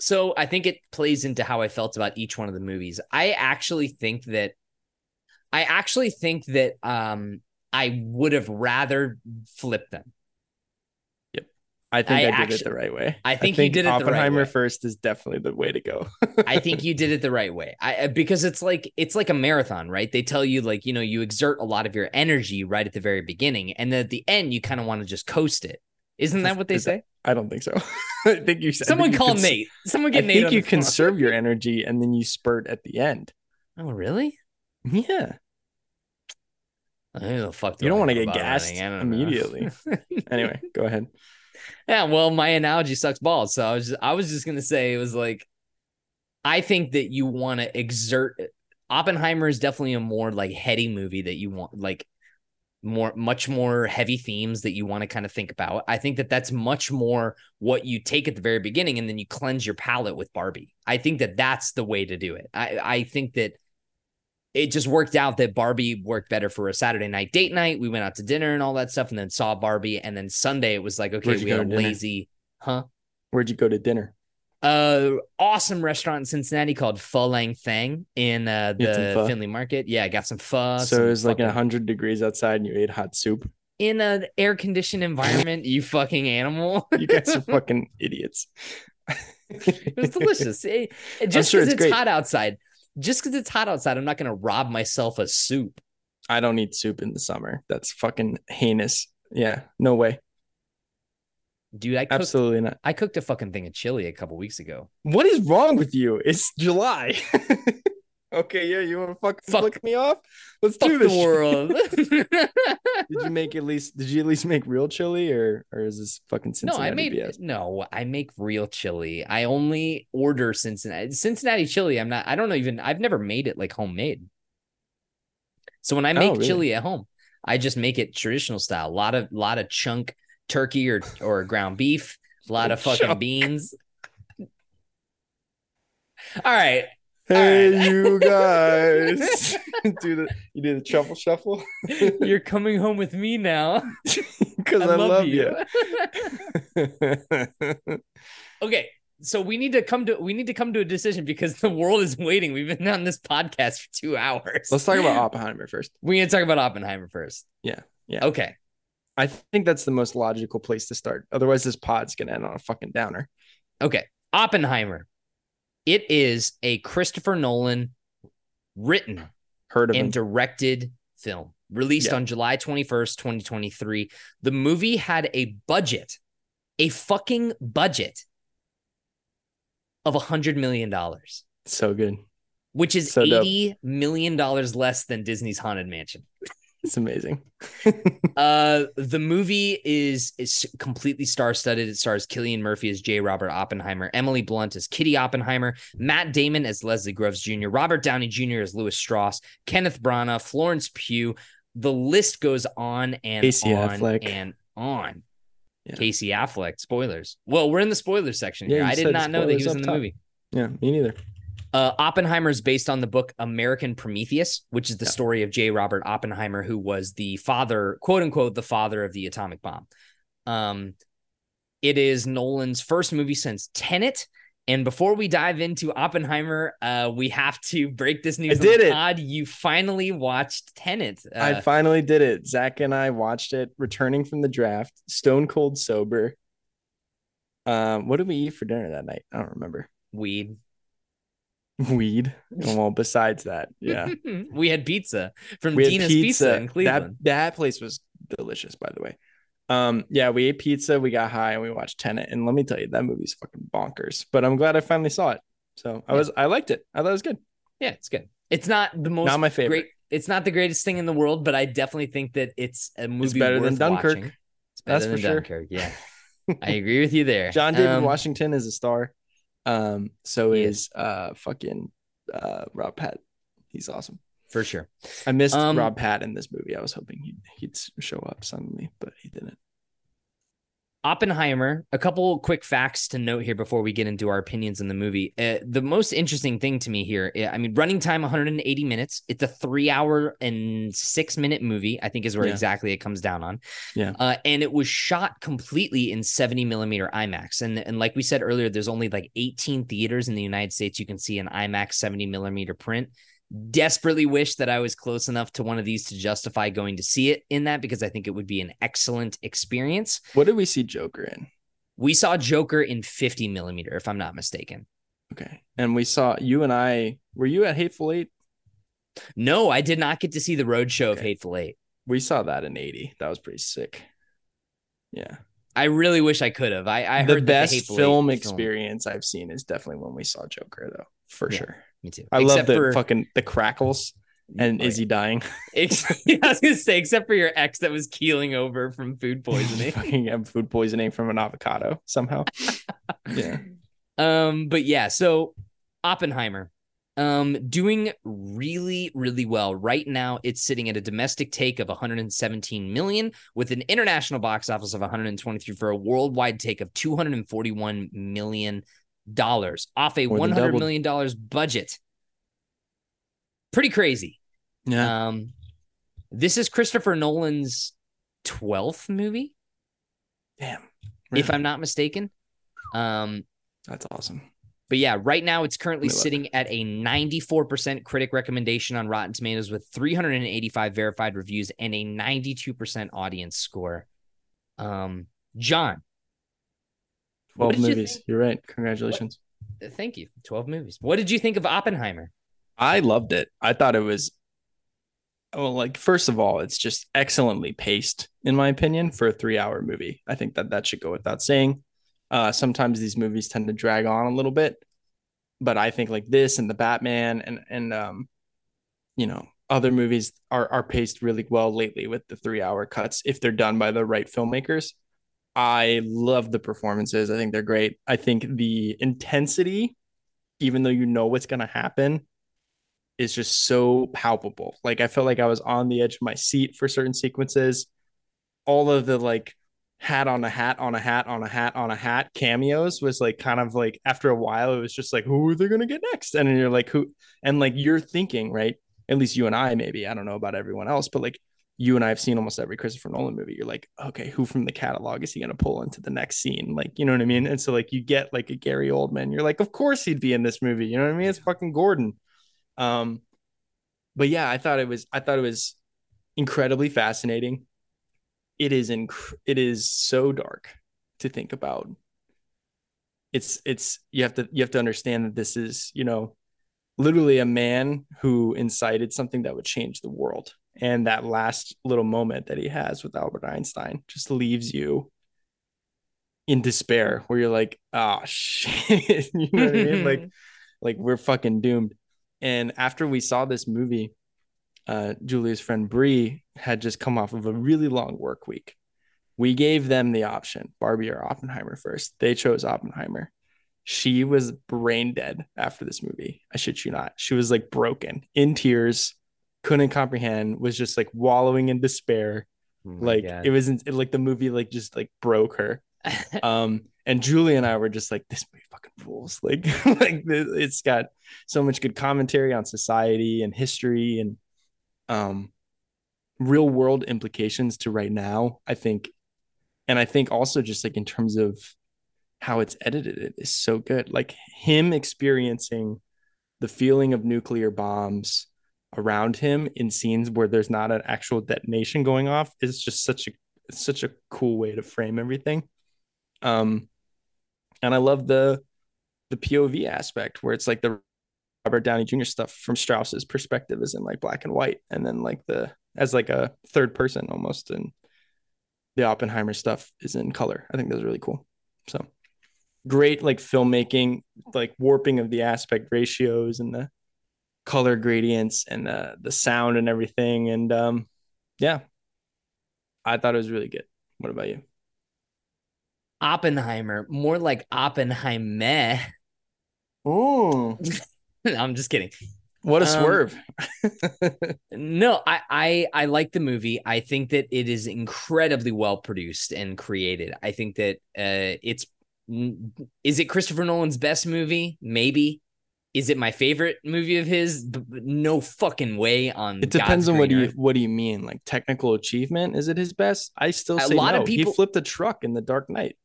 So I think it plays into how I felt about each one of the movies. I actually think that I actually think that um I would have rather flipped them. I think I I, did actu- it the right way. I think you did it the right Oppenheimer way. first is definitely the way to go. I think you did it the right way. I uh, because it's like it's like a marathon, right? They tell you like, you know, you exert a lot of your energy right at the very beginning and then at the end you kind of want to just coast it. Isn't that what they Is that- say? I don't think so. I think you. I think Someone you call cons- Nate. Someone I get Nate. I think you conserve your energy and then you spurt at the end. Oh, really? Yeah. Who the fuck do You don't wanna get gassed running? I don't know. immediately. Anyway, go ahead. Yeah, well, my analogy sucks balls. So I was just, I was just gonna say it was like, I think that you want to exert. Oppenheimer is definitely a more like heady movie that you want like more much more heavy themes that you want to kind of think about. I think that that's much more what you take at the very beginning and then you cleanse your palate with Barbie. I think that that's the way to do it. I I think that it just worked out that Barbie worked better for a Saturday night date night. We went out to dinner and all that stuff and then saw Barbie and then Sunday it was like okay, we go had a lazy huh? Where'd you go to dinner? uh awesome restaurant in Cincinnati called Pho Lang Thang in uh You had some the? Findlay Market. Yeah, I got some pho. so some it was like fucking- hundred degrees outside and you ate hot soup. in an air conditioned environment, you fucking animal. You guys are fucking idiots. it was delicious. It- just sure because it's it's, hot outside, just because it's hot outside, I'm not gonna rob myself a soup. I don't eat soup in the summer. That's fucking heinous. Yeah, no way. Dude, I cooked Absolutely not. I cooked a fucking thing of chili a couple weeks ago. What is wrong with you? It's July. okay, yeah, you want to fucking Fuck. flick me off? Let's Fuck do this. world. Did you make at least? Did you at least make real chili, or or is this fucking Cincinnati? no, I made BS? no, I make real chili. I only order Cincinnati Cincinnati chili. I'm not I don't know even I've never made it like homemade. So when I Oh, make really? chili at home, I just make it traditional style. A lot of lot of chunk turkey or or ground beef, a lot of fucking Chunk. beans. All right. Hey, right. you guys, do the you do the truffle shuffle You're coming home with me now. because I, love, you. okay so we need to come to we need to come to a decision because the world is waiting we've been on this podcast for two hours Let's talk about Oppenheimer first. we need to talk about oppenheimer first Yeah, yeah. okay I think that's the most logical place to start. Otherwise, this pod's gonna end on a fucking downer. okay oppenheimer it is a christopher nolan written Heard of and him? directed film released Yeah. on july 21st 2023 the movie had a budget a fucking budget of a hundred million dollars So good. which is So dope. eighty million dollars less than Disney's Haunted Mansion. It's amazing. Uh, the movie is is completely star-studded. It stars Cillian Murphy as J. Robert Oppenheimer, Emily Blunt as Kitty Oppenheimer, Matt Damon as Leslie Groves Jr., Robert Downey Jr. as Lewis Strauss, Kenneth Branagh, Florence Pugh. The list goes on and Casey on Affleck. and on. Yeah. Casey Affleck, spoilers. Well, we're in the spoilers section Yeah, here. I did not know that he was in the top. movie. yeah, me neither. Uh, Oppenheimer is based on the book American Prometheus, which is the Yeah. story of J. Robert Oppenheimer, who was the father, quote unquote, the father of the atomic bomb. Um, it is Nolan's first movie since Tenet. And before we dive into Oppenheimer, uh, we have to break this news. I did it. Pod. You finally watched Tenet. Uh, I finally did it. Zach and I watched it, returning from the draft, stone cold sober. Um, what did we eat for dinner that night? I don't remember. weed. Weed. well, besides that, yeah. we had pizza from we Dina's Pizza, in That Cleveland. that place was delicious, by the way. Um, yeah, we ate pizza, we got high, and we watched Tenet. And let me tell you, that movie's fucking bonkers. But I'm glad I finally saw it. So I Yeah. was, I liked it. I thought it was good. Yeah, it's good. It's not the most Not my favorite. great. It's not the greatest thing in the world, but I definitely think that it's a movie better than Dunkirk. watching. It's better That's than for sure. Dunkirk. Yeah, I agree with you there. John David Um, Washington is a star. Um, so He is uh fucking uh Rob Pat. He's awesome. for sure. I missed Um, Rob Pat in this movie. I was hoping he'd he'd show up suddenly, but he didn't. Oppenheimer. A couple quick facts to note here before we get into our opinions in the movie. Uh, the most interesting thing to me here, I mean, running time 180 minutes. It's a three-hour and six-minute movie. I think is where Yeah. exactly it comes down on. Yeah. Uh, and it was shot completely in 70 millimeter IMAX. And and like we said earlier, there's only like 18 theaters in the United States you can see an IMAX 70 millimeter print. Desperately wish that I was close enough to one of these to justify going to see it in that because I think it would be an excellent experience. What did we see Joker in? We saw Joker in 50 millimeter, if I'm not mistaken. Okay. And we saw you and I. Were you at Hateful Eight? No, I did not get to see the road show of Hateful Eight. We saw that in 80. That was pretty sick. Yeah. I really wish I could have. I, I the heard best Hateful film experience I've seen is definitely when we saw Joker, though, for Yeah. sure. Me too. I love the for- fucking the crackles and Oh, is he dying? Ex- yeah, I was gonna say, except for your ex that was keeling over from food poisoning. fucking have food poisoning from an avocado somehow. yeah. Um, but yeah, so Oppenheimer, um, doing really, really well right now. It's sitting at a domestic take of 117 million, with an international box office of 123 for a worldwide take of 241 million dollars off a 100 doubled. million dollars budget. Pretty crazy. Yeah. Um, this is Christopher Nolan's 12th movie, Damn. if I'm not mistaken. Um, That's awesome. But yeah, right now it's currently Let me look. sitting at a 94% critic recommendation on Rotten Tomatoes with 385 verified reviews and a 92% audience score. Um, John, 12 did you movies. You are right. Congratulations. uh, thank you. 12 movies. What did you think of Oppenheimer? I loved it. I thought it was well, like first of all, it's just excellently paced, in my opinion, for a three-hour movie. I think that that should go without saying. Uh, sometimes these movies tend to drag on a little bit, but I think like this and the Batman and and um, you know, other movies are are paced really well lately with the three-hour cuts if they're done by the right filmmakers. I love the performances. I think they're great. I think the intensity, even though you know what's gonna happen, is just so palpable. Like I felt like I was on the edge of my seat for certain sequences. All of the like hat on a hat on a hat on a hat on a hat cameos was like kind of like after a while it was just like who are they gonna get next? And you're like who and like you're thinking right. At least you and I maybe I don't know about everyone else, but like you and I have seen almost every Christopher Nolan movie. You're like, okay, who from the catalog is he gonna pull into the next scene? Like, you know what I mean? And so like you get like a Gary Oldman. You're like, of course he'd be in this movie. You know what I mean? It's fucking Gordon. Um, but yeah, I thought it was I thought it was incredibly fascinating. It is inc- it is so dark to think about. It's it's you have to you have to understand that this is, you know, literally a man who incited something that would change the world. And that last little moment that he has with Albert Einstein just leaves you in despair where you're like, oh shit. you know what I mean? Like like we're fucking doomed. And after we saw this movie, uh, Julia's friend Bree had just come off of a really long work week. We gave them the option, Barbie or Oppenheimer first. They chose Oppenheimer. She was brain dead after this movie. I shit you not. She was like broken in tears, couldn't comprehend, was just like wallowing in despair. Oh like God. it was in, like the movie like just like broke her um and julie and i were just like this movie fucking rules like like this, it's got so much good commentary on society and history and um real world implications to right now i think and i think also just like in terms of how it's edited it is so good like him experiencing the feeling of nuclear bombs around him in scenes where there's not an actual detonation going off is just such a such a cool way to frame everything. Um and i love the the pov aspect where it's like the robert downey jr stuff from strauss's perspective is in like black and white and then like the as like a third person almost and the oppenheimer stuff is in color. I think that's really cool. So great like filmmaking like warping of the aspect ratios and the color gradients and the the sound and everything and um yeah i thought it was really good what about you Oppenheimer, more like Oppenheimer. Oh, I'm just kidding. what a Um, swerve! No, I, I I like the movie. I think that it is incredibly well produced and created. I think that uh it's is it Christopher Nolan's best movie? Maybe. Is it my favorite movie of his? B- no fucking way on it depends God's on what do you earth. what do you mean like technical achievement is it his best i still A say lot no. of people- he flipped a truck in the dark knight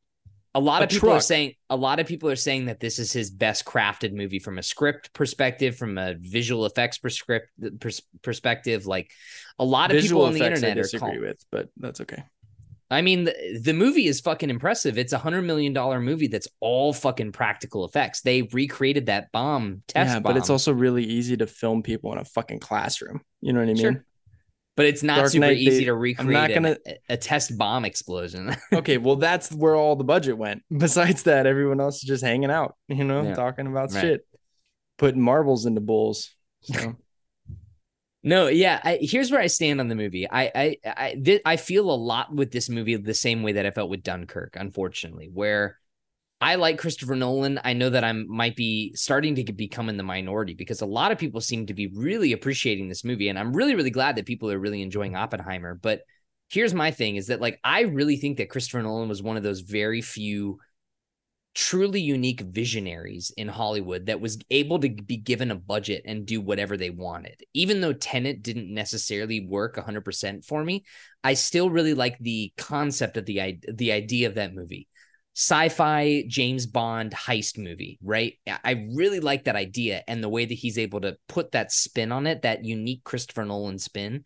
a lot A of people are saying a lot of people are saying that this is his best crafted movie from a script perspective, from a visual effects prescript, pers- perspective. Like a lot of Visual people on the effects I internet are disagree calling. with, but that's okay. I mean, the, the movie is fucking impressive. It's a hundred million dollar movie that's all fucking practical effects. They recreated that bomb test yeah, bomb, but it's also really easy to film people in a fucking classroom. You know what I mean? Sure. but it's not Dark super Knight, easy they- to recreate not gonna- a, a test bomb explosion. okay, well that's where all the budget went. Besides that, everyone else is just hanging out, you know, Yeah. talking about Right. shit, putting marbles into bowls. So No, yeah. I, here's where I stand on the movie. I I I, thi- I feel a lot with this movie the same way that I felt with Dunkirk, unfortunately, where I like Christopher Nolan. I know that I'm might be starting to become in the minority because a lot of people seem to be really appreciating this movie, and I'm really really glad that people are really enjoying Oppenheimer. But here's my thing: is that like I really think that Christopher Nolan was one of those very few truly unique visionaries in Hollywood that was able to be given a budget and do whatever they wanted. Even though Tenet didn't necessarily work 100% for me, I still really like the concept of the the idea of that movie. Sci-fi James Bond heist movie, right? I really like that idea and the way that he's able to put that spin on it, that unique Christopher Nolan spin.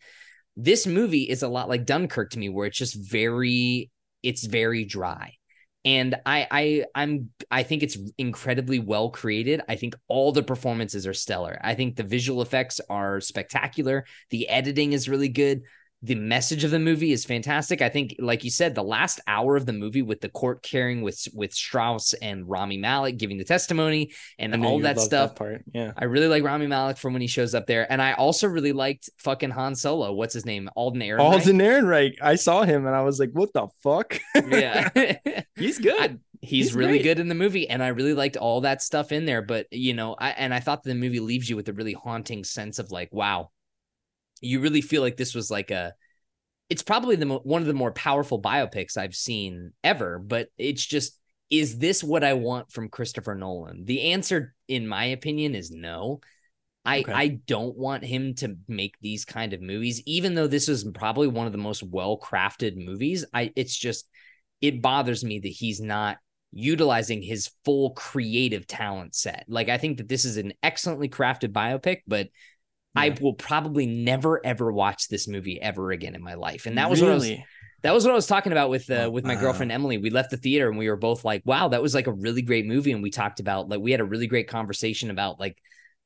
This movie is a lot like Dunkirk to me where it's just very it's very dry and I I I'm I think it's incredibly well created. I think all the performances are stellar. I think the visual effects are spectacular. The editing is really good. The message of the movie is fantastic. I think, like you said, the last hour of the movie with the court carrying with with Strauss and Rami Malek giving the testimony and all that stuff. part. Yeah. I really like Rami Malek from when he shows up there, and I also really liked fucking Han Solo. What's his name? Alden Ehrenreich. Alden Ehrenreich. I saw him and I was like, what the fuck? yeah. He's good. I- he's, He's really great. good in the movie and i really liked all that stuff in there but you know i and i thought the movie leaves you with a really haunting sense of like wow you really feel like this was like a it's probably the mo- one of the more powerful biopics i've seen ever but it's just is this what i want from christopher nolan the answer in my opinion is no I, Okay. I don't want him to make these kind of movies, even though this is probably one of the most well crafted movies. I it's just it bothers me that he's not utilizing his full creative talent set. Like I think that this is an excellently crafted biopic, but I will probably never ever watch this movie ever again in my life. And that was what I was really that was what I was talking about with uh, Oh, with my wow. girlfriend Emily. We left the theater and we were both like, "Wow, that was like a really great movie." And we talked about like we had a really great conversation about like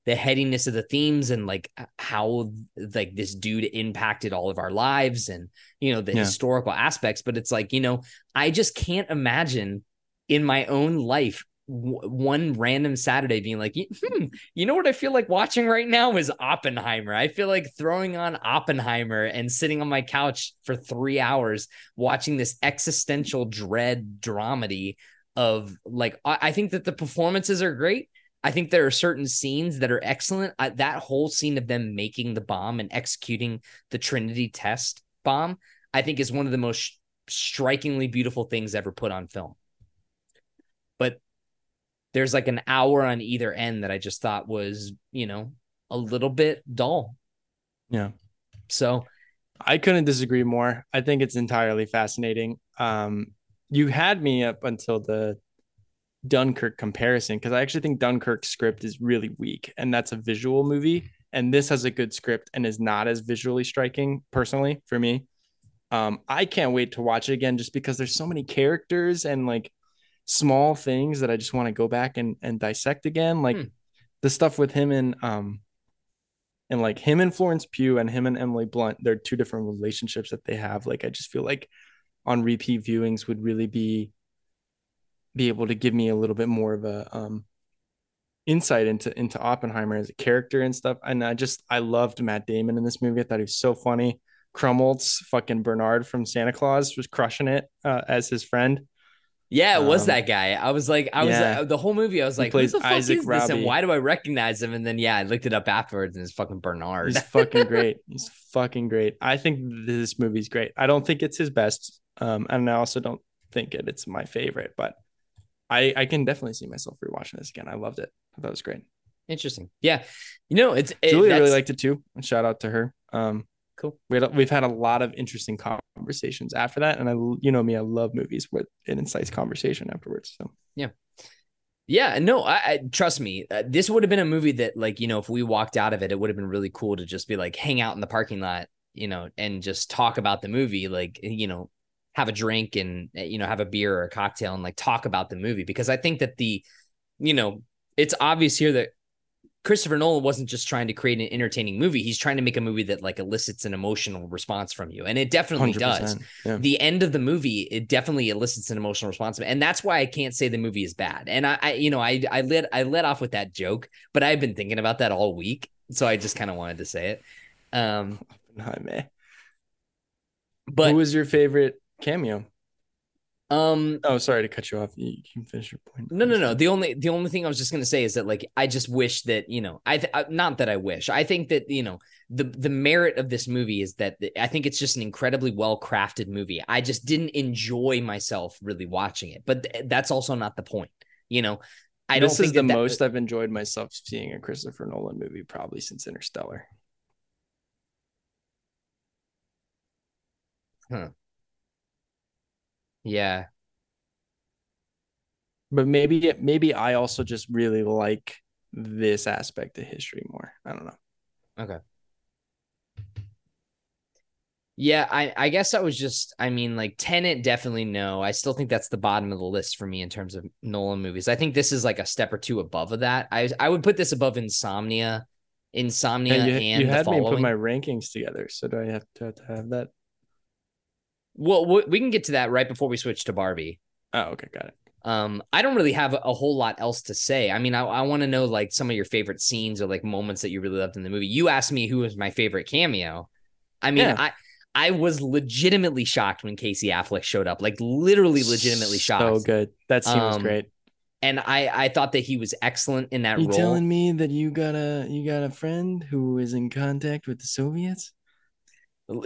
the headiness of the themes and like how like this dude impacted all of our lives and you know the Yeah. historical aspects. But it's like you know I just can't imagine in my own life w- one random Saturday being like, hmm, you know what I feel like watching right now is Oppenheimer. I feel like throwing on Oppenheimer and sitting on my couch for three hours watching this existential dread dramedy of like, I, I think that the performances are great. I think there are certain scenes that are excellent. I, that whole scene of them making the bomb and executing the Trinity test bomb, I think is one of the most strikingly beautiful things ever put on film. There's like an hour on either end that I just thought was, you know, a little bit dull. Yeah. So I couldn't disagree more. I think it's entirely fascinating. Um, you had me up until the Dunkirk comparison because I actually think Dunkirk's script is really weak, and that's a visual movie. And this has a good script and is not as visually striking, personally, for me. Um, I can't wait to watch it again just because there's so many characters and like small things that I just want to go back and, and dissect again. Like Hmm. the stuff with him and um and like him and Florence Pugh and him and Emily Blunt, they're two different relationships that they have. Like I just feel like on repeat viewings would really be be able to give me a little bit more of a um insight into into Oppenheimer as a character and stuff. And I just I loved Matt Damon in this movie. I thought he was so funny. Krumholtz, fucking Bernard from Santa Claus, was crushing it uh, as his friend. Yeah, it was Um, that guy. I was like, I was yeah. uh, the whole movie. I was like, who the fuck Isaac is this, and why do I recognize him? And then yeah, I looked it up afterwards, and it's fucking Bernard. He's fucking great. He's fucking great. I think this movie's great. I don't think it's his best, um, and I also don't think it, it's my favorite. But I I can definitely see myself rewatching this again. I loved it. I thought it was great. Interesting. Yeah, you know, it's it, Julia really liked it too. And shout out to her. Um, cool. We had, we've had a lot of interesting conversations after that, and I, you know me, I love movies with it incites conversation afterwards. So Yeah, yeah. no, I, I trust me. Uh, this would have been a movie that, like, you know, if we walked out of it, it would have been really cool to just be like, hang out in the parking lot, you know, and just talk about the movie, like, you know, have a drink and uh, you know have a beer or a cocktail and like talk about the movie because I think that the, you know, it's obvious here that Christopher Nolan wasn't just trying to create an entertaining movie; he's trying to make a movie that like elicits an emotional response from you, and it definitely does 100%. Yeah. the end of the movie it definitely elicits an emotional response and that's why i can't say the movie is bad and i, I you know i i let i let off with that joke but i've been thinking about that all week so i just kind of wanted to say it um Oppenheimer. but Who was your favorite cameo? Um Oh, sorry to cut you off. You can finish your point. no no no the only the only thing i was just going to say is that like i just wish that you know i th- I- not that i wish i think that you know the the merit of this movie is that i think it's just an incredibly well crafted movie i just didn't enjoy myself really watching it but th- that's also not the point you know i this don't think is the that that- most I've enjoyed myself seeing a Christopher Nolan movie probably since Interstellar. Yeah But maybe it, maybe I also just really like this aspect of history more. I don't know. Okay. Yeah, I, I guess I was just, I mean, like Tenet, definitely no. I still think that's the bottom of the list for me in terms of Nolan movies. I think this is like a step or two above of that. I I would put this above Insomnia, Insomnia, And and, you, you the had me put my rankings together, so do I have to, to have that? Well, we can get to that right before we switch to Barbie. Oh, okay, got it. Um, I don't really have a whole lot else to say. I mean, I, I want to know like some of your favorite scenes or like moments that you really loved in the movie. You asked me who was my favorite cameo. I mean, Yeah. I I was legitimately shocked when Casey Affleck showed up, like literally legitimately shocked. So good. That scene was Um, great. And I I thought that he was excellent in that You role. telling me that you got a you got a friend who is in contact with the Soviets?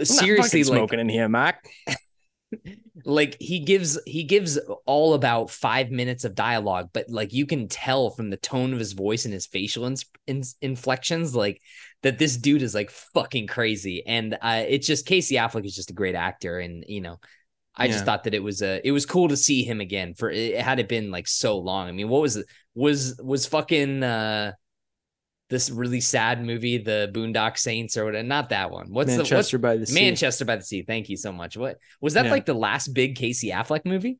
Seriously, like smoking in here, Mac. like he gives he gives all about five minutes of dialogue but like you can tell from the tone of his voice and his facial ins- ins- inflections like that this dude is like fucking crazy. And uh it's just casey affleck is just a great actor. And you know i just thought that it was a it was cool to see him again for it had it been like so long. I mean what was it was was fucking uh this really sad movie the boondock saints or whatever not that one what's the what's Manchester by the Sea. Manchester by the Sea. Thank you so much. What was that Yeah. like the last big Casey Affleck movie?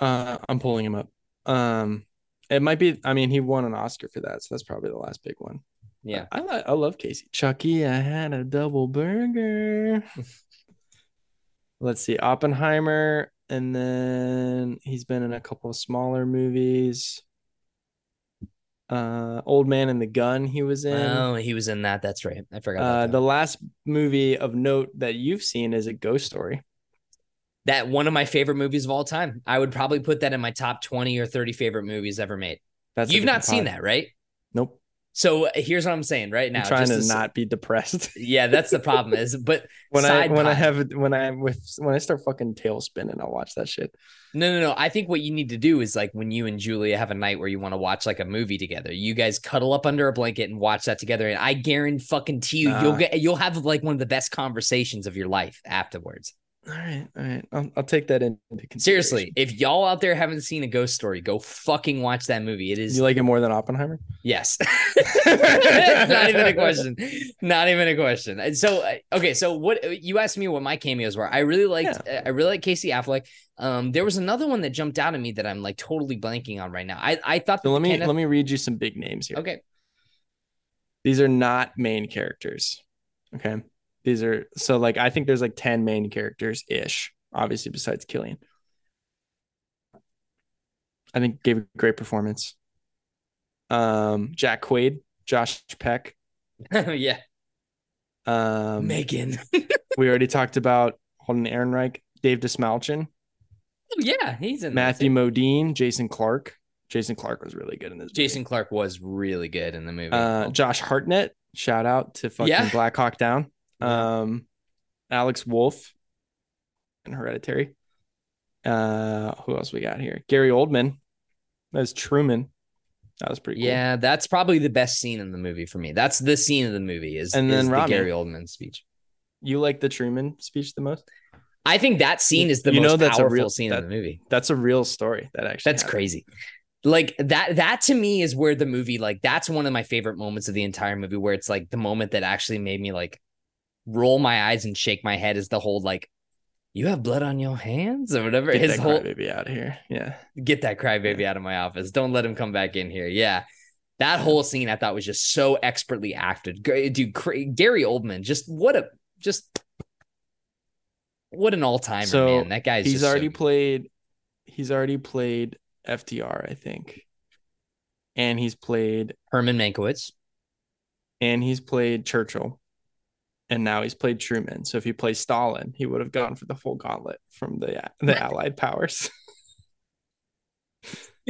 Uh, I'm pulling him up. Um, it might be. I mean, he won an Oscar for that, so that's probably the last big one. Yeah. I li- I love Casey. Chucky, I had a double burger. Let's see, Oppenheimer, and then he's been in a couple of smaller movies. Uh, Old Man and the Gun, he was in. Oh, he was in that. That's right. I forgot uh, the last movie of note that you've seen is a Ghost Story. that one of my favorite movies of all time. I would probably put that in my top 20 or 30 favorite movies ever made. That's You've not different seen that, right? So uh, here's what I'm saying right now. I'm trying to s- not be depressed. Yeah, that's the problem. Is but when I when I have when I'm with when I start fucking tail spinning, I'll watch that shit. No, no, no. I think what you need to do is like when you and Julia have a night where you want to watch like a movie together, you guys cuddle up under a blanket and watch that together. And I guarantee fucking to you, you'll get you'll have like one of the best conversations of your life afterwards. All right, all right. I'll, I'll take that into consideration. Seriously, if y'all out there haven't seen a ghost story, go fucking watch that movie. It is you like it more than Oppenheimer? yes. Not even a question. Not even a question. And so uh, okay, so what you asked me what my cameos were. I really liked Yeah. I really like Casey Affleck. Um there was another one that jumped out at me that I'm like totally blanking on right now. I I thought So let me Kenneth- let me read you some big names here. Okay. These are not main characters. Okay. These are so like I think there's like 10 main characters ish, obviously besides Cillian. I think gave a great performance. Um Jack Quaid, Josh Peck. yeah. Um Megan. we already talked about Alden Ehrenreich, Dave Dastmalchian, yeah, he's in Matthew. Modine, Jason Clarke. Jason Clarke was really good in this. Jason Clarke was really good in the movie. movie. uh, Josh Hartnett. Shout out to fucking Yeah. Black Hawk Down. Um, Alex Wolff and Hereditary. Uh, who else we got here? Gary Oldman as Truman. That was pretty cool. yeah, that's probably the best scene in the movie for me. That's the scene of the movie is, And is then the Gary Oldman speech. You like the Truman speech the most? I think that scene is the You know most that's a real- scene that- in the movie. That's a real story. That actually. That's happened. crazy. Like that that to me is where the movie like that's one of my favorite moments of the entire movie where it's like the moment that actually made me like roll my eyes and shake my head is the whole like you have blood on your hands? or whatever. Get his that whole baby out of here. Yeah. get that crybaby out of my office. Don't let him come back in here. Yeah. That whole scene I thought was just so expertly acted. Dude Gary Oldman just what a just what an all-timer So, man. That guy's he's just so already good. played. He's already played FDR, I think, and he's played Herman Mankiewicz. And he's played Churchill, and now he's played Truman. So if he plays Stalin, he would have gone for the full gauntlet from the the Allied powers.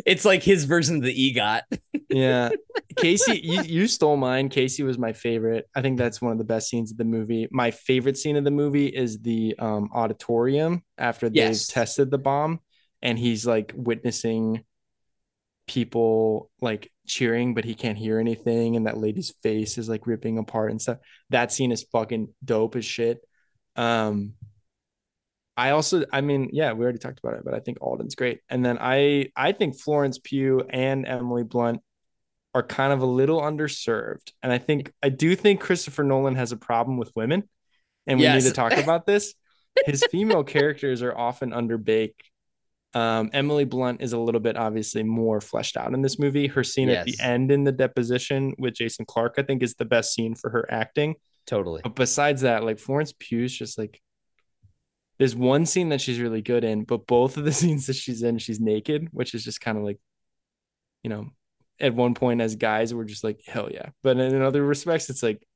it's like his version of the EGOT yeah, Casey, you, you stole mine. Casey was my favorite. I think that's one of the best scenes of the movie. My favorite scene of the movie is the um, auditorium after they've Yes. tested the bomb, and he's like witnessing people like cheering, but he can't hear anything, and that lady's face is like ripping apart and stuff. That scene is fucking dope as shit. Um, I also, I mean, yeah, we already talked about it, but I think Alden's great. And then I, I think Florence Pugh and Emily Blunt are kind of a little underserved. And I think, I do think Christopher Nolan has a problem with women, and we Yes. need to talk about this. His female characters are often underbaked. Um, Emily Blunt is a little bit obviously more fleshed out in this movie. Her scene at the end in the deposition with Jason Clarke, I think, is the best scene for her acting. totally But besides that, like Florence Pugh's just like there's one scene that she's really good in, but both of the scenes that she's in, she's naked, which is just kind of like, you know, at one point as guys, we're just like, hell yeah. But in other respects, it's like,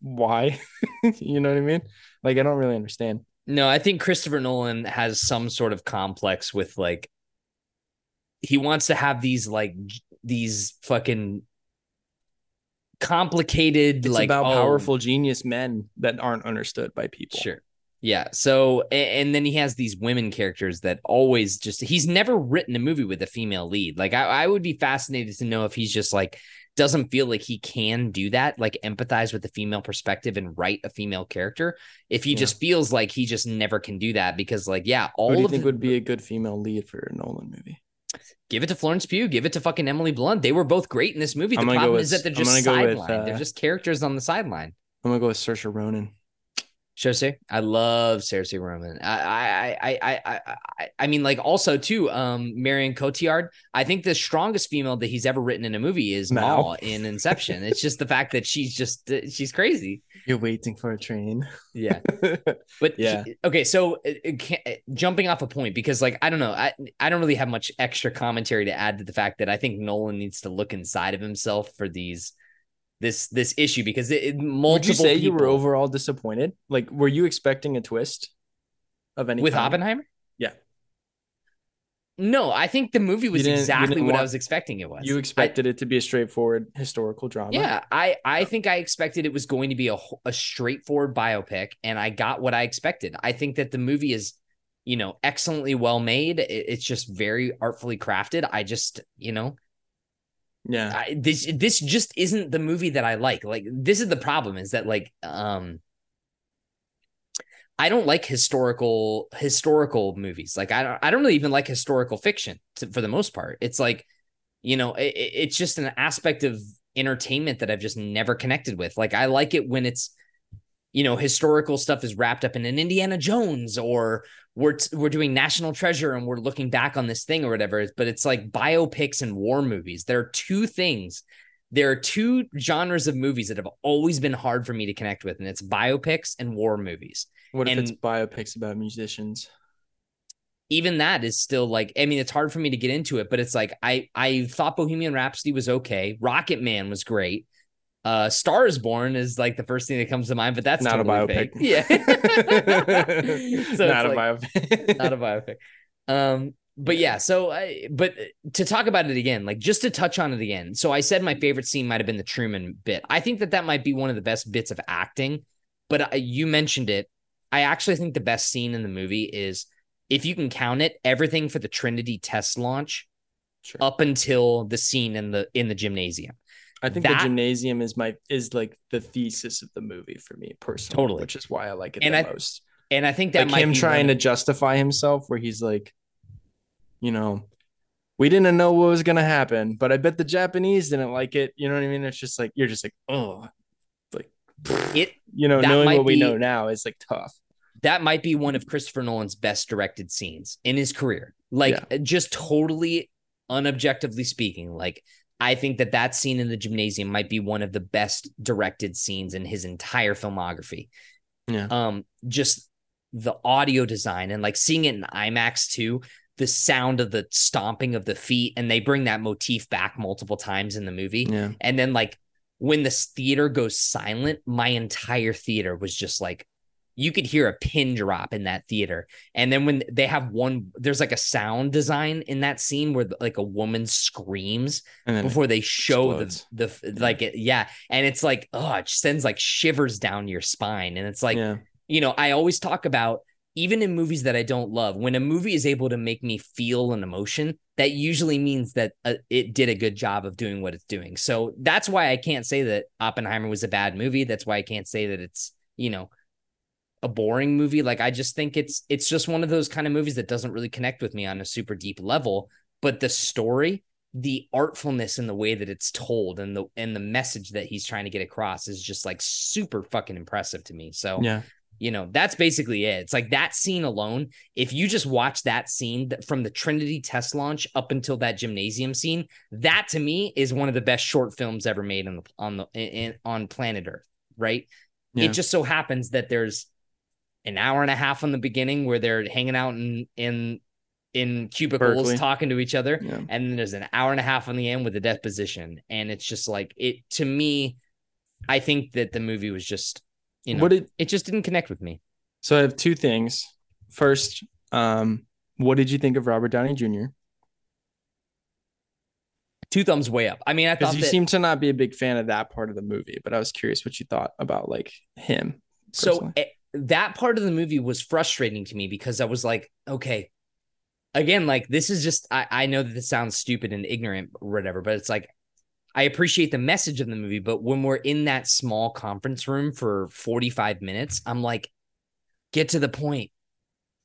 why? you know what I mean? Like, I don't really understand. No, I think Christopher Nolan has some sort of complex with like he wants to have these like these fucking complicated It's like about oh, powerful genius men that aren't understood by people. Sure. Yeah. So a- and then he has these women characters that always just he's never written a movie with a female lead. Like I, I would be fascinated to know if he's just like doesn't feel like he can do that, like empathize with the female perspective and write a female character. If he Yeah. just feels like he just never can do that because like yeah, all Who do you of think the- would be a good female lead for a Nolan movie? give it to Florence Pugh, give it to fucking Emily Blunt. They were both great in this movie. The problem with- is that they're just with, sidelined. they're uh, just characters on the sideline. I'm gonna go with Saoirse Ronan. Saoirse, I love Saoirse Ronan. I, I, I, I, I, I, mean, like also too, um, Marion Cotillard. I think the strongest female that he's ever written in a movie is Mal. In Inception. it's just the fact that she's just uh, she's crazy. You're waiting for a train. Yeah, but Yeah. okay. So uh, uh, can- uh, jumping off a point because like I don't know, I I don't really have much extra commentary to add to the fact that I think Nolan needs to look inside of himself for these this this issue because it, it multiple Would you say you were overall disappointed? Like, were you expecting a twist of any with kind? Oppenheimer. Yeah. No, I think the movie was exactly what I was expecting it was. You I- expected it to be a straightforward historical drama. yeah, I I think I expected it was going to be a a straightforward biopic, and I got what I expected. I think that the movie is, you know, excellently well made. It- it's just very artfully crafted. I just, you know, Yeah. I, this this just isn't the movie that I like. Like this is the problem is that like um I don't like historical historical movies. Like I don't I don't really even like historical fiction to, for the most part. It's like you know it, it- it's just an aspect of entertainment that I've just never connected with. Like I like it when it's you know historical stuff is wrapped up in an Indiana Jones or we're t- we're doing National Treasure and we're looking back on this thing or whatever. But it's like biopics and war movies. There are two things. There are two genres of movies that have always been hard for me to connect with, and it's biopics and war movies. What if it's biopics about musicians? Even that is still like, I mean, it's hard for me to get into it, but it's like I I thought Bohemian Rhapsody was okay. Rocket Man was great. Uh, Star is Born is like the first thing that comes to mind, but that's Not a totally biopic. fake. Yeah, so Not a like- biopic. not a biopic. Um, but yeah, so I, but to talk about it again, like just to touch on it again. So I said my favorite scene might have been the Truman bit. I think that that might be one of the best bits of acting. But I, you mentioned it. I actually think the best scene in the movie is, if you can count it, everything for the Trinity test launch Sure. up until the scene in the in the gymnasium. I think That- the gymnasium is my is like the thesis of the movie for me personally, Totally. which is why I like it And the I- most. and I think that like might him trying one- to justify himself, where he's like, you know, we didn't know what was gonna happen, but I bet the Japanese didn't like it. You know what I mean? It's just like you're just like, oh, like it you know, knowing what we be- know now is like tough. that might be one of Christopher Nolan's best directed scenes in his career. Like just totally unobjectively speaking, like I think that that scene in the gymnasium might be one of the best directed scenes in his entire filmography. Yeah. Um just the audio design and like seeing it in IMAX too, the sound of the stomping of the feet and they bring that motif back multiple times in the movie. Yeah. And then like when the theater goes silent, my entire theater was just like you could hear a pin drop in that theater. And then when they have one there's like a sound design in that scene where like a woman screams before they show the the like it, yeah, and it's like oh, it sends like shivers down your spine and it's like yeah. you know, I always talk about even in movies that I don't love, when a movie is able to make me feel an emotion, that usually means that uh, it did a good job of doing what it's doing. So that's why I can't say that Oppenheimer was a bad movie. That's why I can't say that it's, you know, a boring movie. Like I just think it's it's just one of those kind of movies that doesn't really connect with me on a super deep level, but the story the artfulness in the way that it's told and the and the message that he's trying to get across is just like super fucking impressive to me. So Yeah. you know that's basically it it's like that scene alone if you just watch that scene from the trinity test launch up until that gymnasium scene that to me is one of the best short films ever made on the on the in, on planet earth right Yeah. it just so happens that there's an hour and a half on the beginning where they're hanging out in in in cubicles Berkeley. talking to each other Yeah. and then there's an hour and a half on the end with the deposition and it's just like it to me i think that the movie was just you know What did it just didn't connect with me so I have two things. First, um, what did you think of Robert Downey Jr.? two thumbs way up. I mean, I thought you that seem to not be a big fan of that part of the movie, but I was curious what you thought about like him. so personally. eh, that part of the movie was frustrating to me because I was like, okay, again, like this is just I, I know that this sounds stupid and ignorant or whatever, but it's like I appreciate the message of the movie, but when we're in that small conference room for 45 minutes, I'm like, get to the point.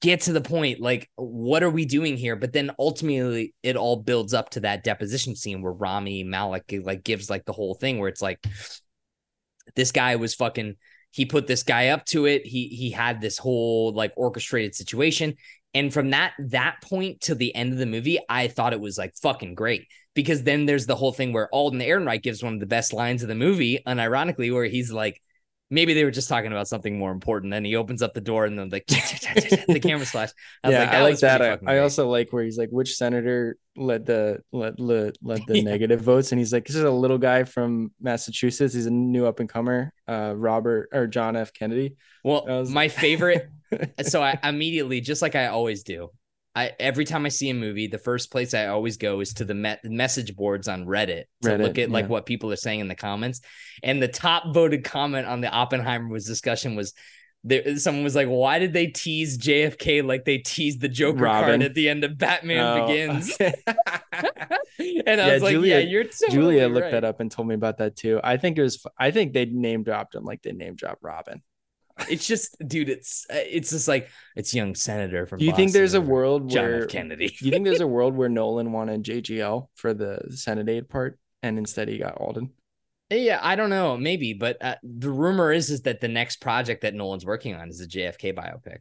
Get to the point. Like, what are we doing here? But then ultimately it all builds up to that deposition scene where Rami Malek like gives like the whole thing where it's like this guy was fucking he put this guy up to it. He he had this whole like orchestrated situation. And from that that point to the end of the movie, I thought it was like fucking great. Because then there's the whole thing where Alden Ehrenreich gives one of the best lines of the movie, unironically, where he's like, maybe they were just talking about something more important. Then he opens up the door and then like the camera flash. I was yeah, like, I like that. I, I also like where he's like, which senator led the led led, led the Yeah. negative votes, and he's like, this is a little guy from Massachusetts. He's a new up and comer, uh, Robert or John F. Kennedy. well, was- my favorite so I immediately, just like I always do, I every time I see a movie, the first place I always go is to the me- message boards on Reddit to Reddit, look at like yeah. what people are saying in the comments. And the top voted comment on the Oppenheimer was discussion was there. Someone was like, "Why did they tease JFK like they teased the Joker Robin. card at the end of Batman Oh, Begins?" okay. and I Yeah, was like, Julia- "Yeah, you're totally Julia looked right. that up and told me about that too. I think it was. I think they name dropped him like they name dropped Robin. It's just, dude, it's it's just like it's young senator from. Do you think there's a world John where F. Kennedy? Do you think there's a world where Nolan wanted JGL for the Senate aid part, and instead he got Alden? Yeah, I don't know, maybe, but uh, the rumor is is that the next project that Nolan's working on is a JFK biopic.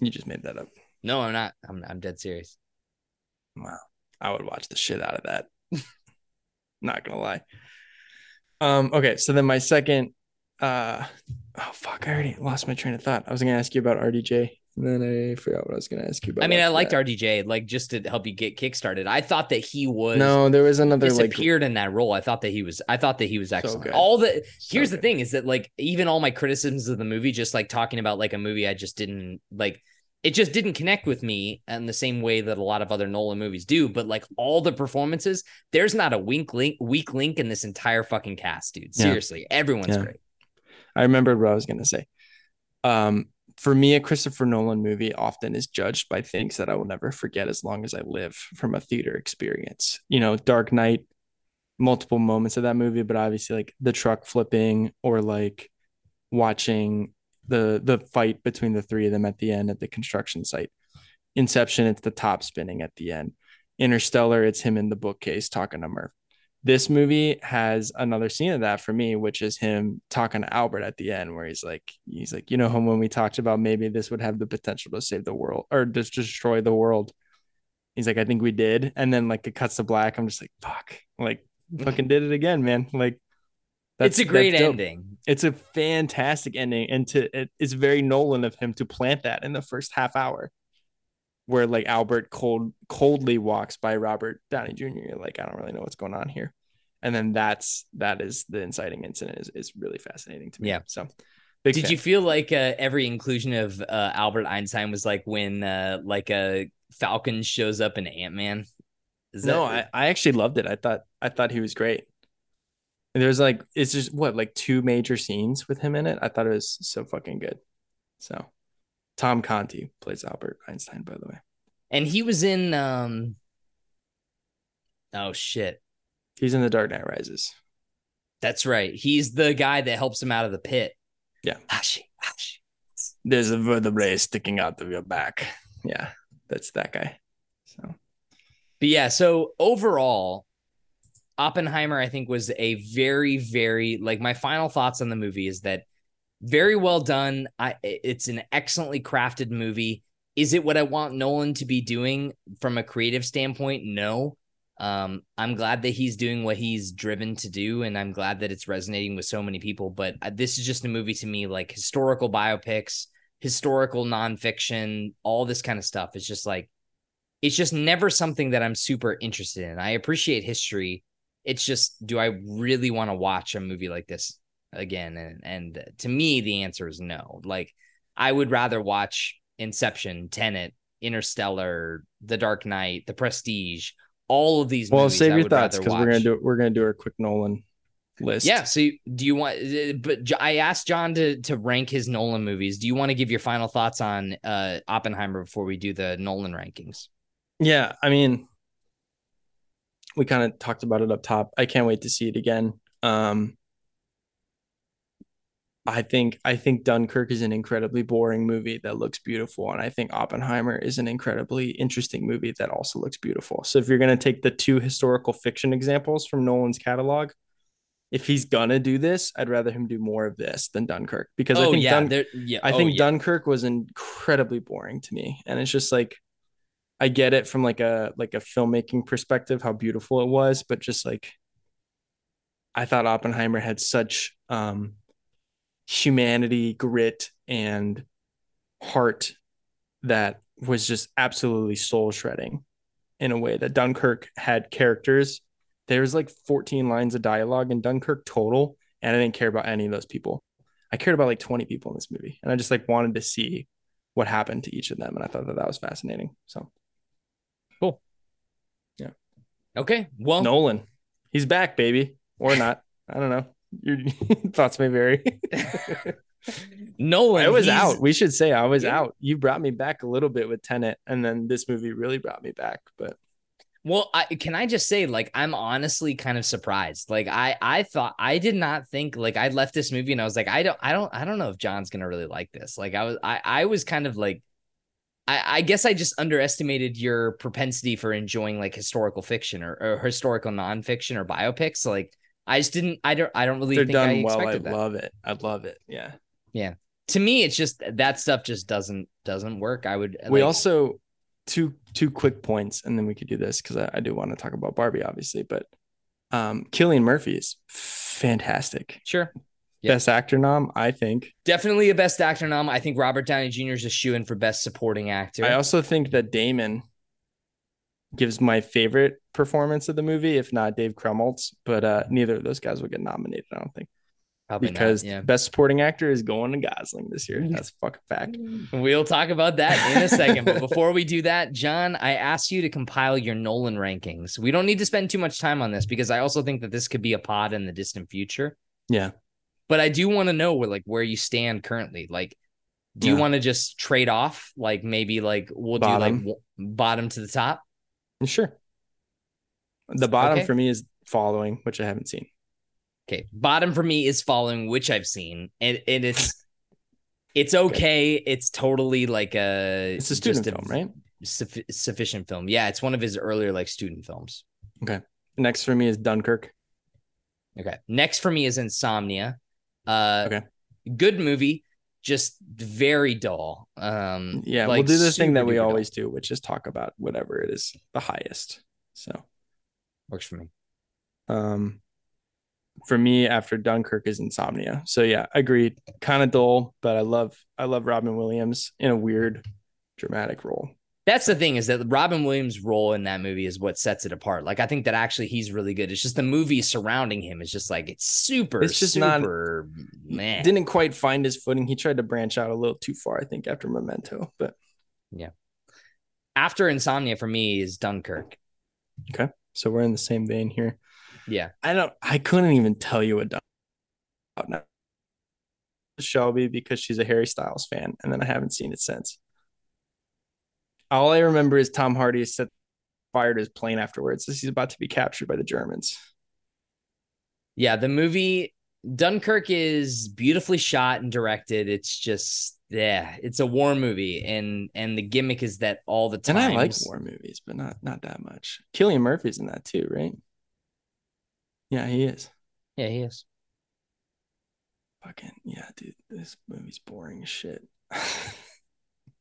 You just made that up. No, I'm not. I'm I'm dead serious. Wow, I would watch the shit out of that. Not gonna lie. Um. Okay, so then my second. Uh. Oh fuck! I already lost my train of thought. I was gonna ask you about RDJ, and then I forgot what I was gonna ask you about. I mean, I liked that. RDJ, like just to help you get kickstarted. I thought that he was No, there was another like. disappeared in that role. I thought that he was. I thought that he was excellent. good. all the so here's the thing is that like even all my criticisms of the movie, just like talking about like a movie, I just didn't like. It just didn't connect with me in the same way that a lot of other Nolan movies do. But like all the performances, there's not a wink link, weak link in this entire fucking cast, dude. Yeah. Seriously, everyone's Yeah. great. I remembered what I was gonna say. Um, for me, a Christopher Nolan movie often is judged by things that I will never forget as long as I live from a theater experience. You know, Dark Knight, multiple moments of that movie, but obviously like the truck flipping or like watching the the fight between the three of them at the end at the construction site. Inception, it's the top spinning at the end. Interstellar, it's him in the bookcase talking to Murph. This movie has another scene of that for me, which is him talking to Albert at the end, where he's like, he's like, you know, when we talked about maybe this would have the potential to save the world or just destroy the world. He's like, I think we did. And then like it cuts to black. I'm just like, fuck, like fucking did it again, man. Like it's a great ending. It's a fantastic ending, and to it, it's very Nolan of him to plant that in the first half hour, where like Albert cold coldly walks by Robert Downey Jr. You're like, I don't really know what's going on here, and then that's that is the inciting incident is is really fascinating to me. Yeah. So, did fan. you feel like uh, every inclusion of uh, Albert Einstein was like when uh, like a Falcon shows up in Ant Man? No, I, I actually loved it. I thought I thought he was great. And there's like it's just what like two major scenes with him in it. I thought it was so fucking good. So Tom Conti plays Albert Einstein, by the way. And he was in um oh shit. He's in the Dark Knight Rises. That's right. He's the guy that helps him out of the pit. Yeah. Hashi, Hashi. There's a vertebrae sticking out of your back. Yeah, that's that guy. So but yeah, so overall, Oppenheimer, I think, was a very, very like my final thoughts on the movie is that very well done. I it's an excellently crafted movie. Is it what I want Nolan to be doing from a creative standpoint? No. Um, I'm glad that he's doing what he's driven to do, and I'm glad that it's resonating with so many people. But uh, this is just a movie to me, like historical biopics, historical nonfiction, all this kind of stuff. It's just like it's just never something that I'm super interested in. I appreciate history. It's just, do I really want to watch a movie like this again? And and to me, the answer is no. Like, I would rather watch Inception, Tenet, Interstellar, The Dark Knight, The Prestige, all of these. Well, movies, save your thoughts because we're gonna do we're gonna do our quick Nolan list. Yeah. So do you want? But I asked John to to rank his Nolan movies. Do you want to give your final thoughts on uh Oppenheimer before we do the Nolan rankings? Yeah, I mean, we kind of talked about it up top. I can't wait to see it again. Um, I think I think Dunkirk is an incredibly boring movie that looks beautiful, and I think Oppenheimer is an incredibly interesting movie that also looks beautiful. So if you're gonna take the two historical fiction examples from Nolan's catalog, if he's gonna do this, I'd rather him do more of this than Dunkirk because oh, I think yeah, Dun- yeah. I think oh, yeah. Dunkirk was incredibly boring to me, and it's just like I get it from like a like a filmmaking perspective how beautiful it was, but just like I thought Oppenheimer had such um humanity, grit, and heart that was just absolutely soul shredding in a way that Dunkirk had characters. There's like 14 lines of dialogue in Dunkirk total, and I didn't care about any of those people. I cared about like 20 people in this movie, and I just like wanted to see what happened to each of them, and I thought that that was fascinating. So Cool. Yeah. Okay. Well, Nolan, he's back, baby, or not. I don't know. Your thoughts may vary. Nolan, I was out. We should say I was yeah. out. You brought me back a little bit with Tenet, and then this movie really brought me back. But well, I, can I just say, like, I'm honestly kind of surprised. Like, I, I thought I did not think like I left this movie and I was like, I don't, I don't, I don't know if John's gonna really like this. Like, I was, I, I was kind of like I, I, guess I just underestimated your propensity for enjoying like historical fiction or, or historical nonfiction or biopics. Like I just didn't. I don't. I don't really They're think done I well. I that. love it. I love it. Yeah. Yeah. To me, it's just that stuff just doesn't doesn't work. I would. We like, also two two quick points, and then we could do this because I, I do want to talk about Barbie, obviously. But um, Cillian Murphy is fantastic. Sure. Yep. Best actor nom, I think. Definitely a best actor nom. I think Robert Downey Jr. is a shoe in for best supporting actor. I also think that Damon gives my favorite performance of the movie, if not Dave Krumholtz. But uh, neither of those guys will get nominated, I don't think. Probably because not, yeah. best supporting actor is going to Gosling this year. That's a fucking fact. We'll talk about that in a second. but before we do that, John, I asked you to compile your Nolan rankings. We don't need to spend too much time on this because I also think that this could be a pod in the distant future. Yeah. But I do want to know where like where you stand currently. Like, do yeah. you want to just trade off? Like maybe like we'll bottom. do like w- bottom to the top. Sure. The bottom okay. for me is Following, which I haven't seen. Okay, bottom for me is Following, which I've seen, and, and it's it's okay. It's totally like a It's a student just film, right? suffi- sufficient film. Yeah, it's one of his earlier like student films. Okay. Next for me is Dunkirk. Okay. Next for me is Insomnia. Uh Okay. good movie, just very dull. Um Yeah, like, we'll do the thing that we duper dull. always do, which is talk about whatever it is the highest. So, works for me. um, for me, after Dunkirk is Insomnia. So yeah, agreed. Kind of dull, but I love I love Robin Williams in a weird, dramatic role. That's the thing is that Robin Williams' role in that movie is what sets it apart. Like I think that actually he's really good. It's just the movie surrounding him is just like it's super, It's just not- man. Didn't quite find his footing. He tried to branch out a little too far, I think, after Memento. But yeah. After Insomnia for me is Dunkirk. Okay, so we're in the same vein here. Yeah. I don't. I couldn't even tell you what Dunkirk now. Shelby because she's a Harry Styles fan, and then I haven't seen it since. All I remember is Tom Hardy set fired his plane afterwards as he's about to be captured by the Germans. Yeah, the movie Dunkirk is beautifully shot and directed. It's just yeah, it's a war movie, and and the gimmick is that all the time. And I like war movies, but not not that much. Cillian Murphy's in that too, right? Yeah, he is. Yeah, he is. Fucking yeah, dude. This movie's boring as shit.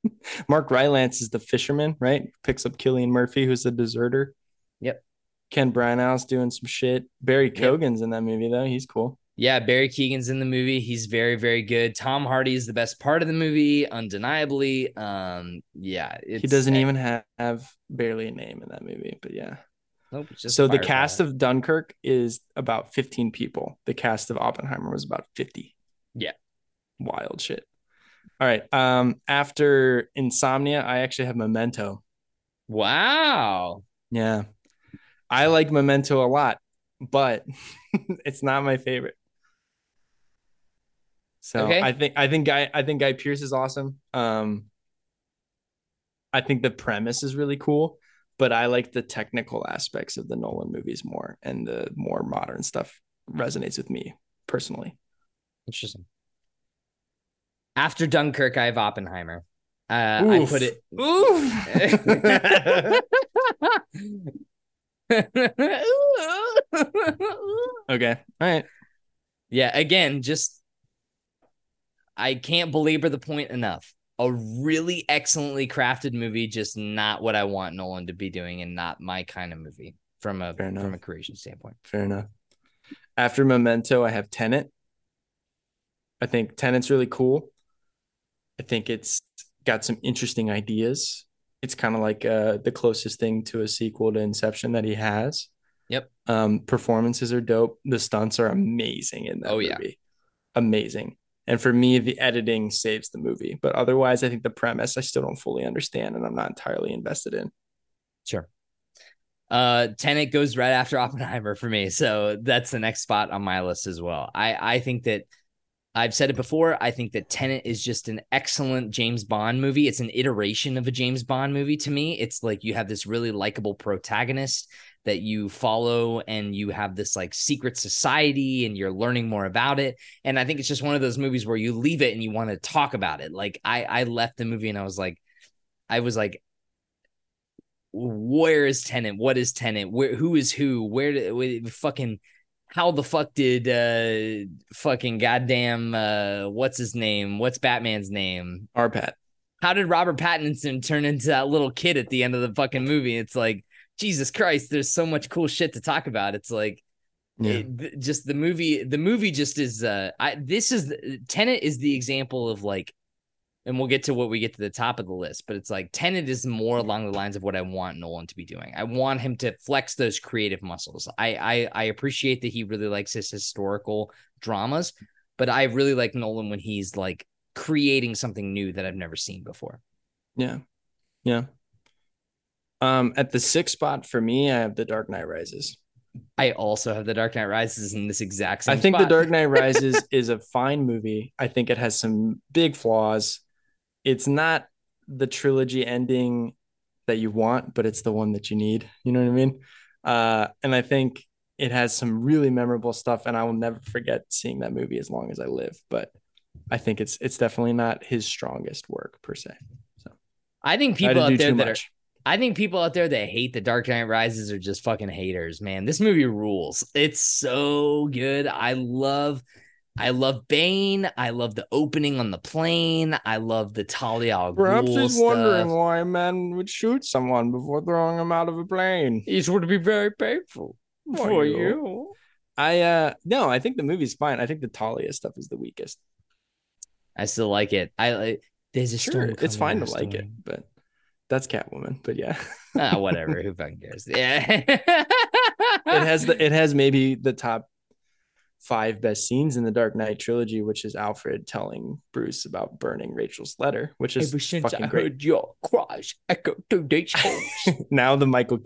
Mark Rylance is the fisherman, right? Picks up Cillian Murphy, who's the deserter. Yep. Ken Branagh doing some shit. Barry Keoghan's in that movie though. He's cool. Yeah, Barry Keoghan's in the movie. He's very, very good. Tom Hardy is the best part of the movie, undeniably. Um, yeah, he doesn't even have, have barely a name in that movie, but yeah. Nope, just so the cast of Dunkirk is about 15 people. The cast of Oppenheimer was about 50. Yeah. Wild shit. All right. Um, after Insomnia, I actually have Memento. wow. Yeah. I like Memento a lot, but it's not my favorite. So Okay. I think I think Guy I think Guy Pearce is awesome. Um I think the premise is really cool, but I like the technical aspects of the Nolan movies more and the more modern stuff resonates with me personally. Interesting. After Dunkirk, I have Oppenheimer. Uh, I put it. okay. All right. yeah, again, just I can't belabor the point enough. A really excellently crafted movie, just not what I want Nolan to be doing, and not my kind of movie from a from a creation standpoint. Fair enough. After Memento, I have Tenet. I think Tenet's really cool. I think it's got some interesting ideas. It's kind of like uh, the closest thing to a sequel to Inception that he has. Yep. Um, performances are dope. The stunts are amazing in that Oh, movie. yeah. Amazing. And for me, the editing saves the movie. But otherwise, I think the premise I still don't fully understand and I'm not entirely invested in. Sure. Uh Tenet goes right after Oppenheimer for me. So that's the next spot on my list as well. I I think that I've said it before. I think that Tenet is just an excellent James Bond movie. It's an iteration of a James Bond movie to me. It's like you have this really likable protagonist that you follow and you have this like secret society and you're learning more about it. And I think it's just one of those movies where you leave it and you want to talk about it. Like I I left the movie and I was like I was like where is Tenet? What is Tenet? Where who is who? Where did fucking how the fuck did uh fucking goddamn uh what's his name? What's Batman's name? Arpat. How did Robert Pattinson turn into that little kid at the end of the fucking movie? It's like Jesus Christ, there's so much cool shit to talk about. It's like Yeah. it- just the movie the movie just is uh I this is Tenet is the example of like and we'll get to what we get to the top of the list, but it's like Tenet is more along the lines of what I want Nolan to be doing. I want him to flex those creative muscles. I I, I appreciate that he really likes his historical dramas, but I really like Nolan when he's like creating something new that I've never seen before. Yeah. Yeah. Um, at the sixth spot for me, I have The Dark Knight Rises. I also have The Dark Knight Rises in this exact same I think The. Dark Knight Rises is a fine movie. I think it has some big flaws. It's not the trilogy ending that you want, but it's the one that you need. You know what I mean? Uh, and I think it has some really memorable stuff, and I will never forget seeing that movie as long as I live. But I think it's it's definitely not his strongest work per se. So I think people out there that are. I think people out there that hate The Dark Knight Rises are just fucking haters, man. This movie rules. It's so good. I love I love Bane. I love the opening on the plane. I love the Talia al Perhaps Ghul he's wondering why a man would shoot someone before throwing him out of a plane. It would be very painful For for you. you. I uh no, I think the movie's fine. I think the Talia stuff is the weakest. I still like it. I like there's a Sure, storm. it's fine to like it, but that's Catwoman. But yeah, Ah, whatever. Who fucking cares? Yeah. it has the it has maybe the top five best scenes in the Dark Knight trilogy, which is Alfred telling Bruce about burning Rachel's letter, which is Ever since fucking I great. heard your cries echo through these halls. now the Michael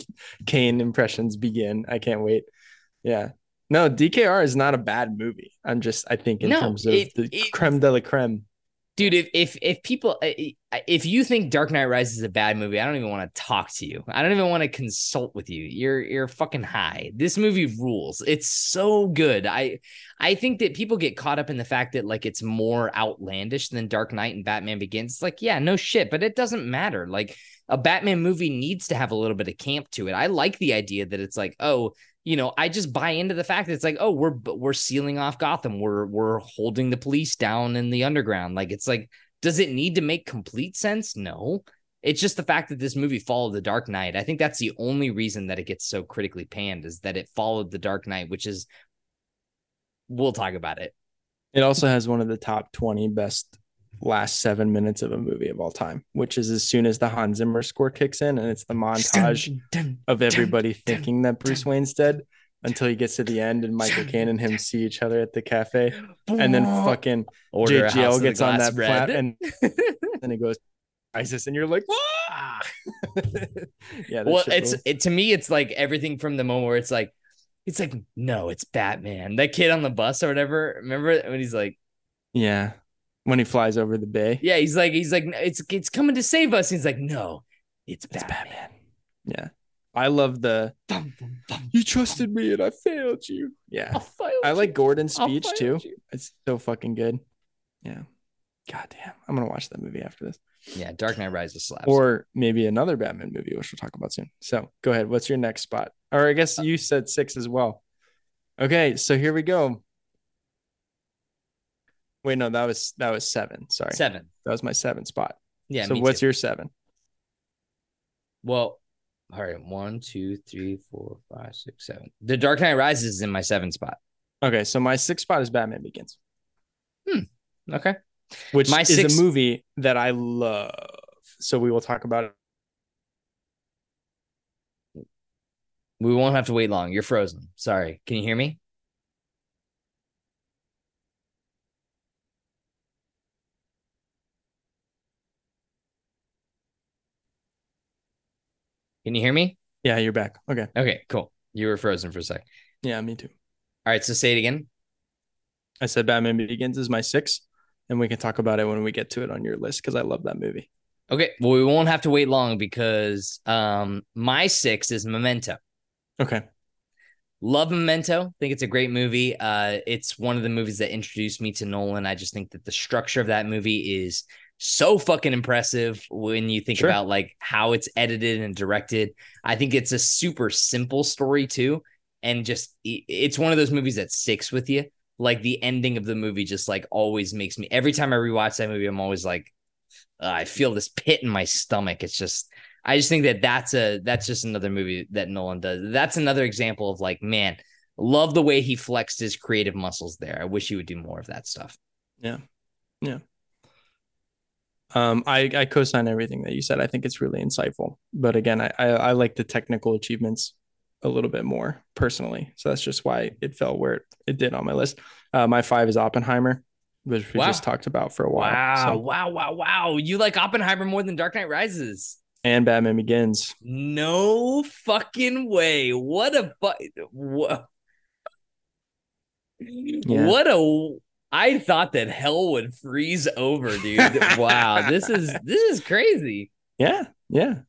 Caine impressions begin. I can't wait. Yeah. No, DKR is not a bad movie. I'm just, I think, in No, terms of it- the it- creme de la creme. Dude if if if people uh, if you think dark knight rises is a bad movie i don't even want to talk to you. I don't even want to consult with you. You're you're fucking high. This movie rules. It's so good. I i think that people get caught up in the fact that like it's more outlandish than dark knight and batman begins. It's like yeah no shit but it doesn't matter. Like a batman movie needs to have a little bit of camp to it. I like the idea that it's like oh you know, I just buy into the fact that it's like, oh, we're we're sealing off Gotham. We're we're holding the police down in the underground. Like it's like, does it need to make complete sense? No. It's just the fact that this movie followed the Dark Knight. I think that's the only reason that it gets so critically panned is that it followed the Dark Knight, which is we'll talk about it. It also has one of the top 20 best last seven minutes of a movie of all time, which is as soon as the Hans Zimmer score kicks in and it's the montage of everybody thinking that Bruce Wayne's dead until he gets to the end and Michael Caine and him see each other at the cafe. And then fucking Order a JGL gets on that Red. plat and then it goes ISIS and you're like, ah! yeah, well, it's rules. it to me, it's like everything from the moment where it's like, it's like, no, it's Batman. That kid on the bus or whatever. Remember when he's like, yeah. When he flies over the bay, yeah, he's like, he's like, it's it's coming to save us. he's like, no, it's it's Batman. Batman. Yeah. I love the Dum, dum, dum. you trusted me and I failed you. Yeah. I I like Gordon's speech too. you. It's so fucking good. Yeah. God damn. I'm gonna watch that movie after this. Yeah, Dark Knight Rises slaps. Or maybe another Batman movie, which we'll talk about soon. So go ahead. What's your next spot? Or I guess uh, you said six as well. Okay, so here we go. Wait, no, that was that was seven. Sorry. seven. That was my seven spot. Yeah. so what's too. your seven? well? All right, one, two, three, four, five, six, seven. The Dark Knight Rises is in my seven spot. Okay, so my sixth spot is Batman Begins, Hmm. Okay. which My is a movie that I love. So we will talk about it. We won't have to wait long. You're frozen. Sorry. Can you hear me? Can you hear me? Yeah, you're back. Okay. Okay, cool. You were frozen for a sec. Yeah, me too. All right, so say it again. I said Batman Begins is my six, and we can talk about it when we get to it on your list because I love that movie. Okay, well, we won't have to wait long because um my six is Memento. Okay. Love Memento. I think it's a great movie. Uh, it's one of the movies that introduced me to Nolan. I just think that the structure of that movie is so fucking impressive when you think Sure. about like how it's edited and directed. I think it's a super simple story too, and just it's one of those movies that sticks with you. Like the ending of the movie just like always makes me. Every time I rewatch that movie, I'm always like, uh, I feel this pit in my stomach. It's just I just think that that's a that's just another movie that Nolan does. That's another example of like, man, love the way he flexed his creative muscles there. I wish he would do more of that stuff. Um, I, I co-sign everything that you said. I think it's really insightful. But again, I, I, I like the technical achievements a little bit more personally. So that's just why it fell where it, it did on my list. Uh, my five is Oppenheimer, which we Wow. just talked about for a while. Wow, So- wow, wow, wow. You like Oppenheimer more than Dark Knight Rises. and Batman Begins. No fucking way. What a fu- what, what a I thought that hell would freeze over, dude. wow, this is this is crazy. Yeah, yeah,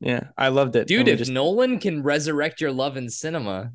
yeah. I loved it. Dude, if just- Nolan can resurrect your love in cinema,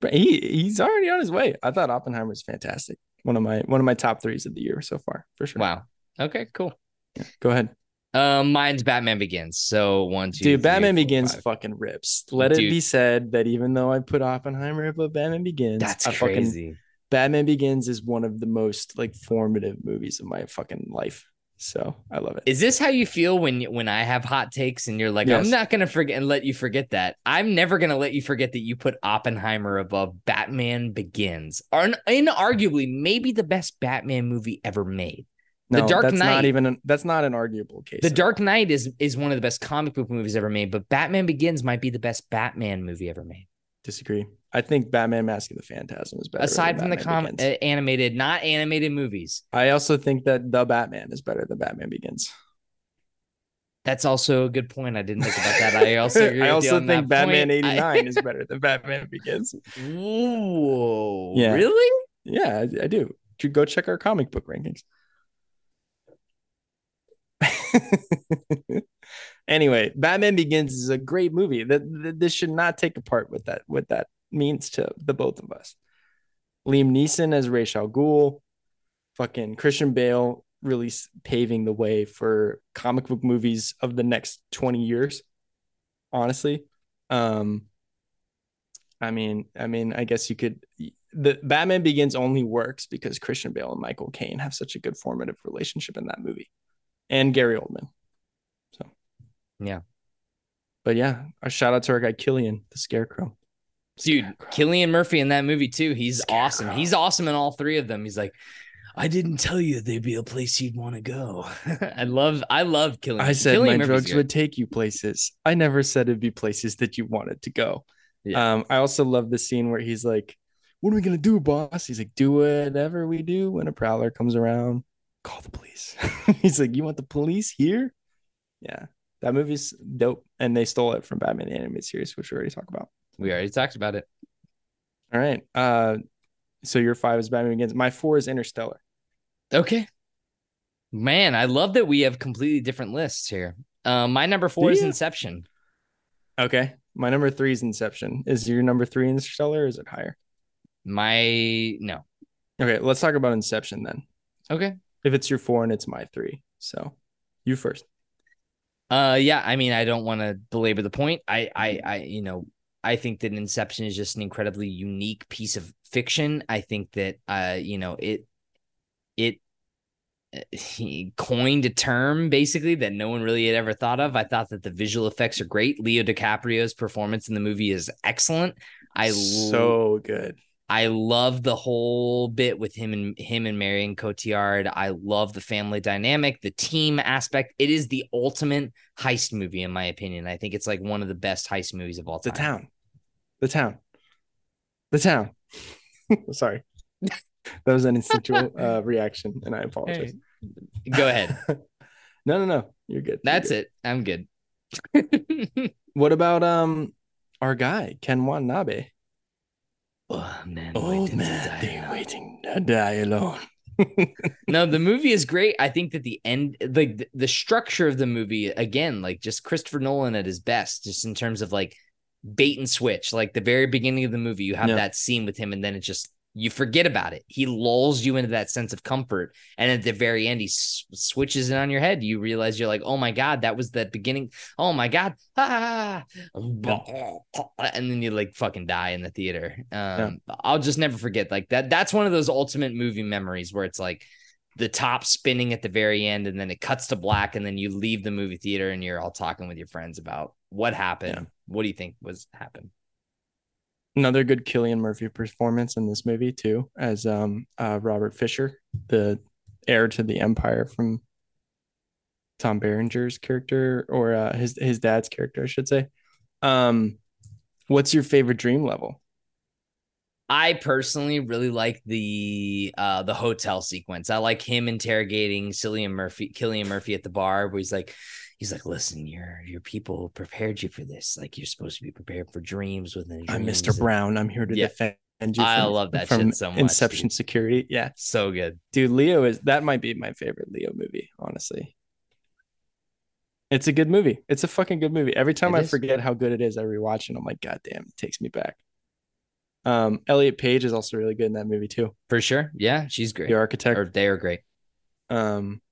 But he he's already on his way. I thought Oppenheimer Oppenheimer's fantastic. One of my one of my top threes of the year so far, for sure. Wow. Okay, cool. Yeah, go ahead. Um, mine's Batman Begins. So one, two, Dude, three, Batman four, Begins five. fucking rips. Let it be said that even though I put Oppenheimer above Batman Begins, That's I fucking crazy. Batman Begins is one of the most like formative movies of my fucking life. So I love it. Is this how you feel when when I have hot takes and you're like, Yes. I'm not gonna forget and let you forget that. I'm never gonna let you forget that you put Oppenheimer above Batman Begins, or inarguably maybe the best Batman movie ever made. The No, Dark that's Knight- not even an, that's not an arguable case. The Dark Knight is is one of the best comic book movies ever made, but Batman Begins might be the best Batman movie ever made. Disagree. I think Batman Mask of the Phantasm is better. Aside from the com- Begins. uh, animated, not animated movies. I also think that the Batman is better than Batman Begins. That's also a good point. I didn't think about that. I also agree I also think Batman point. I- '89 is better than Batman Begins. Whoa. Yeah. Really? Yeah, I, I do. You Go check our comic book rankings. anyway, Batman Begins is a great movie. That this should not take apart what that what that means to the both of us. Liam Neeson as Ra's al Ghul, fucking Christian Bale really paving the way for comic book movies of the next 20 years. Honestly. Um I mean, I mean, I guess you could the Batman Begins only works because Christian Bale and Michael Caine have such a good formative relationship in that movie. And Gary Oldman. Yeah. But yeah, a shout out to our guy Cillian, the scarecrow. Dude, Scarecrow. Cillian Murphy in that movie too. He's Scarecrow. awesome. He's awesome in all three of them. He's like, I didn't tell you they'd be a place you'd want to go. I love, I love Cillian. I said Cillian my Murphy's drugs good. would take you places. I never said it'd be places that you wanted to go. Yeah. Um, I also love the scene where he's like, What are we gonna do, boss? He's like, Do whatever we do when a prowler comes around. Call the police. he's like, You want the police here? Yeah. That movie's dope. And they stole it from Batman the Animated Series, which we already talked about. We already talked about it. All right. Uh so your five is Batman Begins. My four is Interstellar. Okay. Man, I love that we have completely different lists here. Um, my number four is. Inception. Okay. My number three is Inception. Is your number three Interstellar or is it higher? My no. Okay, let's talk about Inception then. Okay. If it's your four and it's my three. So you first. Uh yeah, I mean, I don't want to belabor the point. I I I you know, I think that Inception is just an incredibly unique piece of fiction. I think that uh, you know, it it he coined a term basically that no one really had ever thought of. I thought that the visual effects are great. Leo DiCaprio's performance in the movie is excellent. I so good. I love the whole bit with him and him and Marion Cotillard. I love the family dynamic, the team aspect. It is the ultimate heist movie, in my opinion. I think it's like one of the best heist movies of all time. The town. The town. The town. Sorry. that was an instinctual uh, reaction, and I apologize. Go ahead. no, no, no. You're good. That's it. I'm good. What about um our guy, Ken Watanabe? Oh man, Old waiting to man, die they waiting to die alone. no, the movie is great. I think that the end, like the, the structure of the movie, again, like just Christopher Nolan at his best, just in terms of like bait and switch. Like the very beginning of the movie, you have Yeah. that scene with him, and then it just you forget about it. He lulls you into that sense of comfort, and at the very end, he s- switches it on your head. You realize you're like, oh my god, that was the beginning. Oh my god, ah, and then you like fucking die in the theater. Um, I'll just never forget like that. That's one of those ultimate movie memories where it's like the top spinning at the very end and then it cuts to black and then you leave the movie theater and you're all talking with your friends about what happened. Yeah. What do you think was happened? Another good Cillian Murphy performance in this movie too, as um uh, Robert Fischer, the heir to the empire from Tom Berenger's character or uh, his his dad's character, I should say. Um, what's your favorite dream level? I personally really like the uh the hotel sequence. I like him interrogating Cillian Murphy, Cillian Murphy at the bar, where he's like, he's like, listen, your your people prepared you for this. Like you're supposed to be prepared for dreams within. I'm. Mr. Brown. I'm here to Yeah. defend you. I from- love that from shit so much, Inception dude. Security. Yeah, So good. dude, Leo is that might be my favorite Leo movie. Honestly, it's a good movie. It's a fucking good movie. Every time It I is. forget how good it is, I rewatch it. I'm like, God damn, it takes me back. Um, Elliot Page is also really good in that movie too. For sure. Yeah, she's great. The architect. Or they are great. Um,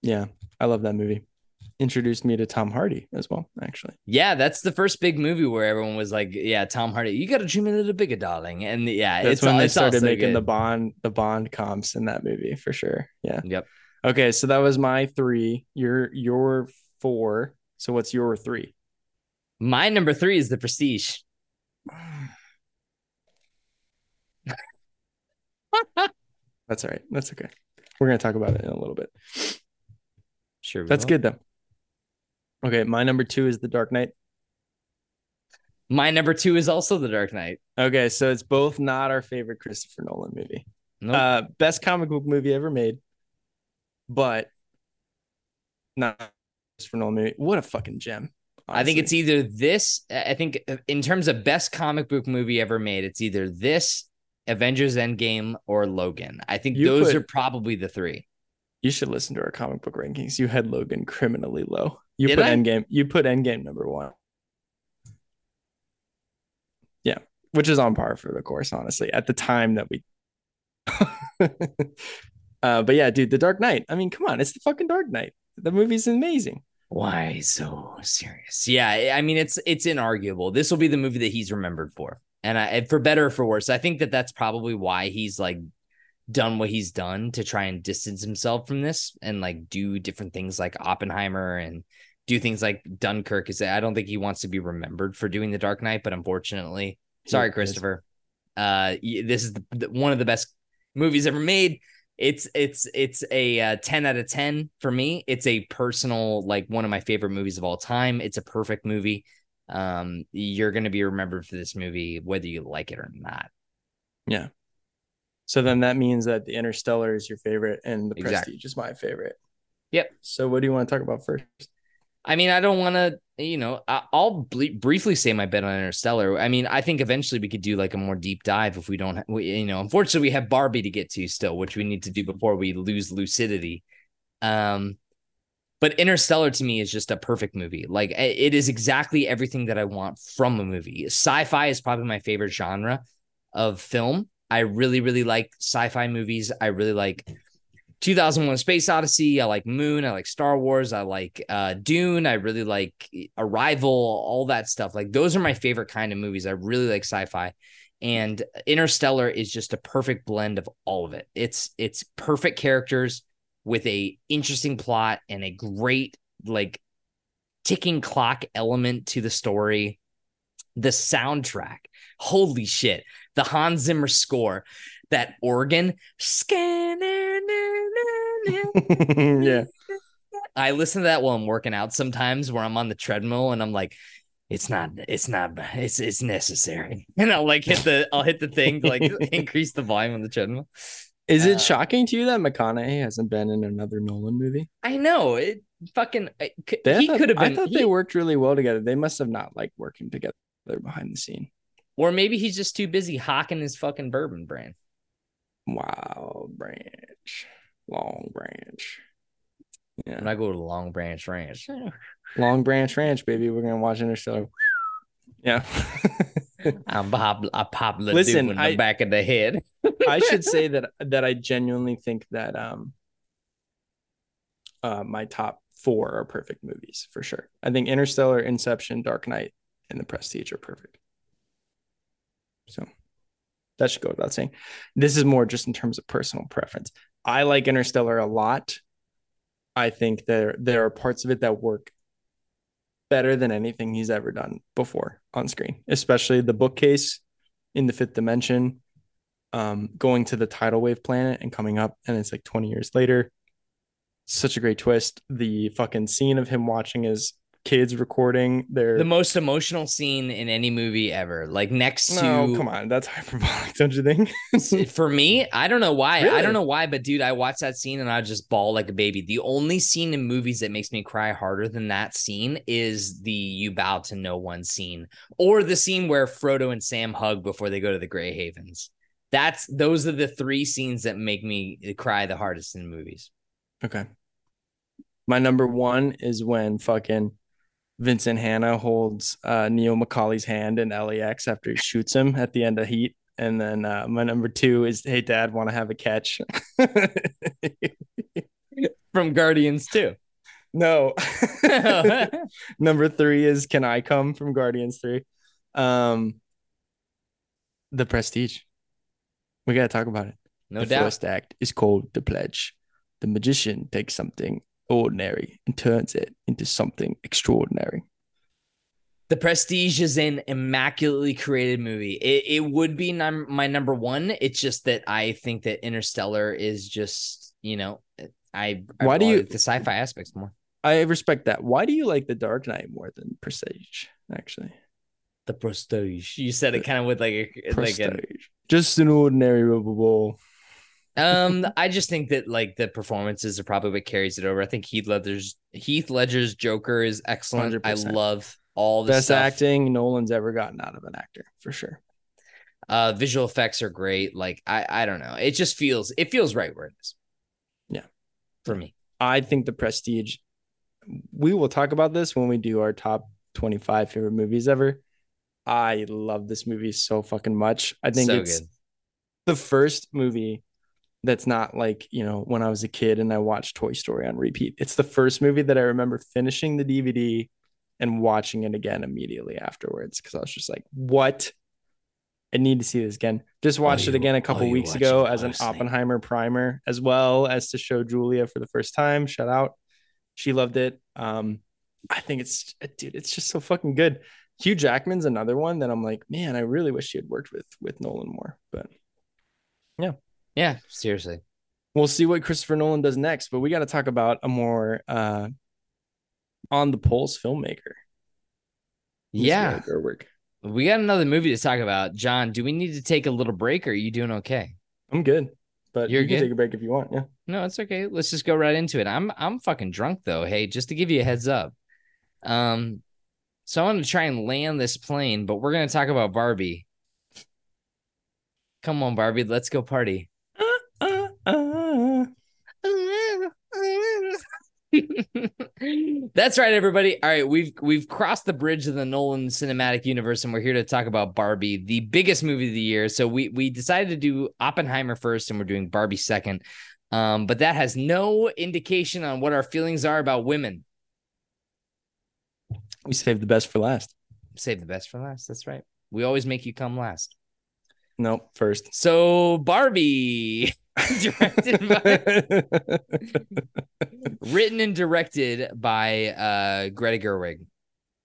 yeah, I love that movie. Introduced me to Tom Hardy as well, actually. Yeah, that's the first big movie where everyone was like, "Yeah, Tom Hardy, you got to dream a little bigger, darling." And yeah, That's it's when all, they it's started making good. the Bond the Bond comps in that movie for sure. Yeah. Yep. Okay, so that was my three. Your your four. So what's your three? My number three is the Prestige. That's all right. That's okay. We're gonna talk about it in a little bit. Sure, That's will. good though. Okay, my number two is The Dark Knight. My number two is also The Dark Knight. Okay, so it's both not our favorite Christopher Nolan movie. Nope. Uh, best comic book movie ever made, but not Christopher Nolan movie. What a fucking gem! I think it's either this. I think uh, in terms of best comic book movie ever made, it's either this, Avengers Endgame, or Logan. I think You those put- are probably the three. You should listen to our comic book rankings. You had Logan criminally low. You Did put I? Endgame. You put Endgame number one. Yeah, which is on par for the course, honestly. At the time that we. uh, but yeah, dude, The Dark Knight. I mean, come on, it's the fucking Dark Knight. The movie's amazing. Why so serious? Yeah, I mean it's it's inarguable. This will be the movie that he's remembered for, and I, for better or for worse, I think that that's probably why he's like done what he's done to try and distance himself from this and like do different things like Oppenheimer and do things like Dunkirk. Is I don't think he wants to be remembered for doing the Dark Knight, but unfortunately, sorry, He. Christopher. Uh, this is the, the, one of the best movies ever made. It's it's it's a uh, 10 out of 10 for me. It's a personal like one of my favorite movies of all time. It's a perfect movie. Um you're going to be remembered for this movie whether you like it or not. Yeah. So then that means that the Interstellar is your favorite and the Exactly. Prestige is my favorite. Yep. So what do you want to talk about first? I mean, I don't want to, you know, I'll ble- briefly say my bet on Interstellar. I mean, I think eventually we could do like a more deep dive if we don't, ha- we, you know, unfortunately we have Barbie to get to still, which we need to do before we lose lucidity. Um, but Interstellar to me is just a perfect movie. Like it is exactly everything that I want from a movie. Sci-fi is probably my favorite genre of film. I really, really like sci-fi movies. I really like 2001 Space Odyssey. I like Moon. I like Star Wars. I like uh, Dune. I really like Arrival, all that stuff. Like those are my favorite kind of movies. I really like sci-fi. And Interstellar is just a perfect blend of all of it. It's it's perfect characters with a interesting plot and a great like ticking clock element to the story. The soundtrack. Holy shit. The Hans Zimmer score, that organ. yeah. I listen to that while I'm working out sometimes where I'm on the treadmill and I'm like, it's not, it's not, it's it's necessary. And I'll like hit the I'll hit the thing to like increase the volume on the treadmill. Is Uh, it shocking to you that McConaughey hasn't been in another Nolan movie? I know it fucking it he could have been I thought he- they worked really well together. They must have not liked working together behind the scene. or maybe he's just too busy hawking his fucking bourbon brand. Wow, branch, long branch. When Yeah, I go to Long Branch Ranch. Long Branch Ranch, baby. We're gonna watch Interstellar. Yeah. I pop I pop the Listen, dude in the I- back of the head. I should say that that I genuinely think that um uh my top four are perfect movies for sure. I think Interstellar, Inception, Dark Knight, and The Prestige are perfect. So that should go without saying. This is more just in terms of personal preference. I like Interstellar a lot. I think there there are parts of it that work better than anything he's ever done before on screen, especially the bookcase in the fifth dimension um, going to the tidal wave planet and coming up, and it's like 20 years later. Such a great twist. The fucking scene of him watching his kids recording their. the most emotional scene in any movie ever. Like next to no, come on, that's hyperbolic, don't you think? for me, I don't know why. I don't know why, but dude, I watched that scene and I just bawl like a baby. The only scene in movies that makes me cry harder than that scene is the "You Bow to No One" scene, or the scene where Frodo and Sam hug before they go to the Grey Havens. That's those are the three scenes that make me cry the hardest in movies. okay. My number one is when fucking Vincent Hanna holds uh, Neil McCauley's hand in LAX after he shoots him at the end of Heat. And then uh, my number two is Hey Dad, want to have a catch? From Guardians too. no. number three is Can I Come from Guardians 3. Um, the Prestige. We got to talk about it. No the doubt. first act is called The Pledge. The magician takes something ordinary and turns it into something extraordinary. The Prestige is an immaculately created movie. It, it would be num- my number one. It's just that I think that Interstellar is just, you know, I, I Why do you- the sci-fi aspects more? I respect that. Why do you like The Dark Knight more than Prestige? Actually, The Prestige. You said it kind of with like a like Prestige. a Just an ordinary rubber ball. Um I just think that like the performances are probably what carries it over. I think Heath Ledger's Heath Ledger's Joker is excellent. I 100%. love all the Best stuff. acting Nolan's ever gotten out of an actor for sure. Uh visual effects are great. Like I I don't know. It just feels it feels right where it is. Yeah. For me. I think The Prestige. We will talk about this when we do our top twenty-five favorite movies ever. I love this movie so fucking much. I think so it's good. the first movie that's not like you know when I was a kid and I watched Toy Story on repeat. It's the first movie that I remember finishing the DVD and watching it again immediately afterwards because I was just like, "What? I need to see this again." Just watched you- it again a couple weeks ago as an. Oppenheimer primer, as well as to show Julia for the first time. Shout out, she loved it. Um, I think it's dude, it's just so fucking good. Hugh Jackman's another one that I'm like, man, I really wish he had worked with with Nolan more, but Yeah, seriously. we'll see what Christopher Nolan does next. But we got to talk about a more uh, on the pulse filmmaker. Who's Yeah. We got another movie to talk about. John, do we need to take a little break or are you doing okay? I'm good, but You're you can good? take a break if you want. Yeah, No, it's okay. Let's just go right into it. I'm I'm fucking drunk though. Hey, just to give you a heads up. Um so I want to try and land this plane, but we're gonna talk about Barbie. Come on, Barbie, let's go party. uh, uh. That's right, everybody. All right, we've we've crossed the bridge of the Nolan cinematic universe, and we're here to talk about Barbie, the biggest movie of the year. So we we decided to do Oppenheimer first, and we're doing Barbie second. Um, but that has no indication on what our feelings are about women. we saved the best for last. Save the best for last. That's right. We always make you come last. Nope, first. So Barbie, directed by, written and directed by uh Greta Gerwig.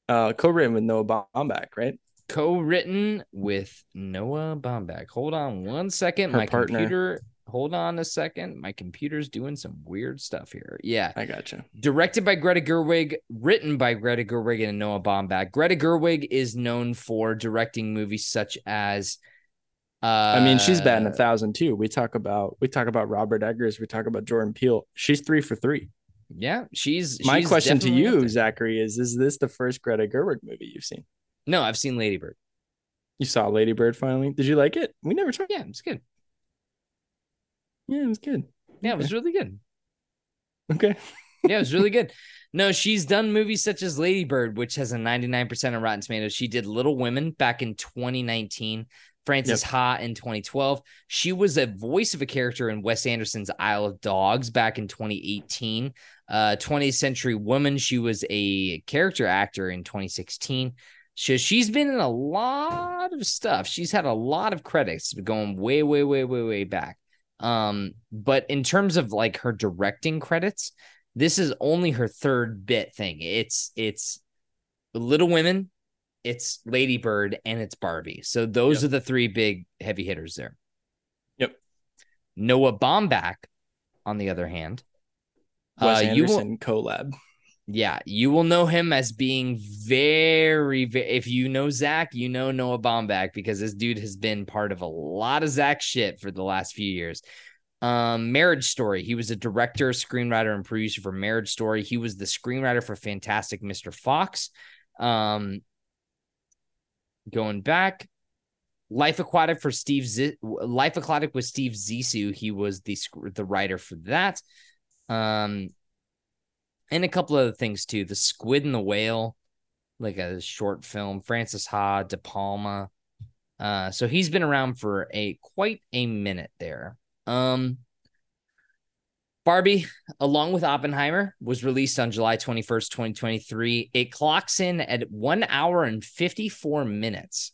uh, co-written with Noah Baumbach, right? co-written with Noah Baumbach. Hold on one second. Her My partner. computer. Hold on a second. My computer's doing some weird stuff here. Yeah. I gotcha. Directed by Greta Gerwig, written by Greta Gerwig and Noah Baumbach. Greta Gerwig is known for directing movies such as uh I mean, she's batting a thousand too. We talk about we talk about Robert Eggers. We talk about Jordan Peele. She's three for three. Yeah, she's My she's question to you. Zachary, is: Is this the first Greta Gerwig movie you've seen? No, I've seen Lady Bird. You saw Lady Bird finally. Did you like it? We never talked. Yeah, it's good. Yeah, it was good. Yeah, it was really good. Okay. yeah, it was really good. No, she's done movies such as Lady Bird, which has a 99% on Rotten Tomatoes. She did Little Women back in 2019, Frances Ha in 2012. She was a voice of a character in Wes Anderson's Isle of Dogs back in 2018. Uh, 20th Century Woman, she was a character actor in 2016. So she's been in a lot of stuff. She's had a lot of credits going way, way, way, way, way back. Um, but in terms of like her directing credits, this is only her third bit thing. It's it's Little Women, it's Lady Bird, and it's Barbie. So those Yep. are the three big heavy hitters there. Yep. Noah Baumbach, on the other hand, Wes uh, you will, Anderson collab. yeah, you will know him as being very, very. If you know Zach, you know Noah Baumbach because this dude has been part of a lot of Zach shit for the last few years. Um, Marriage Story. He was a director, screenwriter, and producer for Marriage Story. He was the screenwriter for Fantastic Mr. Fox. Um, going back, Life Aquatic for Steve Z- Life Aquatic with Steve Zissou. He was the the writer for that. Um, and a couple other things too. The Squid and the Whale. like a short film. Frances Ha, De Palma. Uh, so he's been around for a quite a minute there. Um, Barbie, along with Oppenheimer, was released on July 21st, 2023. It clocks in at one hour and 54 minutes.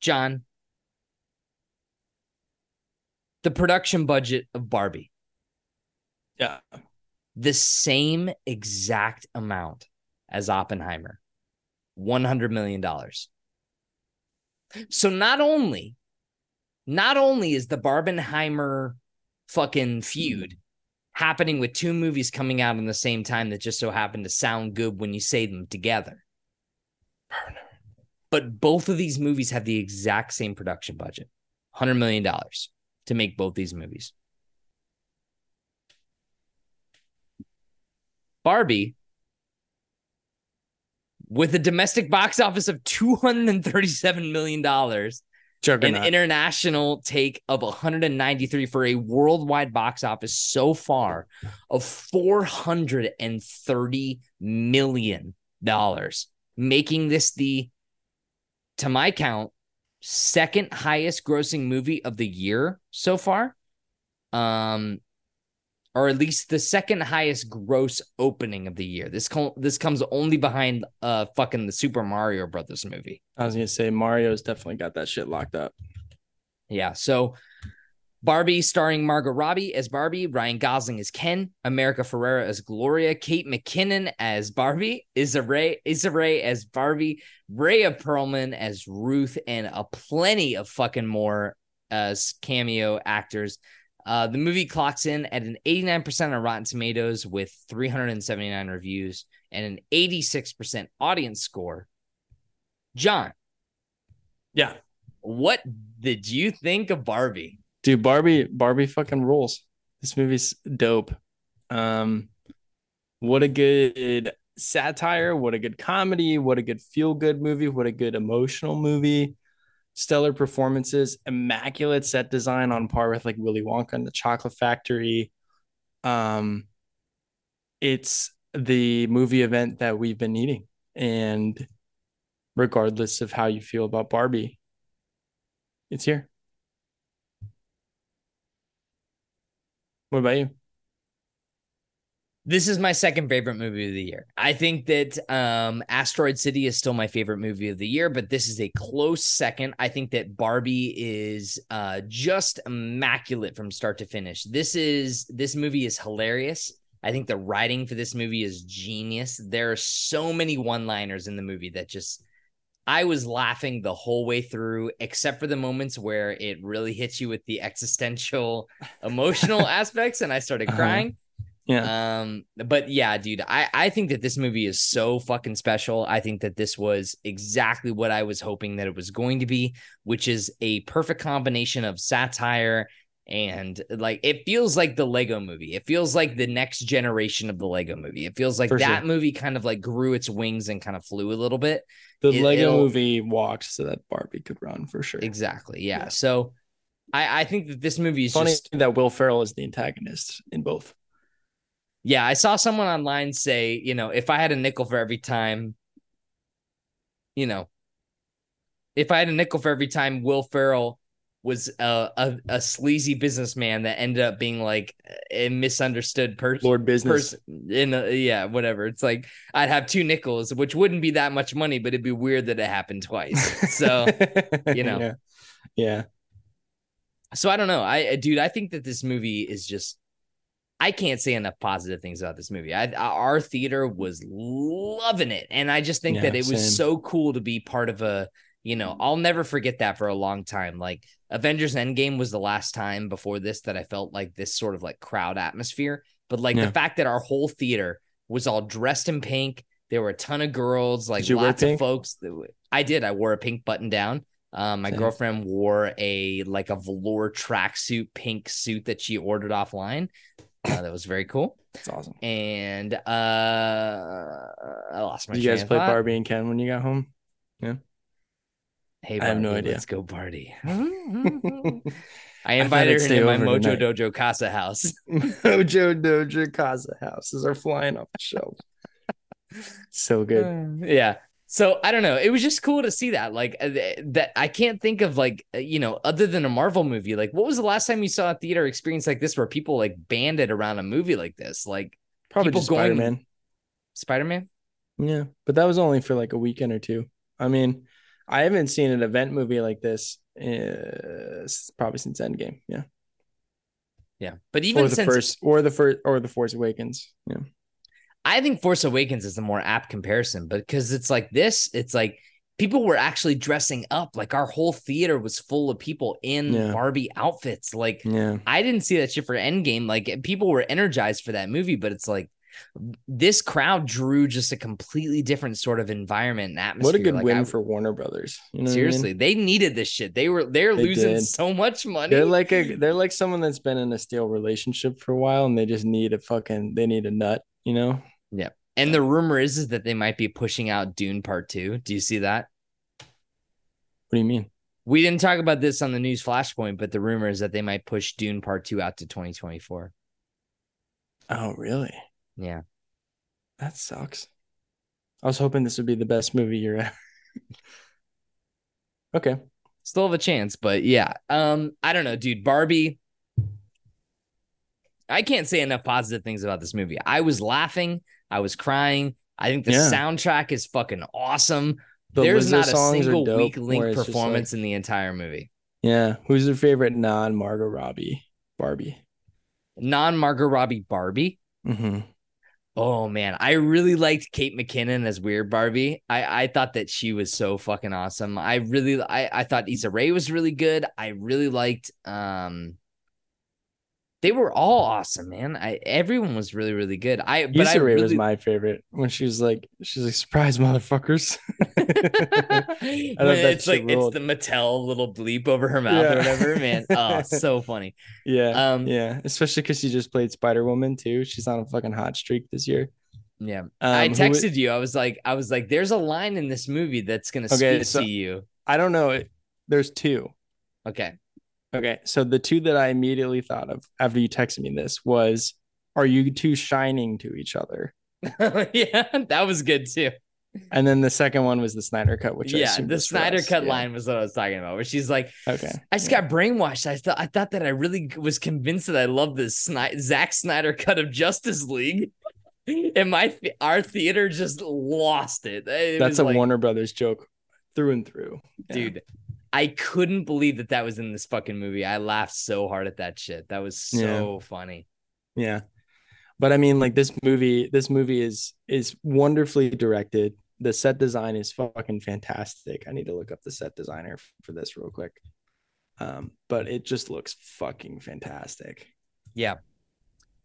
John, the production budget of Barbie, Yeah. the same exact amount as Oppenheimer $100 million. So not only, not only is the Barbenheimer fucking feud hmm. happening with two movies coming out in the same time that just so happen to sound good when you say them together. But both of these movies have the exact same production budget $100 million to make both these movies. Barbie, with a domestic box office of $237 million, an international take of 193 for a worldwide box office so far of 430 million dollars making this the to my count second highest grossing movie of the year so far. Um or at least the second highest gross opening of the year this com- this comes only behind uh fucking the Super Mario Brothers movie I was gonna say Mario's definitely got that shit locked up. Yeah. So Barbie starring Margot Robbie as Barbie, Ryan Gosling as Ken, America Ferrera as Gloria, Kate McKinnon as Barbie, Issa Rae, Issa Rae as Barbie, Rhea Perlman as Ruth, and a plenty of fucking more as cameo actors. Uh, the movie clocks in at an 89% on Rotten Tomatoes with 379 reviews and an 86% audience score. John, Yeah. what did you think of Barbie? Dude, Barbie, Barbie fucking rules. This movie's dope. Um, what a good satire, what a good comedy, what a good feel-good movie, what a good emotional movie. Stellar performances, immaculate set design on par with like Willy Wonka and the Chocolate Factory. Um, it's the movie event that we've been needing. And regardless of how you feel about Barbie, it's here. What about you? This is my second favorite movie of the year. I think that um, Asteroid City is still my favorite movie of the year, but this is a close second. I think that Barbie is uh, just immaculate from start to finish. This is this movie is hilarious. I think the writing for this movie is genius. There are so many one-liners in the movie that just I was laughing the whole way through, except for the moments where it really hits you with the existential, emotional aspects, and I started Uh-huh. crying. Yeah. Um, but yeah, dude, I I think that this movie is so fucking special. I think that this was exactly what I was hoping that it was going to be, which is a perfect combination of satire and like it feels like the Lego movie. It feels like the next generation of the Lego movie. It feels like For that sure. movie kind of like grew its wings and kind of flew a little bit. The It- Lego movie walked so that Barbie could run for sure. Exactly. Yeah. Yeah. So I I think that this movie is Funny just that Will Ferrell is the antagonist in both. Yeah, I saw someone online say, you know, if I had a nickel for every time, you know, if I had a nickel for every time Will Ferrell was a a, a sleazy businessman that ended up being like a misunderstood person. Lord Business. Person in a, yeah, whatever. It's like I'd have two nickels, which wouldn't be that much money, but it'd be weird that it happened twice. So you know. yeah. yeah. so I don't know. I dude, I think that this movie is just I can't say enough positive things about this movie. I our theater was loving it and I just think Yeah, that it was so cool to be part of a, you know, I'll never forget that for a long time. Like Avengers Endgame was the last time before this that I felt like this sort of like crowd atmosphere, but like Yeah. the fact that our whole theater was all dressed in pink, there were a ton of girls, like Did you wear lots of folks. That, I did. I wore a pink button down. Um, my Same. girlfriend wore a like a velour tracksuit, pink suit that she ordered offline. Uh, that was very cool. It's awesome. And uh, I lost my. Did you guys play thought. Barbie and Ken when you got home? Yeah. Hey, I have no idea. Let's go party. I invited I her into my Mojo tonight. Dojo Casa house. Mojo Dojo Casa houses are flying off the shelf. so good. yeah. So I don't know. It was just cool to see that. Like uh, that I can't think of like uh, you know other than a Marvel movie. Like what was the last time you saw a theater experience like this where people like banded around a movie like this? Like Probably people just going- Spider Man. Spider Man. Yeah, but that was only for like a weekend or two. I mean, I haven't seen an event movie like this uh, probably since Endgame. Yeah, Yeah, but even or the since first, or the first, or the Force Awakens. Yeah, I think Force Awakens is the more apt comparison, but because it's like this, it's like people were actually dressing up. Like our whole theater was full of people in Yeah. Barbie outfits. Like yeah, I didn't see that shit for Endgame. Like people were energized for that movie, but it's like this crowd drew just a completely different sort of environment and atmosphere. what a good Like, win I- for Warner Brothers. You know what I mean? seriously, they needed this shit. They were they're They losing did. so much money. They're like a they're like someone that's been in a stale relationship for a while and they just need a fucking they need a nut, you know? And the rumor is, is that they might be pushing out Dune Part Two. Do you see that? What do you mean? We didn't talk about this on the news flashpoint, but the rumor is that they might push Dune Part Two out to 2024. Oh, really? Yeah. That sucks. I was hoping this would be the best movie you're ever. okay. Still have a chance, but yeah. Um, I don't know, dude. Barbie. I can't say enough positive things about this movie. I was laughing, I was crying. I think the Yeah. soundtrack is fucking awesome. The There's Lizzo not a single weak link performance like- in the entire movie. yeah. Who's your favorite non Margot Robbie Barbie? Non Margot Robbie Barbie. Mm-hmm. Oh man, I really liked Kate McKinnon as Weird Barbie. I I thought that she was so fucking awesome. I really I I thought Issa Rae was really good. I really liked um they were all awesome, man. I everyone was really really good. I but I Issa Rae really was my favorite when she was like, she's like, surprise, motherfuckers. it's like shit it's the Mattel little bleep over her mouth Yeah. or whatever, man. Oh, so funny. yeah. Um yeah. Especially because she just played Spider Woman too. She's on a fucking hot streak this year. yeah. Um, I texted you. I was like, I was like, there's a line in this movie that's gonna Okay, speak so- to you. I don't know. It- There's two. Okay. Okay, so the two that I immediately thought of after you texted me this was, "Are you two shining to each other?" yeah, that was good too. And then the second one was the Snyder cut, which yeah, the Snyder us. cut Yeah. line was what I was talking about, where she's like, Okay, I just yeah. got brainwashed. I thought I thought that I really was convinced that I love this Sny- Zack Snyder cut of Justice League. And my our theater just lost it. It That's a like, Warner Brothers joke through and through, Yeah. I couldn't believe that that was in this fucking movie. I laughed so hard at that shit. That was so funny. Yeah, but I mean, like this movie, this movie is is wonderfully directed. The set design is fucking fantastic. I need to look up the set designer for this real quick. Um, but it just looks fucking fantastic. Yeah.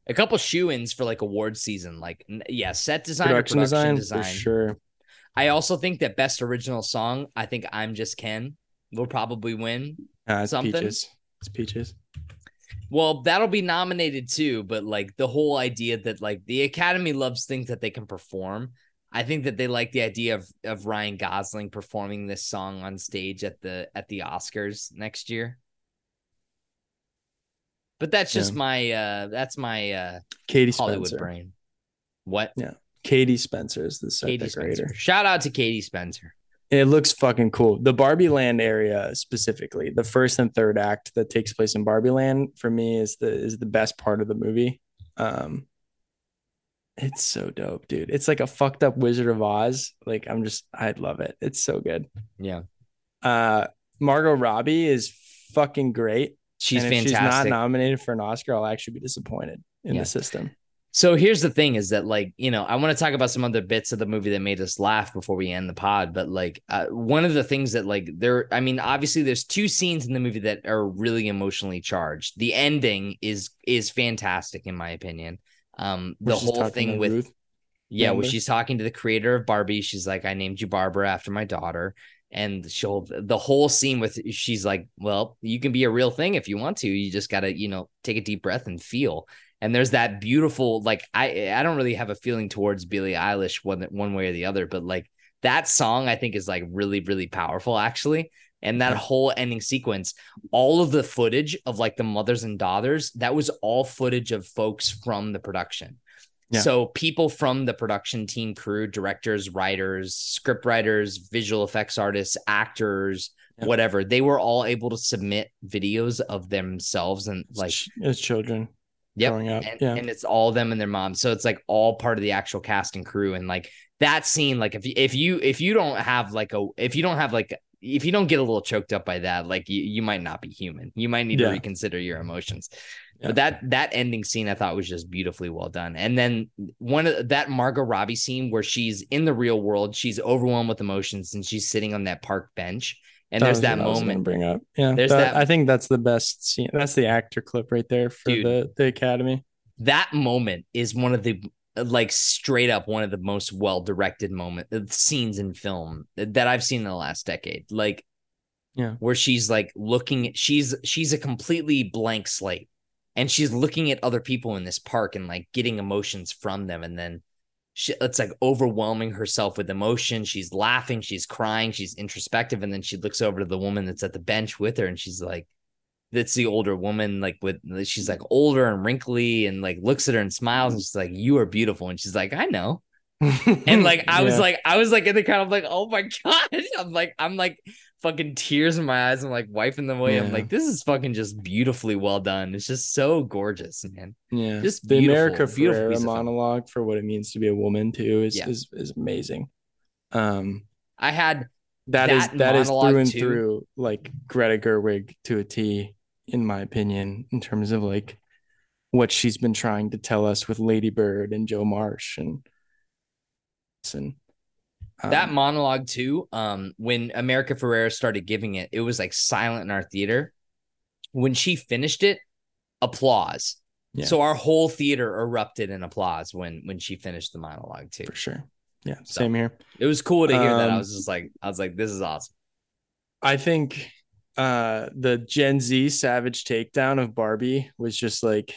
A couple shoe ins for like award season. Like, yeah, set design, Production, production design, design. for sure. I also think that best original song, I think I'm Just Ken will probably win. Uh, it's Something. peaches. It's peaches. Well, that'll be nominated too, but like the whole idea that like the Academy loves things that they can perform. I think that they like the idea of of Ryan Gosling performing this song on stage at the at the Oscars next year. But that's just Yeah. my uh that's my uh Katie Hollywood Spencer. brain. What? Yeah. Katie Spencer is the set Katie. Spencer. Shout out to Katie Spencer. It looks fucking cool. The Barbie Land area specifically, the first and third act that takes place in Barbie Land for me is the is the best part of the movie. Um it's so dope, dude. It's like a fucked up Wizard of Oz. Like I'm just I'd love it. It's so good. Yeah. Uh Margot Robbie is fucking great. She's and if fantastic. she's not nominated for an Oscar, I'll actually be disappointed in Yeah. the system. So here's the thing is that like, you know, I want to talk about some other bits of the movie that made us laugh before we end the pod, but like uh, one of the things that like there I mean, obviously there's two scenes in the movie that are really emotionally charged. The ending is is fantastic in my opinion. Um the whole thing with Ruth. yeah, where Remember? she's talking to the creator of Barbie. She's like, I named you Barbara after my daughter. And she'll the whole scene with she's like, Well, you can be a real thing if you want to. You just gotta, you know, take a deep breath and feel. And there's that beautiful, like, I I don't really have a feeling towards Billie Eilish one one way or the other, but like that song I think is like really, really powerful, actually. And that whole ending sequence, all of the footage of like the mothers and daughters, that was all footage of folks from the production Yeah. So people from the production team, crew, directors, writers, script writers, visual effects artists, actors, Yeah. whatever, they were all able to submit videos of themselves and like as children Yep. growing up. and, yeah. and it's all them and their moms so it's like all part of the actual cast and crew and like that scene like if you if you if you don't have like a if you don't have like if you don't get a little choked up by that like you, you might not be human you might need Yeah. to reconsider your emotions Yeah. but that that ending scene i thought was just beautifully well done and then one of that margot robbie scene where she's in the real world she's overwhelmed with emotions and she's sitting on that park bench and there's that was gonna moment bring up. Yeah, There's that- that- I think that's the best scene. That's the actor clip right there for Dude. the the Academy. that moment is one of the like straight up one of the most well directed moment uh, scenes in film that I've seen in the last decade. Like, Yeah. where she's like looking, she's she's a completely blank slate, and she's looking at other people in this park and like getting emotions from them, and then she it's like overwhelming herself with emotion. She's laughing, she's crying, she's introspective, and then she looks over to the woman that's at the bench with her, and she's like that's the older woman, like with she's like older and wrinkly and like looks at her and smiles and she's like, You are beautiful. And she's like, I know. And like I was like, I was like in the crowd, I'm like, oh my god. I'm like, I'm like fucking tears in my eyes. I'm like wiping them away. I'm like, this is fucking just beautifully well done. It's just so gorgeous, man. yeah, just the America Ferrera piece of film. monologue for what it means to be a woman too is Yeah. is is amazing. Um, I had that is That that is through and too. through like Greta Gerwig to a T, in my opinion, in terms of like what she's been trying to tell us with Lady Bird and Jo March and and that um, monologue too um when america ferrera started giving it it was like silent in our theater when she finished it applause Yeah. so our whole theater erupted in applause when when she finished the monologue too for sure. Yeah, So- same here. it was cool to hear that i Um, was just like i was like this is awesome I think uh the Gen Z savage takedown of Barbie was just like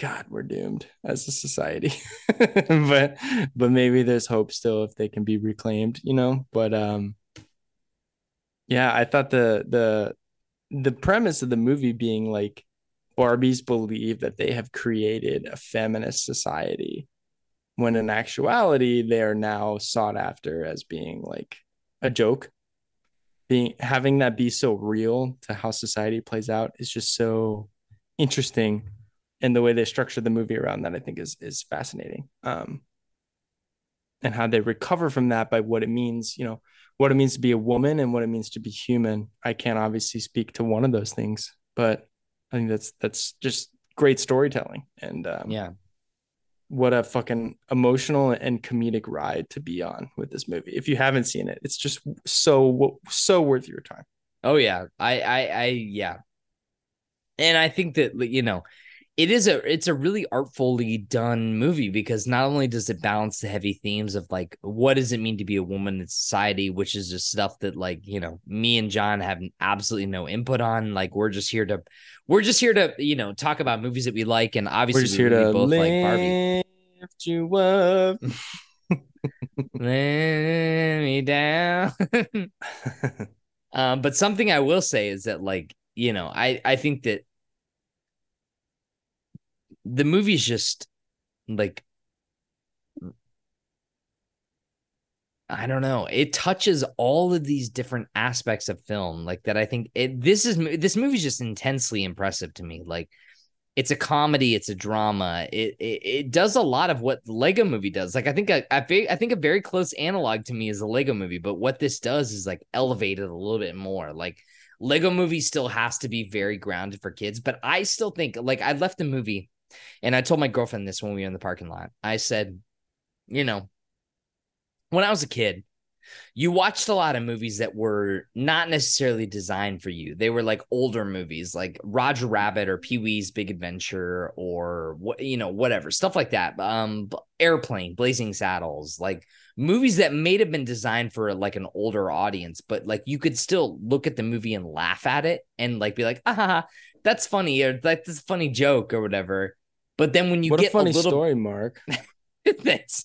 God, we're doomed as a society. but but maybe there's hope still if they can be reclaimed, you know. But um yeah, I thought the the the premise of the movie being like Barbies believe that they have created a feminist society when in actuality they are now sought after as being like a joke being having that be so real to how society plays out is just so interesting and the way they structure the movie around that i think is is fascinating. Um and how they recover from that by what it means you know what it means to be a woman and what it means to be human. I can't obviously speak to one of those things but i think that's that's just great storytelling. And um, yeah. what a fucking emotional and comedic ride to be on with this movie. If you haven't seen it, it's just so so worth your time. oh yeah. I i i yeah. And i think that you know it is a it's a really artfully done movie because not only does it balance the heavy themes of like what does it mean to be a woman in society which is just stuff that like you know me and john have absolutely no input on like we're just here to we're just here to you know talk about movies that we like and obviously We're just we here really to both lift like barbie you up. let me down Um, but something I will say is that, like, you know, I I think that the movie's just like I don't know. It touches all of these different aspects of film, like that. I think it. This is this movie's just intensely impressive to me. Like, it's a comedy, it's a drama. It it, it does a lot of what the Lego Movie does. Like, I think a, I I think a very close analog to me is the Lego Movie. But what this does is like elevate it a little bit more. Like, Lego Movie still has to be very grounded for kids, but I still think like I left the movie, and I told my girlfriend this when we were in the parking lot. I said, you know when I was a kid, you watched a lot of movies that were not necessarily designed for you. They were like older movies, like Roger Rabbit or Pee Wee's Big Adventure or what you know, whatever stuff like that. Um, Airplane, Blazing Saddles, like movies that may have been designed for like an older audience, but like you could still look at the movie and laugh at it and like be like, ah, that's funny or like this funny joke or whatever. But then when you what get a funny little story, Mark. Thanks.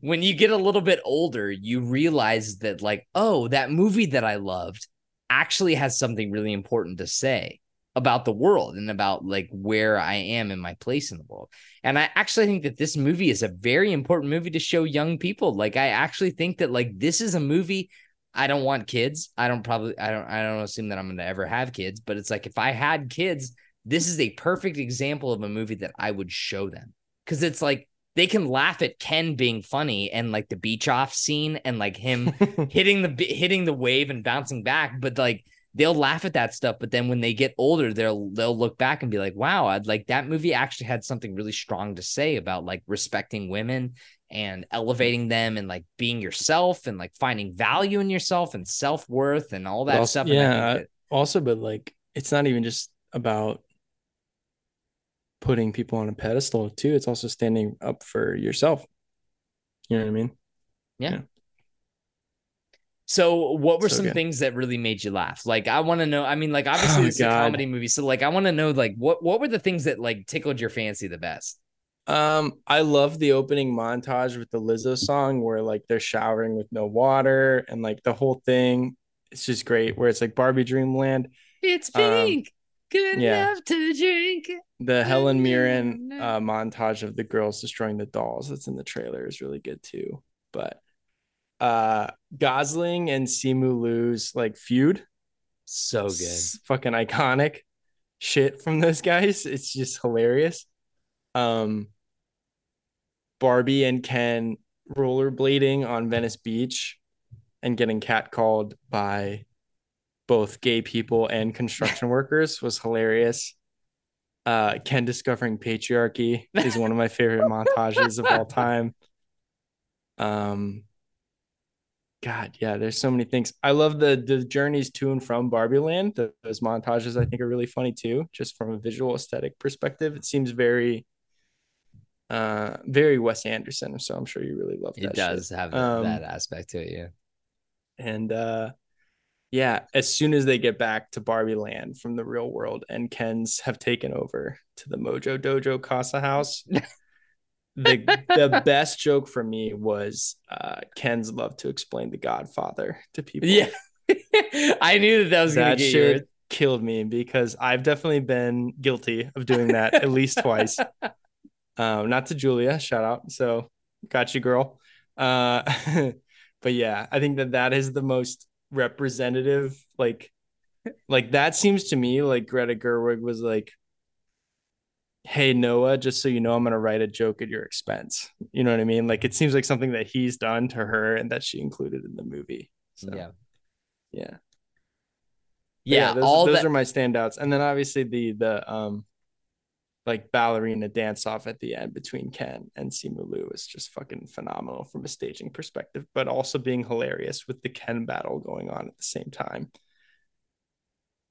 When you get a little bit older, you realize that, like, oh, that movie that I loved actually has something really important to say. about the world and about like where I am in my place in the world. And I actually think that this movie is a very important movie to show young people. Like I actually think that like this is a movie I don't want kids. I don't probably I don't I don't assume that I'm going to ever have kids, but it's like if I had kids, this is a perfect example of a movie that I would show them. Cuz it's like they can laugh at Ken being funny and like the beach off scene and like him hitting the hitting the wave and bouncing back, but like they'll laugh at that stuff. But then when they get older, they'll they'll look back and be like, "Wow, I'd like that movie actually had something really strong to say about like respecting women and elevating them and like being yourself and like finding value in yourself and self worth and all that also, stuff." Yeah, also, but like it's not even just about putting people on a pedestal too. It's also standing up for yourself. You know what I mean? Yeah. yeah. So, what were So some good. things that really made you laugh? Like, I want to know. I mean, like, obviously, Oh, is a comedy movie, so like, I want to know, like, what what were the things that like tickled your fancy the best? Um, I love the opening montage with the Lizzo song where like they're showering with no water and like the whole thing. It's just great. Where it's like Barbie Dreamland. It's Um, pink, good yeah. enough to drink. The Helen Mirren uh, montage of the girls destroying the dolls that's in the trailer is really good too. But uh Gosling and Simu Liu's like feud, So good. s- fucking iconic shit from those guys. It's just hilarious. Um Barbie and Ken rollerblading on Venice Beach and getting catcalled by both gay people and construction workers was hilarious. Uh, Ken discovering patriarchy is one of my favorite montages of all time. Um, God, yeah, there's so many things. I love the the journeys to and from Barbie Land. Th- Those montages I think are really funny too, just from a visual aesthetic perspective. It seems very, uh, very Wes Anderson. So I'm sure you really love that. It does shit. have that, Um, that aspect to it. Yeah. and uh yeah as soon as they get back to barbie land from the real world and kens have taken over to the mojo dojo casa house the the best joke for me was uh ken's love to explain the godfather to people Yeah. I knew that that was going that shit yours. killed me because i've definitely been guilty of doing that at least twice um not to julia shout out so got you girl uh but yeah i think that that is the most representative like like that seems to me like greta gerwig was like hey noah just so you know i'm gonna write a joke at your expense you know what i mean like it seems like something that he's done to her and that she included in the movie so Yeah. yeah But Yeah. those, all those are my standouts and then obviously the the um like ballerina dance off at the end between ken and simu liu is just fucking phenomenal from a staging perspective but also being hilarious with the ken battle going on at the same time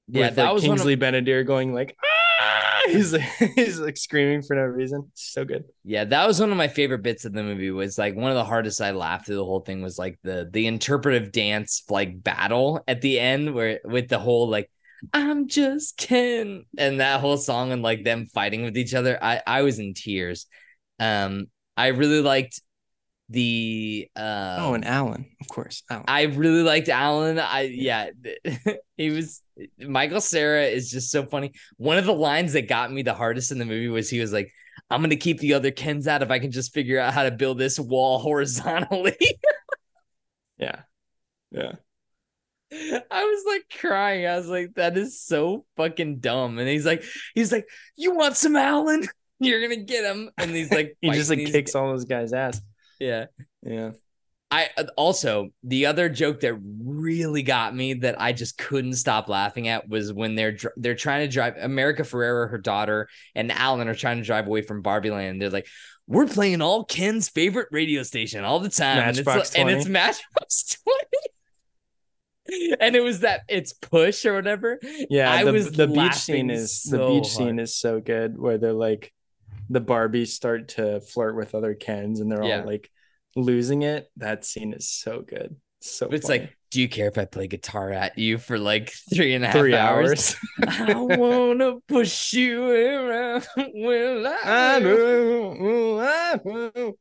Yeah, With, that like, was one of- Kingsley Ben-Adir going like ah! he's like he's like screaming for no reason it's so good Yeah, that was one of my favorite bits of the movie. Was like one of the hardest I laughed through the whole thing was like the the interpretive dance like battle at the end where with the whole like I'm just Ken and that whole song and like them fighting with each other. I I was in tears. Um, I really liked the uh oh and alan of course alan I really liked Alan. I yeah, he was Michael Cera is just so funny. One of the lines that got me the hardest in the movie was he was like, "I'm gonna keep the other Kens out if I can just figure out how to build this wall horizontally." yeah yeah I was like crying. I was like, "That is so fucking dumb." And he's like, "He's like, you want some Alan? You're gonna get him." And he's like, he just like kicks all those guys ass Yeah. yeah I uh, also the other joke that really got me that I just couldn't stop laughing at was when they're they're trying to drive America Ferrera, her daughter, and Alan are trying to drive away from Barbie Land. They're like, "We're playing all Ken's favorite radio station all the time, and it's, Matchbox like- and it's Matchbox Twenty. And it was that it's push or whatever. Yeah, I the, was the beach scene is the so beach scene is so good where they're like the Barbies start to flirt with other Kens and they're Yeah. all like losing it. That scene is so good. So it's funny. like, do you care if I play guitar at you for like three and a half three hours? hours. I wanna push you around. Will I? I know, I know.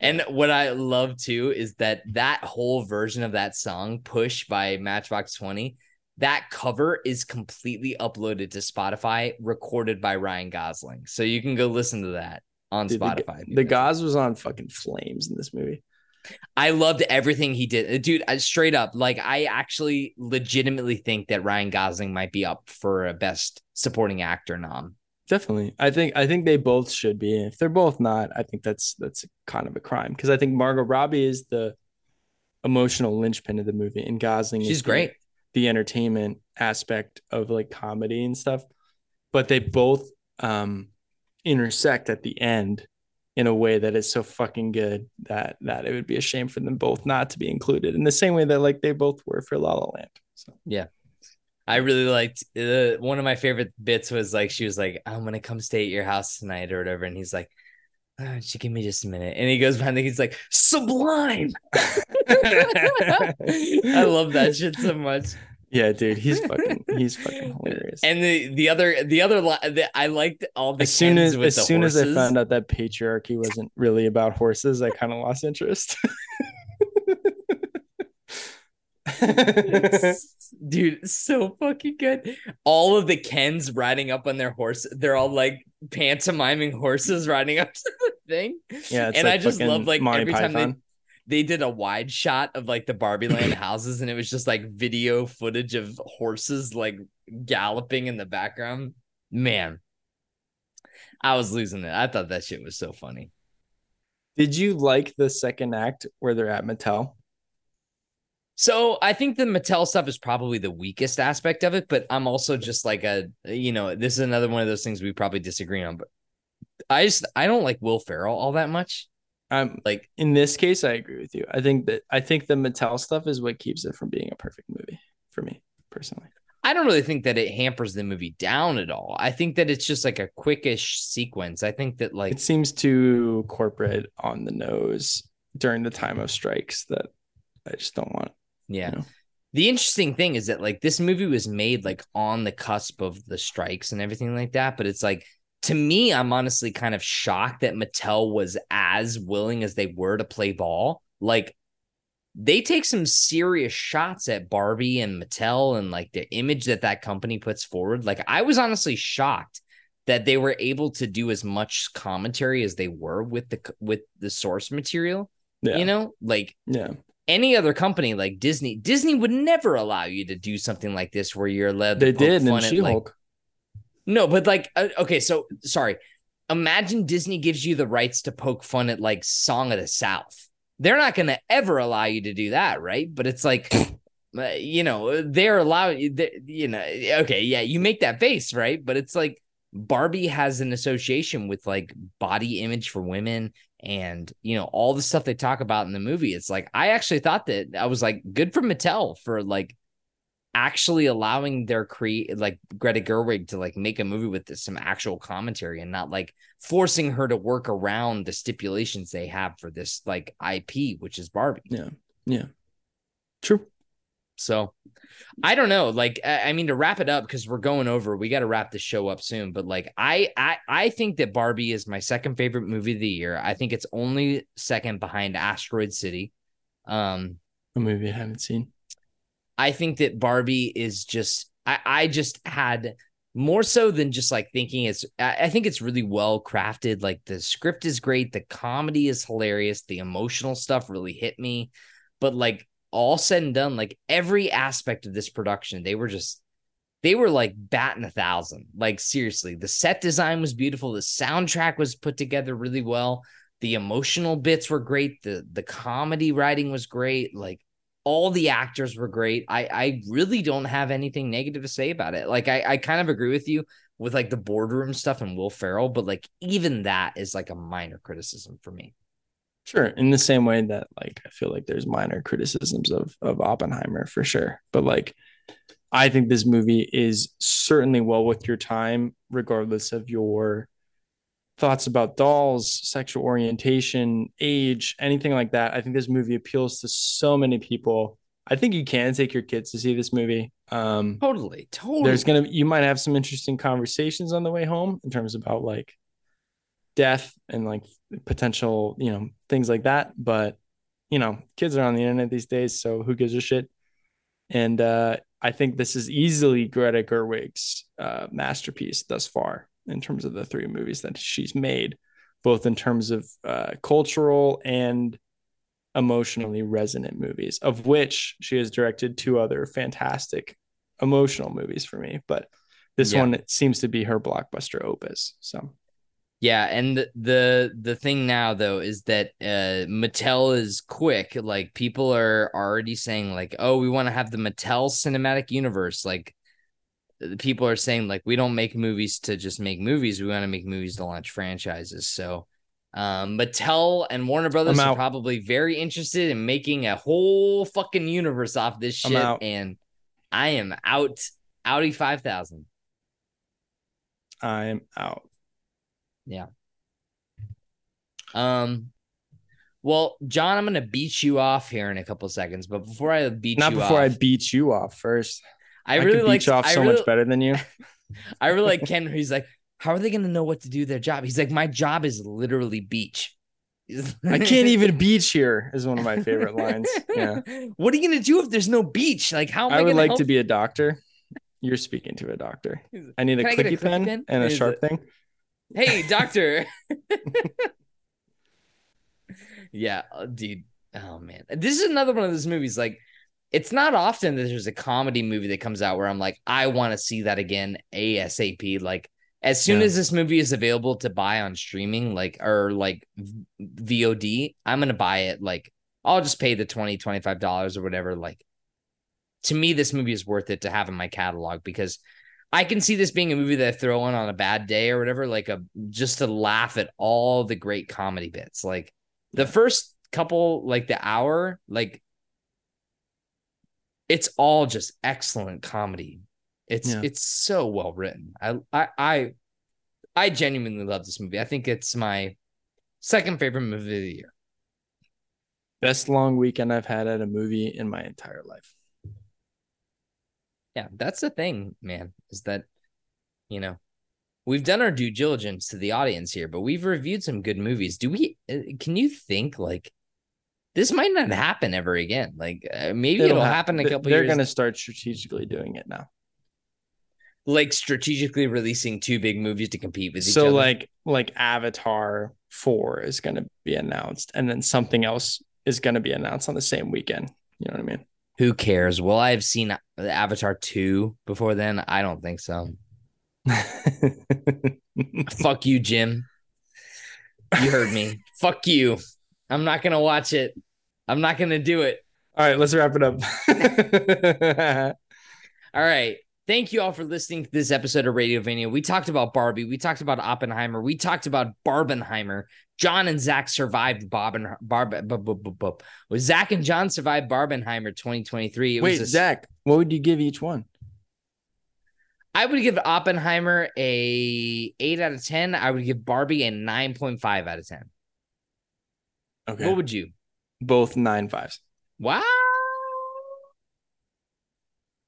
And what I love too is that that whole version of that song, "Push" by Matchbox Twenty, that cover is completely uploaded to Spotify, recorded by Ryan Gosling. So you can go listen to that on Dude, Spotify. The, the Gos was on fucking flames in this movie. I loved everything he did. Dude, I, straight up, like I actually legitimately think that Ryan Gosling might be up for a best supporting actor nom. Definitely. I think I think they both should be. If they're both not, I think that's that's kind of a crime because I think Margot Robbie is the emotional linchpin of the movie and Gosling She's is the- great. the entertainment aspect of like comedy and stuff. But they both um intersect at the end in a way that is so fucking good that that it would be a shame for them both not to be included in the same way that like they both were for La La Land. So yeah, I really liked uh, one of my favorite bits was like she was like, "I'm gonna come stay at your house tonight" or whatever, and he's like, "Ah, "She give me just a minute," and he goes behind, and he's like, "Sublime." I love that shit so much. Yeah, dude, he's fucking he's fucking hilarious. And the the other the other li- the, I liked all the as soon as as the soon as I found out that patriarchy wasn't really about horses, I kind of lost interest. It's- dude so fucking good all of the kens riding up on their horse they're all like pantomiming horses riding up to the thing yeah, it's and like I just love like Monty every time they did a wide shot of like the Barbie Land houses, and it was just like video footage of horses like galloping in the background. Man, I was losing it. I thought that shit was so funny. Did you like the second act where they're at Mattel? So I think the Mattel stuff is probably the weakest aspect of it, but I'm also just like a you know this is another one of those things we probably disagree on. But I just I don't like Will Ferrell all that much. Um, Like in this case, I agree with you. I think that I think the Mattel stuff is what keeps it from being a perfect movie for me personally. I don't really think that it hampers the movie down at all. I think that it's just like a quickish sequence. I think that like It seems too corporate on the nose during the time of strikes that I just don't want. yeah. you know? The interesting thing is that like this movie was made like on the cusp of the strikes and everything like that, but it's like to me, I'm honestly kind of shocked that Mattel was as willing as they were to play ball. Like they take some serious shots at Barbie and Mattel and like the image that that company puts forward. Like I was honestly shocked that they were able to do as much commentary as they were with the with the source material. Yeah. You know, like Yeah. any other company like Disney, Disney would never allow you to do something like this where you're led. They did in She like- Hulk. No, but like, uh, okay, so sorry. Imagine Disney gives you the rights to poke fun at like Song of the South. They're not going to ever allow you to do that, right? But it's like, uh, you know, they're allowed. they- You know, okay, yeah, you make that face, right? But it's like Barbie has an association with like body image for women and you know all the stuff they talk about in the movie. It's like I actually thought that I was like good for Mattel for like actually allowing their create like Greta Gerwig to like make a movie with this, some actual commentary and not like forcing her to work around the stipulations they have for this like IP, which is Barbie. Yeah. Yeah. True. So I don't know. Like, I I mean, to wrap it up, because we're going over, we got to wrap the show up soon. But like, I, I, I think that Barbie is my second favorite movie of the year. I think it's only second behind Asteroid City. Um, A movie I haven't seen. I think that Barbie is just I, I just had more so than just like thinking it's I, think it's really well crafted. Like the script is great, the comedy is hilarious, the emotional stuff really hit me. But like all said and done, like every aspect of this production, they were just they were like batting a thousand. Like seriously, the set design was beautiful, the soundtrack was put together really well, the emotional bits were great, the the comedy writing was great, like all the actors were great. I I really don't have anything negative to say about it. Like I I kind of agree with you with like the boardroom stuff and Will Ferrell, but like even that is like a minor criticism for me. Sure. In the same way that like I feel like there's minor criticisms of of Oppenheimer for sure. But like I think this movie is certainly well worth your time, regardless of your thoughts about dolls, sexual orientation, age, anything like that. I think this movie appeals to so many people. I think you can take your kids to see this movie. Um, Totally, totally. there's gonna you might have some interesting conversations on the way home in terms about like death and like potential you know things like that but you know kids are on the internet these days so who gives a shit and uh I think this is easily Greta Gerwig's uh, masterpiece thus far in terms of the three movies that she's made, both in terms of uh, cultural and emotionally resonant movies, of which she has directed two other fantastic emotional movies for me. But this Yeah. one seems to be her blockbuster opus. So Yeah, and the, the the thing now though is that uh Mattel is quick. Like people are already saying like, "Oh, we want to have the Mattel cinematic universe." Like people are saying like, "We don't make movies to just make movies. We want to make movies to launch franchises." So, um Mattel and Warner Brothers are probably very interested in making a whole fucking universe off this shit and I am out Audi 5000. I'm out. Yeah. Um, well, John, I'm gonna beat you off here in a couple seconds, but before I beat Not you before I beat you off first. I I, really like beat off I so really, much better than you. I really like Ken. He's like, how are they gonna know what to do their job? He's like, my job is literally beach. I can't even beach here is one of my favorite lines. Yeah. What are you gonna do if there's no beach? Like, how am I, I would like help? to be a doctor. You're speaking to a doctor. I need a get a clicky clicky pen, pen? and a Is sharp thing. Hey, doctor. yeah, uh, dude. Oh man, this is another one of those movies. Like, it's not often that there's a comedy movie that comes out where I'm like, I want to see that again ASAP. Like, as soon Yeah. as this movie is available to buy on streaming, like or like VOD, I'm gonna buy it. Like, I'll just pay the 20 25 dollars or whatever. Like, to me, this movie is worth it to have in my catalog because I can see this being a movie that I throw on on a bad day or whatever, like a just to laugh at all the great comedy bits. Like the first couple, like the hour, like it's all just excellent comedy. It's Yeah. it's so well written. I I I I genuinely love this movie. I think it's my second favorite movie of the year. Best long weekend I've had at a movie in my entire life. Yeah, that's the thing, man, is that, you know, we've done our due diligence to the audience here, but we've reviewed some good movies. Do we, uh, can you think like this might not happen ever again? Like uh, maybe it'll, hap- happen a couple They're years, to start strategically doing it now. like strategically releasing two big movies to compete with each So other. So like like Avatar 4 is going to be announced and then something else is going to be announced on the same weekend. You know what I mean? who cares? Well, I have seen Avatar 2 before then? I don't think so. Fuck you, Jim. You heard me. Fuck you. I'm not going to watch it. I'm not going to do it. All right, let's wrap it up. All right. Thank you all for listening to this episode of Radio Radiovania. We talked about Barbie. We talked about Oppenheimer. We talked about Barbenheimer. John and Zach survived Barben, Barb, bu- bu- bu- bu- well, Zach and John survived Barbenheimer 2023. It Wait, was a- Zach, what would you give each one? I would give Oppenheimer a 8 out of 10. I would give Barbie a 9.5 out of 10. Okay. What would you? Both nine fives. Wow.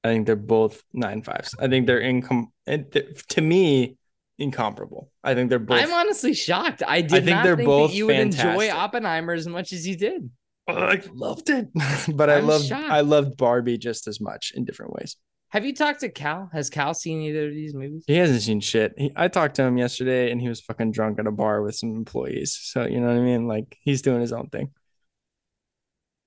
I think they're both nine fives. I think they're income to me incomparable. I think they're both. I'm honestly shocked. I did think not they're think both that you would enjoy. Oppenheimer as much as you did. I loved it, but I I'm loved shocked. I loved Barbie just as much in different ways. Have you talked to Cal? Has Cal seen either of these movies? He hasn't seen shit. He, I talked to him yesterday, and he was fucking drunk at a bar with some employees. So you know what I mean? Like he's doing his own thing.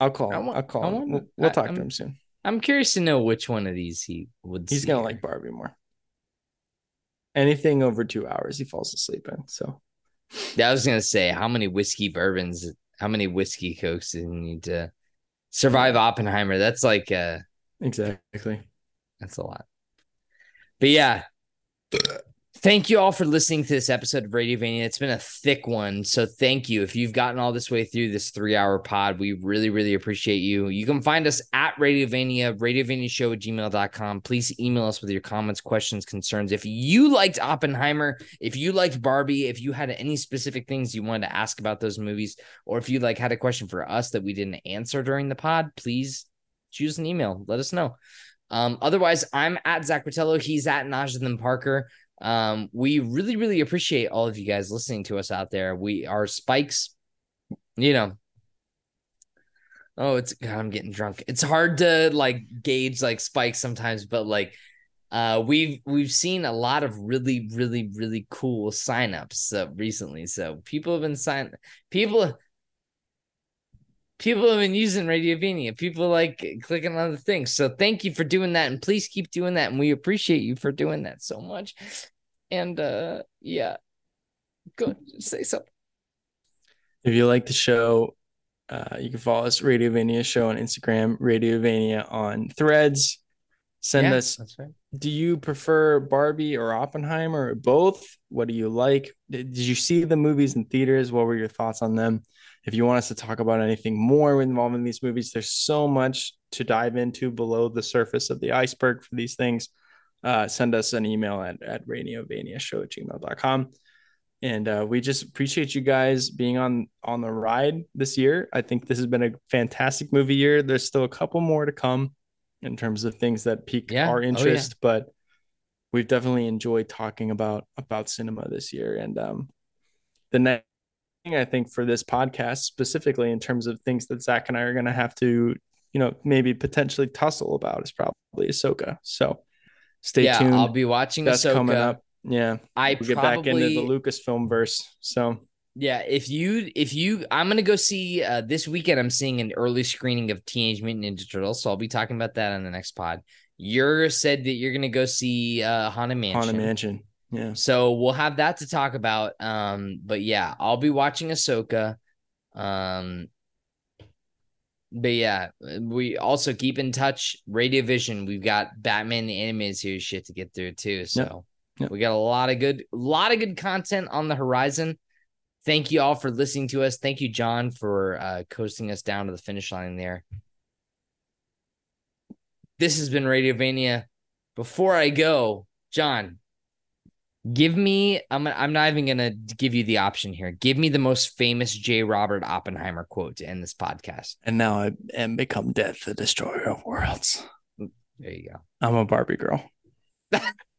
I'll call I him. I'll call I him. want- We'll, we'll I- talk I'm- to him soon. I'm curious to know which one of these he would. He's gonna like Barbie more. Anything over two hours, he falls asleep in. So Yeah, I was gonna say how many whiskey bourbons, how many whiskey cokes do you need to survive Oppenheimer? That's like uh exactly. that's a lot. But yeah. Thank you all for listening to this episode of Radiovania. It's been a thick one. So thank you. If you've gotten all this way through this three hour pod, we really, really appreciate you. You can find us at Radiovania, radiovaniashow at gmail.com. Please email us with your comments, questions, concerns. If you liked Oppenheimer, if you liked Barbie, if you had any specific things you wanted to ask about those movies, or if you like had a question for us that we didn't answer during the pod, please choose an email. Let us know. Um, otherwise, I'm at Zach Rotello. He's at Nojathan Parker. Um, we really, really appreciate all of you guys listening to us out there. We our spikes, you know, Oh, it's God, I'm getting drunk. It's hard to like gauge like spikes sometimes, but like uh we've we've seen a lot of really, really, really cool signups uh, recently. So people have been sign people people have been using Radiovania. People like clicking on the things. So thank you for doing that. And please keep doing that. And we appreciate you for doing that so much. And uh yeah. Go say something. If you like the show, uh, you can follow us Radiovania show on Instagram, Radiovania on Threads. Send Yeah, us. that's right. Do you prefer Barbie or Oppenheimer or both? What do you like? Did, did you see the movies in theaters? What were your thoughts on them? If you want us to talk about anything more involving these movies, there's so much to dive into below the surface of the iceberg for these things. Uh, send us an email at, at radiovaniashow at gmail.com and uh, we just appreciate you guys being on on the ride this year. I think this has been a fantastic movie year. There's still a couple more to come in terms of things that pique Yeah. our Oh, yeah. interest, but we've definitely enjoyed talking about about cinema this year. And um, the next I think for this podcast specifically, in terms of things that Zach and I are going to have to, you know, maybe potentially tussle about, is probably Ahsoka. So stay yeah, tuned. I'll be watching That's Ahsoka. coming up. Yeah, I we get probably back into the Lucasfilm verse. So Yeah, if you if you I'm gonna go see uh this weekend I'm seeing an early screening of Teenage Mutant Ninja Turtles, so I'll be talking about that on the next pod. You're said that you're gonna go see uh Haunted Mansion. Haunted Mansion. Yeah. So we'll have that to talk about. Um, but yeah, I'll be watching Ahsoka. Um but yeah, we also keep in touch. Radio Vision, we've got Batman the animated series shit to get through too. So Yep. we got a lot of good, a lot of good content on the horizon. Thank you all for listening to us. Thank you, John, for uh, coasting us down to the finish line there. This has been Radiovania. Before I go, John, give me. I'm. I'm not even gonna give you the option here. Give me the most famous J. Robert Oppenheimer quote to end this podcast. And now I am become death, the destroyer of worlds. There you go. I'm a Barbie girl.